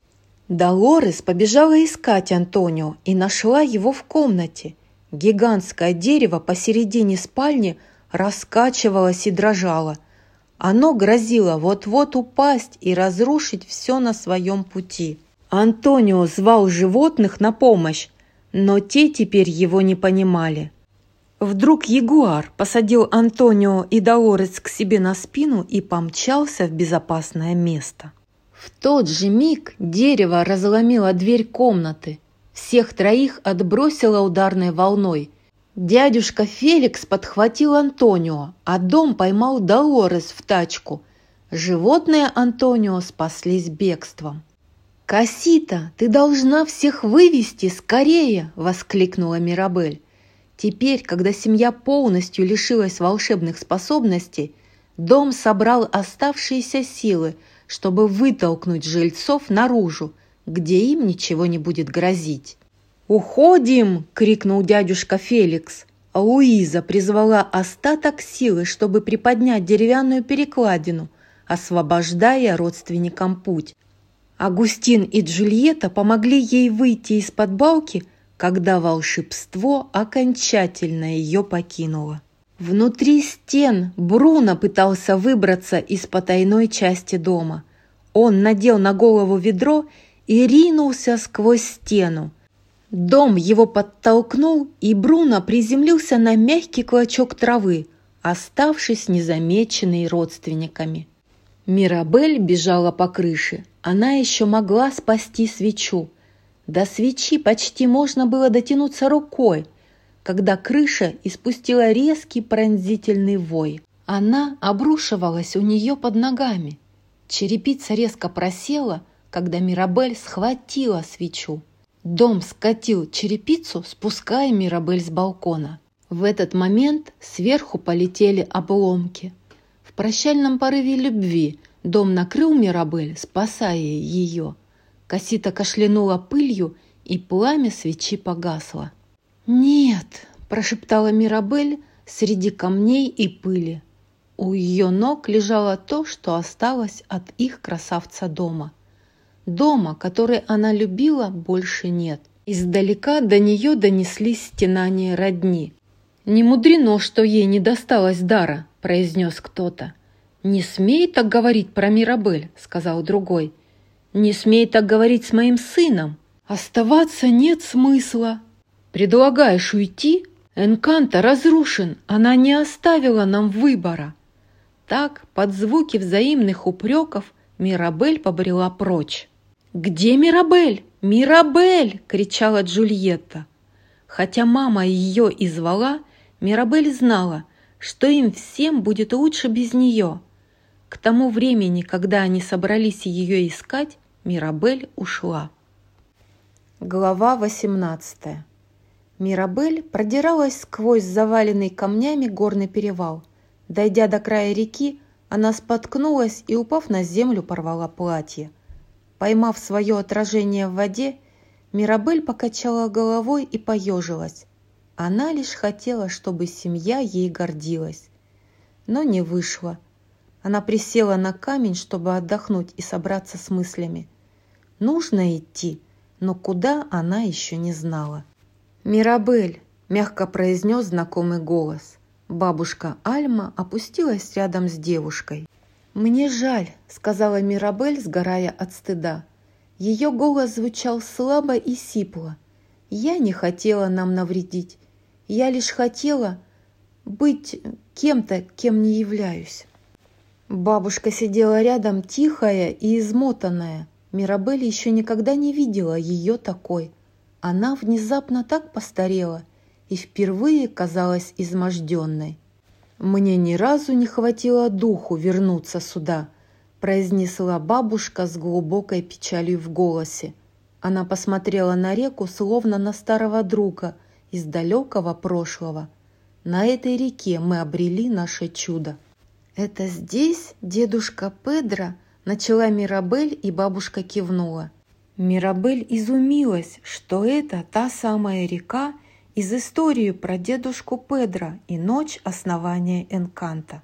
Долорес побежала искать Антонио и нашла его в комнате. Гигантское дерево посередине спальни раскачивалось и дрожало. Оно грозило вот-вот упасть и разрушить все на своем пути. Антонио звал животных на помощь, но те теперь его не понимали. Вдруг ягуар посадил Антонио и Долорес к себе на спину и помчался в безопасное место. В тот же миг дерево разломило дверь комнаты. Всех троих отбросило ударной волной. Дядюшка Феликс подхватил Антонио, а дом поймал Долорес в тачку. Животные Антонио спаслись бегством. «Кассита, ты должна всех вывести скорее!» – воскликнула Мирабель. Теперь, когда семья полностью лишилась волшебных способностей, дом собрал оставшиеся силы – чтобы вытолкнуть жильцов наружу, где им ничего не будет грозить. «Уходим!» – крикнул дядюшка Феликс. А Луиза призвала остаток силы, чтобы приподнять деревянную перекладину, освобождая родственникам путь. Агустин и Джульетта помогли ей выйти из-под балки, когда волшебство окончательно ее покинуло. Внутри стен Бруно пытался выбраться из потайной части дома. Он надел на голову ведро и ринулся сквозь стену. Дом его подтолкнул, и Бруно приземлился на мягкий клочок травы, оставшись незамеченной родственниками. Мирабель бежала по крыше. Она еще могла спасти свечу. До свечи почти можно было дотянуться рукой – когда крыша испустила резкий пронзительный вой. Она обрушивалась у нее под ногами. Черепица резко просела, когда Мирабель схватила свечу. Дом скатил черепицу, спуская Мирабель с балкона. В этот момент сверху полетели обломки. В прощальном порыве любви дом накрыл Мирабель, спасая ее. Косита кашлянула пылью, и пламя свечи погасло. «Нет!» – прошептала Мирабель среди камней и пыли. У ее ног лежало то, что осталось от их красавца дома. Дома, который она любила, больше нет. Издалека до нее донеслись стенания родни. «Не мудрено, что ей не досталось дара», – произнес кто-то. «Не смей так говорить про Мирабель», – сказал другой. «Не смей так говорить с моим сыном. Оставаться нет смысла», Предлагаешь уйти? Энканта разрушен, она не оставила нам выбора. Так, под звуки взаимных упреков, Мирабель побрела прочь. «Где Мирабель? Мирабель!» – кричала Джульетта. Хотя мама ее и звала, Мирабель знала, что им всем будет лучше без нее. К тому времени, когда они собрались ее искать, Мирабель ушла. Глава восемнадцатая. Мирабель продиралась сквозь заваленный камнями горный перевал. Дойдя до края реки, она споткнулась и, упав на землю, порвала платье. Поймав свое отражение в воде, Мирабель покачала головой и поежилась. Она лишь хотела, чтобы семья ей гордилась. Но не вышло. Она присела на камень, чтобы отдохнуть и собраться с мыслями. Нужно идти, но куда она еще не знала. «Мирабель!» – мягко произнес знакомый голос. Бабушка Альма опустилась рядом с девушкой. «Мне жаль», – сказала Мирабель, сгорая от стыда. Ее голос звучал слабо и сипло. Я не хотела нам навредить. Я лишь хотела быть кем-то, кем не являюсь. Бабушка сидела рядом, тихая и измотанная. Мирабель еще никогда не видела ее такой. Она внезапно так постарела и впервые казалась изможденной. «Мне ни разу не хватило духу вернуться сюда», произнесла бабушка с глубокой печалью в голосе. Она посмотрела на реку, словно на старого друга из далекого прошлого. На этой реке мы обрели наше чудо. «Это здесь дедушка Педро?» – начала Мирабель, и бабушка кивнула. Мирабель изумилась, что это та самая река из истории про дедушку Педро и ночь основания Энканта.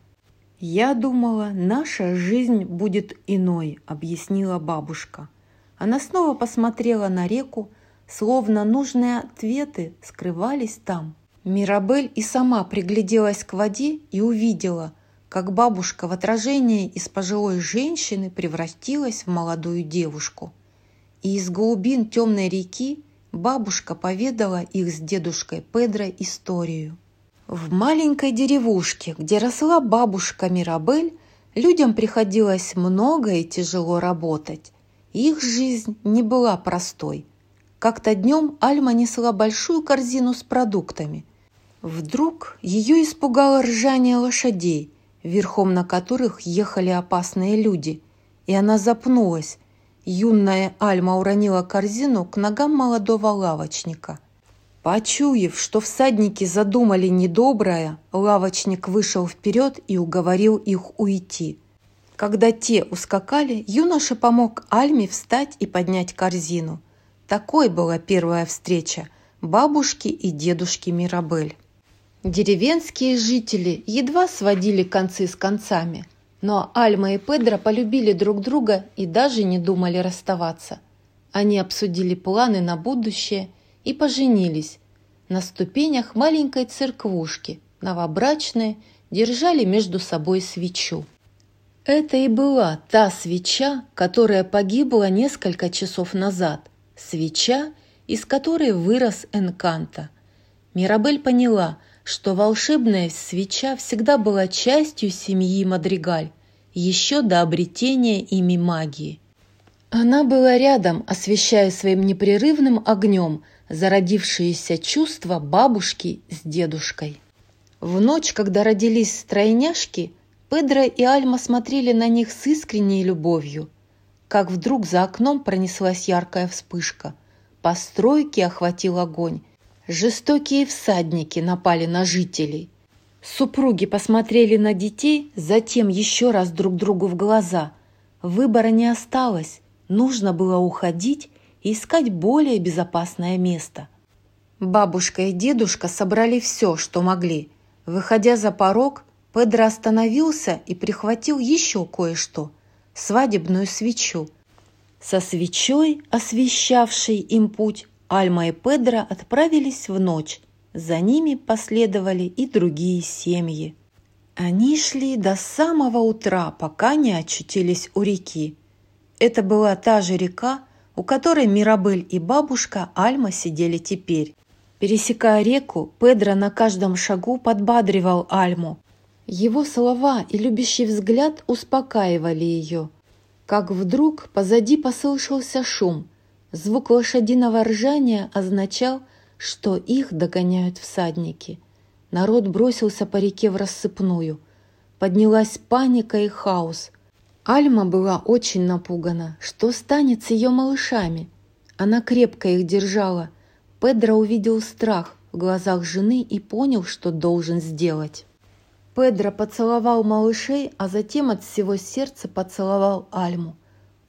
«Я думала, наша жизнь будет иной», – объяснила бабушка. Она снова посмотрела на реку, словно нужные ответы скрывались там. Мирабель и сама пригляделась к воде и увидела, как бабушка в отражении из пожилой женщины превратилась в молодую девушку. И из глубин темной реки бабушка поведала их с дедушкой Педро историю. В маленькой деревушке, где росла бабушка Мирабель, людям приходилось много и тяжело работать. Их жизнь не была простой. Как-то днем Альма несла большую корзину с продуктами. Вдруг ее испугало ржание лошадей, верхом на которых ехали опасные люди, и она запнулась. Юная Альма уронила корзину к ногам молодого лавочника – Почуяв, что всадники задумали недоброе, лавочник вышел вперед и уговорил их уйти. Когда те ускакали, юноша помог Альме встать и поднять корзину. Такой была первая встреча бабушки и дедушки Мирабель. Деревенские жители едва сводили концы с концами, но Альма и Педро полюбили друг друга и даже не думали расставаться. Они обсудили планы на будущее и поженились. На ступенях маленькой церквушки новобрачные держали между собой свечу. Это и была та свеча, которая погибла несколько часов назад, свеча, из которой вырос Энканта. Мирабель поняла, что волшебная свеча всегда была частью семьи Мадригаль, еще до обретения ими магии. Она была рядом, освещая своим непрерывным огнем – зародившиеся чувства бабушки с дедушкой. В ночь, когда родились стройняшки, Педро и Альма смотрели на них с искренней любовью. Как вдруг за окном пронеслась яркая вспышка. Постройки охватил огонь. Жестокие всадники напали на жителей. Супруги посмотрели на детей, затем еще раз друг другу в глаза. Выбора не осталось. Нужно было уходить и искать более безопасное место. Бабушка и дедушка собрали все, что могли. Выходя за порог, Педро остановился и прихватил еще кое-что – свадебную свечу. Со свечой, освещавшей им путь, Альма и Педро отправились в ночь. За ними последовали и другие семьи. Они шли до самого утра, пока не очутились у реки. Это была та же река, у которой Мирабель и бабушка Альма сидели теперь. Пересекая реку, Педро на каждом шагу подбадривал Альму. Его слова и любящий взгляд успокаивали ее. Как вдруг позади послышался шум. Звук лошадиного ржания означал, что их догоняют всадники. Народ бросился по реке в рассыпную. Поднялась паника и хаос – Альма была очень напугана. Что станет с ее малышами? Она крепко их держала. Педро увидел страх в глазах жены и понял, что должен сделать. Педро поцеловал малышей, а затем от всего сердца поцеловал Альму.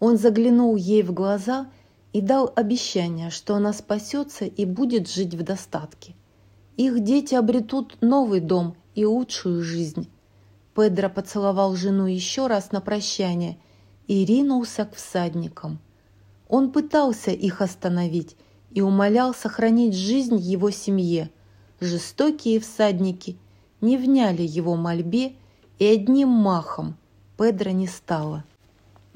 Он заглянул ей в глаза и дал обещание, что она спасется и будет жить в достатке. Их дети обретут новый дом и лучшую жизнь. Педро поцеловал жену еще раз на прощание и ринулся к всадникам. Он пытался их остановить и умолял сохранить жизнь его семье. Жестокие всадники не вняли его мольбе, и одним махом Педро не стало.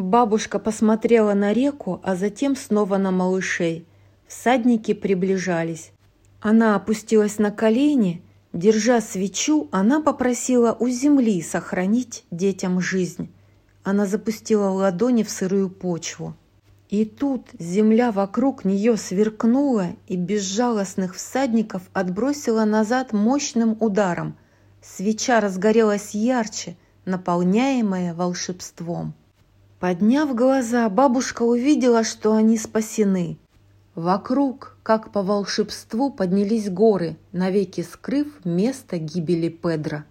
Бабушка посмотрела на реку, а затем снова на малышей. Всадники приближались. Она опустилась на колени, держа свечу, она попросила у земли сохранить детям жизнь. Она запустила ладони в сырую почву. И тут земля вокруг нее сверкнула и безжалостных всадников отбросила назад мощным ударом. Свеча разгорелась ярче, наполняемая волшебством. Подняв глаза, бабушка увидела, что они спасены. Вокруг, как по волшебству, поднялись горы, навеки скрыв место гибели Педра.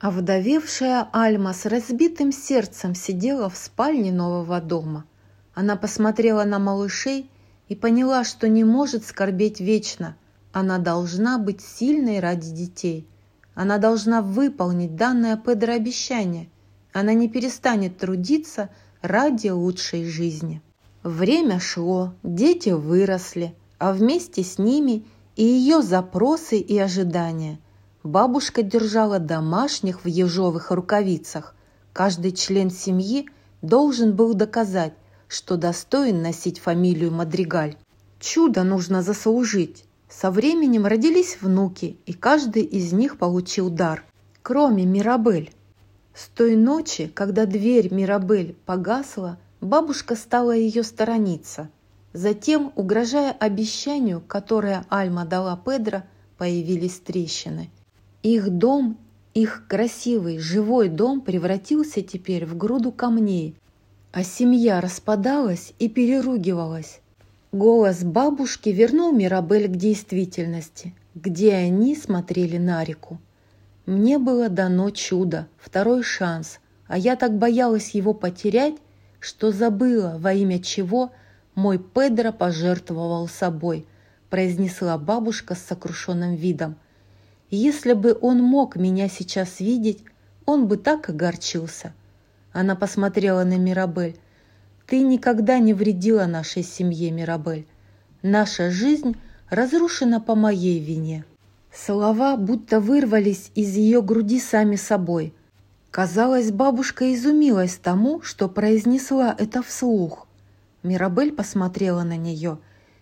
А вдовевшая Альма с разбитым сердцем сидела в спальне нового дома. Она посмотрела на малышей и поняла, что не может скорбеть вечно. Она должна быть сильной ради детей. Она должна выполнить данное Педро обещание. Она не перестанет трудиться ради лучшей жизни. Время шло, дети выросли, а вместе с ними и ее запросы и ожидания. Бабушка держала домашних в ежовых рукавицах. Каждый член семьи должен был доказать, что достоин носить фамилию Мадригаль. Чудо нужно заслужить. Со временем родились внуки, и каждый из них получил дар, кроме Мирабель. С той ночи, когда дверь Мирабель погасла, бабушка стала ее сторониться. Затем, угрожая обещанию, которое Альма дала Педро, появились трещины. Их дом, их красивый, живой дом превратился теперь в груду камней, а семья распадалась и переругивалась. Голос бабушки вернул Мирабель к действительности, где они смотрели на реку. Мне было дано чудо, второй шанс, а я так боялась его потерять, что забыла, во имя чего мой Педро пожертвовал собой, произнесла бабушка с сокрушенным видом. Если бы он мог меня сейчас видеть, он бы так огорчился. Она посмотрела на Мирабель. «Ты никогда не вредила нашей семье, Мирабель. Наша жизнь разрушена по моей вине». Слова будто вырвались из ее груди сами собой. Казалось, бабушка изумилась тому, что произнесла это вслух. Мирабель посмотрела на нее.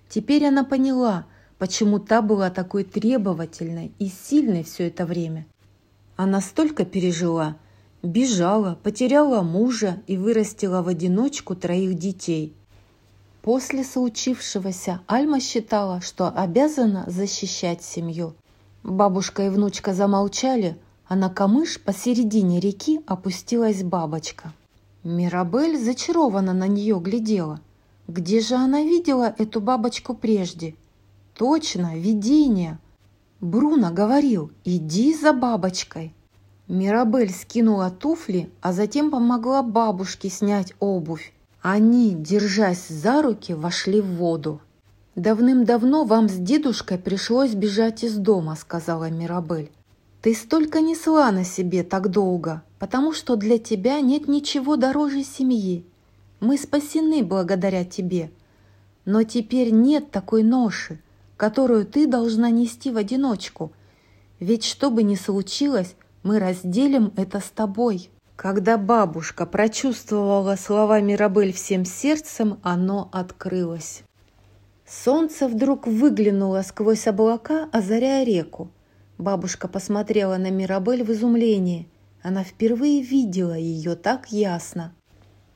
Теперь она поняла, почему та была такой требовательной и сильной все это время. Она столько пережила – Бежала, потеряла мужа и вырастила в одиночку троих детей. После случившегося Альма считала, что обязана защищать семью. Бабушка и внучка замолчали, а на камыш посередине реки опустилась бабочка. Мирабель зачарованно на нее глядела. Где же она видела эту бабочку прежде? Точно, видение. Бруно говорил, иди за бабочкой. Мирабель скинула туфли, а затем помогла бабушке снять обувь. Они, держась за руки, вошли в воду. «Давным-давно вам с дедушкой пришлось бежать из дома», — сказала Мирабель. «Ты столько несла на себе так долго, потому что для тебя нет ничего дороже семьи. Мы спасены благодаря тебе. Но теперь нет такой ноши, которую ты должна нести в одиночку. Ведь что бы ни случилось, мы разделим это с тобой». Когда бабушка прочувствовала слова Мирабель всем сердцем, оно открылось. Солнце вдруг выглянуло сквозь облака, озаряя реку. Бабушка посмотрела на Мирабель в изумлении. Она впервые видела ее так ясно.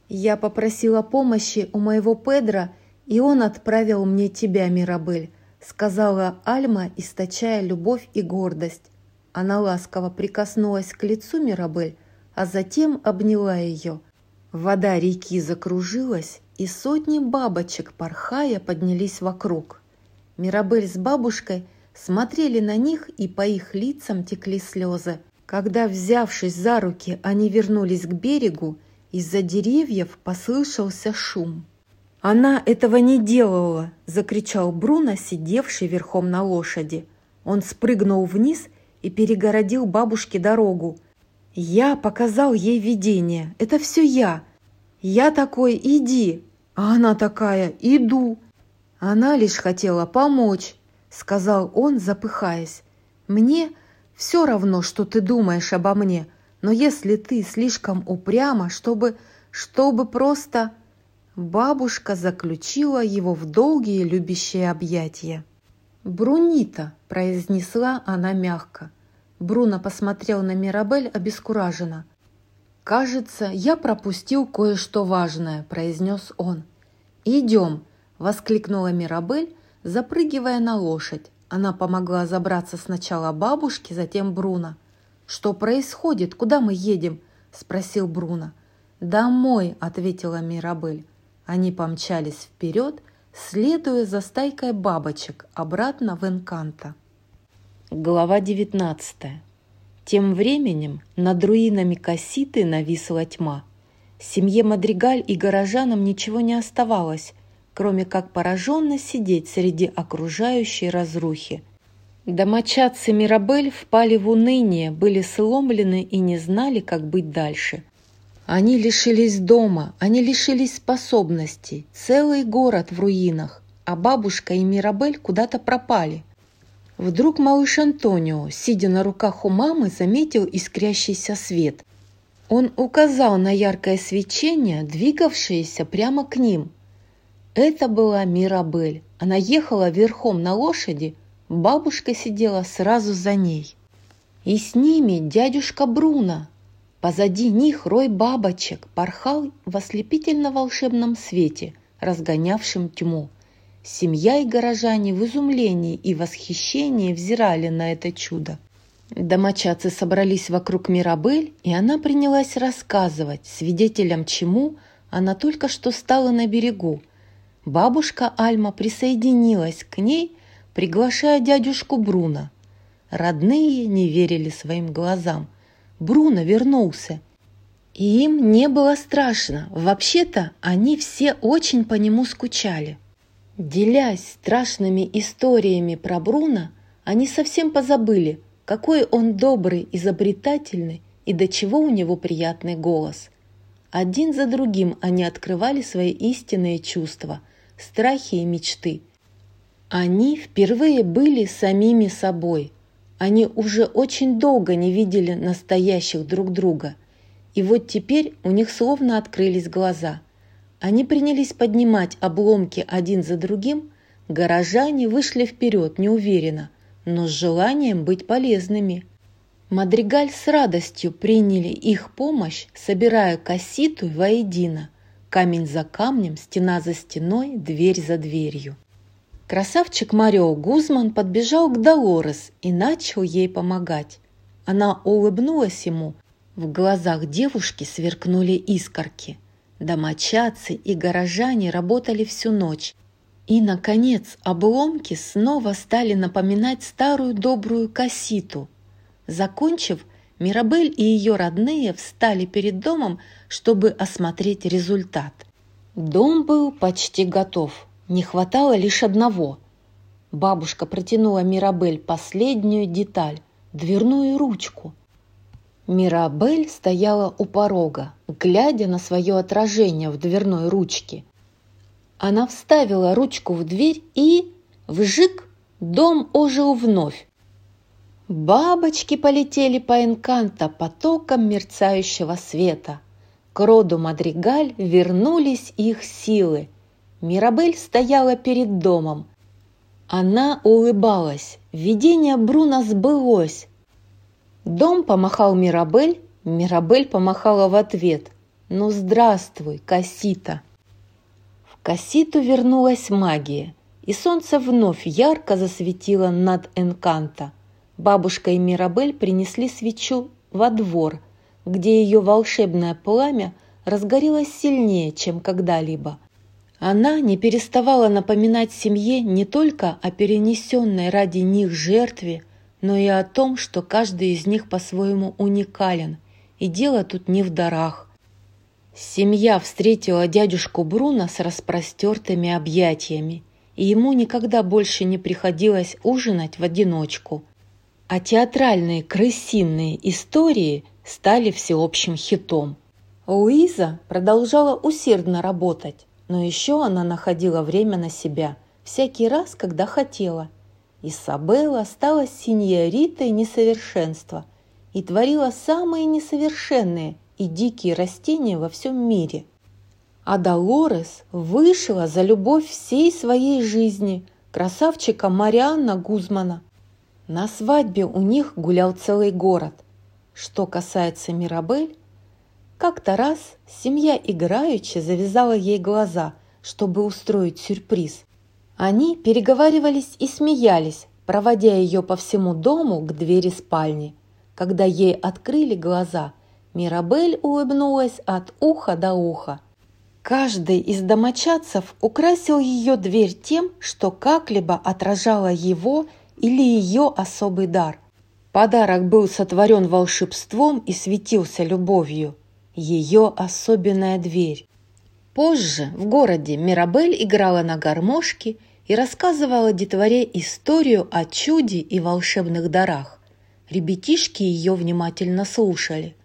«Я попросила помощи у моего Педра, и он отправил мне тебя, Мирабель», сказала Альма, источая любовь и гордость. Она ласково прикоснулась к лицу Мирабель, а затем обняла ее. Вода реки закружилась, и сотни бабочек, порхая, поднялись вокруг. Мирабель с бабушкой смотрели на них, и по их лицам текли слезы. Когда, взявшись за руки, они вернулись к берегу, из-за деревьев послышался шум. «Она этого не делала!» – закричал Бруно, сидевший верхом на лошади. Он спрыгнул вниз и перегородил бабушке дорогу. Я показал ей видение. Это все я. Я такой «иди», а она такая «иду». Она лишь хотела помочь, сказал он, запыхаясь. Мне все равно, что ты думаешь обо мне, но если ты слишком упряма, чтобы... чтобы просто... Бабушка заключила его в долгие любящие объятия. «Брунита!» – произнесла она мягко. Бруно посмотрел на Мирабель обескураженно. «Кажется, я пропустил кое-что важное», – произнес он. «Идем!» – воскликнула Мирабель, запрыгивая на лошадь. Она помогла забраться сначала бабушке, затем Бруно. «Что происходит? Куда мы едем?» – спросил Бруно. «Домой», – ответила Мирабель. Они помчались вперед, следуя за стайкой бабочек обратно в Энканто. Глава 19 Тем временем над руинами Касситы нависла тьма. Семье Мадригаль и горожанам ничего не оставалось, кроме как пораженно сидеть среди окружающей разрухи. Домочадцы Мирабель впали в уныние, были сломлены и не знали, как быть дальше. Они лишились дома, они лишились способностей, целый город в руинах, а бабушка и Мирабель куда-то пропали. Вдруг малыш Антонио, сидя на руках у мамы, заметил искрящийся свет. Он указал на яркое свечение, двигавшееся прямо к ним. Это была Мирабель. Она ехала верхом на лошади, бабушка сидела сразу за ней. И с ними дядюшка Бруно, Позади них рой бабочек порхал в ослепительно-волшебном свете, разгонявшем тьму. Семья и горожане в изумлении и восхищении взирали на это чудо. Домочадцы собрались вокруг Мирабель, и она принялась рассказывать, свидетелем чему она только что стала на берегу. Бабушка Альма присоединилась к ней, приглашая дядюшку Бруно. Родные не верили своим глазам. Бруно вернулся. И им не было страшно. Вообще-то они все очень по нему скучали. Делясь страшными историями про Бруно, они совсем позабыли, какой он добрый, изобретательный и до чего у него приятный голос. Один за другим они открывали свои истинные чувства, страхи и мечты. Они впервые были самими собой – они уже очень долго не видели настоящих друг друга. И вот теперь у них словно открылись глаза. Они принялись поднимать обломки один за другим. Горожане вышли вперед неуверенно, но с желанием быть полезными. Мадригаль с радостью приняли их помощь, собирая касситу воедино. Камень за камнем, стена за стеной, дверь за дверью. Красавчик Марио Гузман подбежал к Долорес и начал ей помогать. Она улыбнулась ему. В глазах девушки сверкнули искорки. Домочадцы и горожане работали всю ночь. И, наконец, обломки снова стали напоминать старую добрую касситу. Закончив, Мирабель и ее родные встали перед домом, чтобы осмотреть результат. Дом был почти готов – не хватало лишь одного. Бабушка протянула Мирабель последнюю деталь – дверную ручку. Мирабель стояла у порога, глядя на свое отражение в дверной ручке. Она вставила ручку в дверь и, вжик, дом ожил вновь. Бабочки полетели по энканто потоком мерцающего света. К роду Мадригаль вернулись их силы – Мирабель стояла перед домом. Она улыбалась. Видение Бруно сбылось. Дом помахал Мирабель, Мирабель помахала в ответ. «Ну, здравствуй, Кассита!» В Касситу вернулась магия, и солнце вновь ярко засветило над Энканто. Бабушка и Мирабель принесли свечу во двор, где ее волшебное пламя разгорелось сильнее, чем когда-либо – она не переставала напоминать семье не только о перенесенной ради них жертве, но и о том, что каждый из них по-своему уникален, и дело тут не в дарах. Семья встретила дядюшку Бруно с распростертыми объятиями, и ему никогда больше не приходилось ужинать в одиночку. А театральные крысиные истории стали всеобщим хитом. Луиза продолжала усердно работать, но еще она находила время на себя, всякий раз, когда хотела. Исабелла стала синьоритой несовершенства и творила самые несовершенные и дикие растения во всем мире. А Долорес вышла за любовь всей своей жизни красавчика Марианна Гузмана. На свадьбе у них гулял целый город. Что касается Мирабель, как-то раз семья играючи завязала ей глаза, чтобы устроить сюрприз. Они переговаривались и смеялись, проводя ее по всему дому к двери спальни. Когда ей открыли глаза, Мирабель улыбнулась от уха до уха. Каждый из домочадцев украсил ее дверь тем, что как-либо отражало его или ее особый дар. Подарок был сотворен волшебством и светился любовью. Ее особенная дверь. Позже в городе Мирабель играла на гармошке и рассказывала детворе историю о чуде и волшебных дарах. Ребятишки ее внимательно слушали.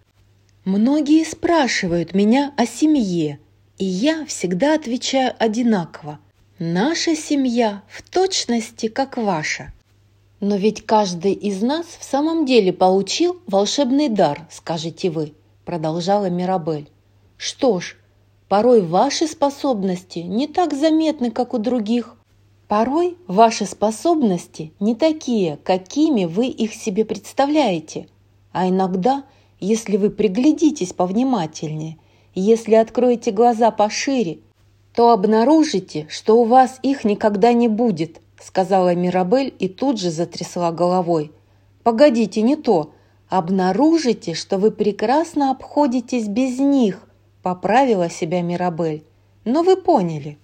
Многие спрашивают меня о семье, и я всегда отвечаю одинаково. Наша семья в точности как ваша. Но ведь каждый из нас в самом деле получил волшебный дар, скажете вы, продолжала Мирабель. Что ж, порой ваши способности не так заметны, как у других. Порой ваши способности не такие, какими вы их себе представляете, а иногда – если вы приглядитесь повнимательнее, если откроете глаза пошире, то обнаружите, что у вас их никогда не будет, сказала Мирабель и тут же затрясла головой. Погодите, не то. Обнаружите, что вы прекрасно обходитесь без них, поправила себя Мирабель. Но вы поняли.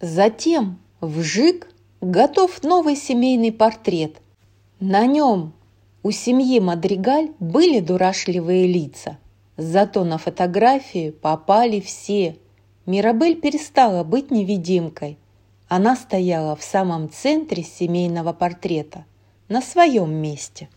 Затем вжик готов новый семейный портрет. На нем у семьи Мадригаль были дурашливые лица, зато на фотографии попали все. Мирабель перестала быть невидимкой. Она стояла в самом центре семейного портрета, на своем месте.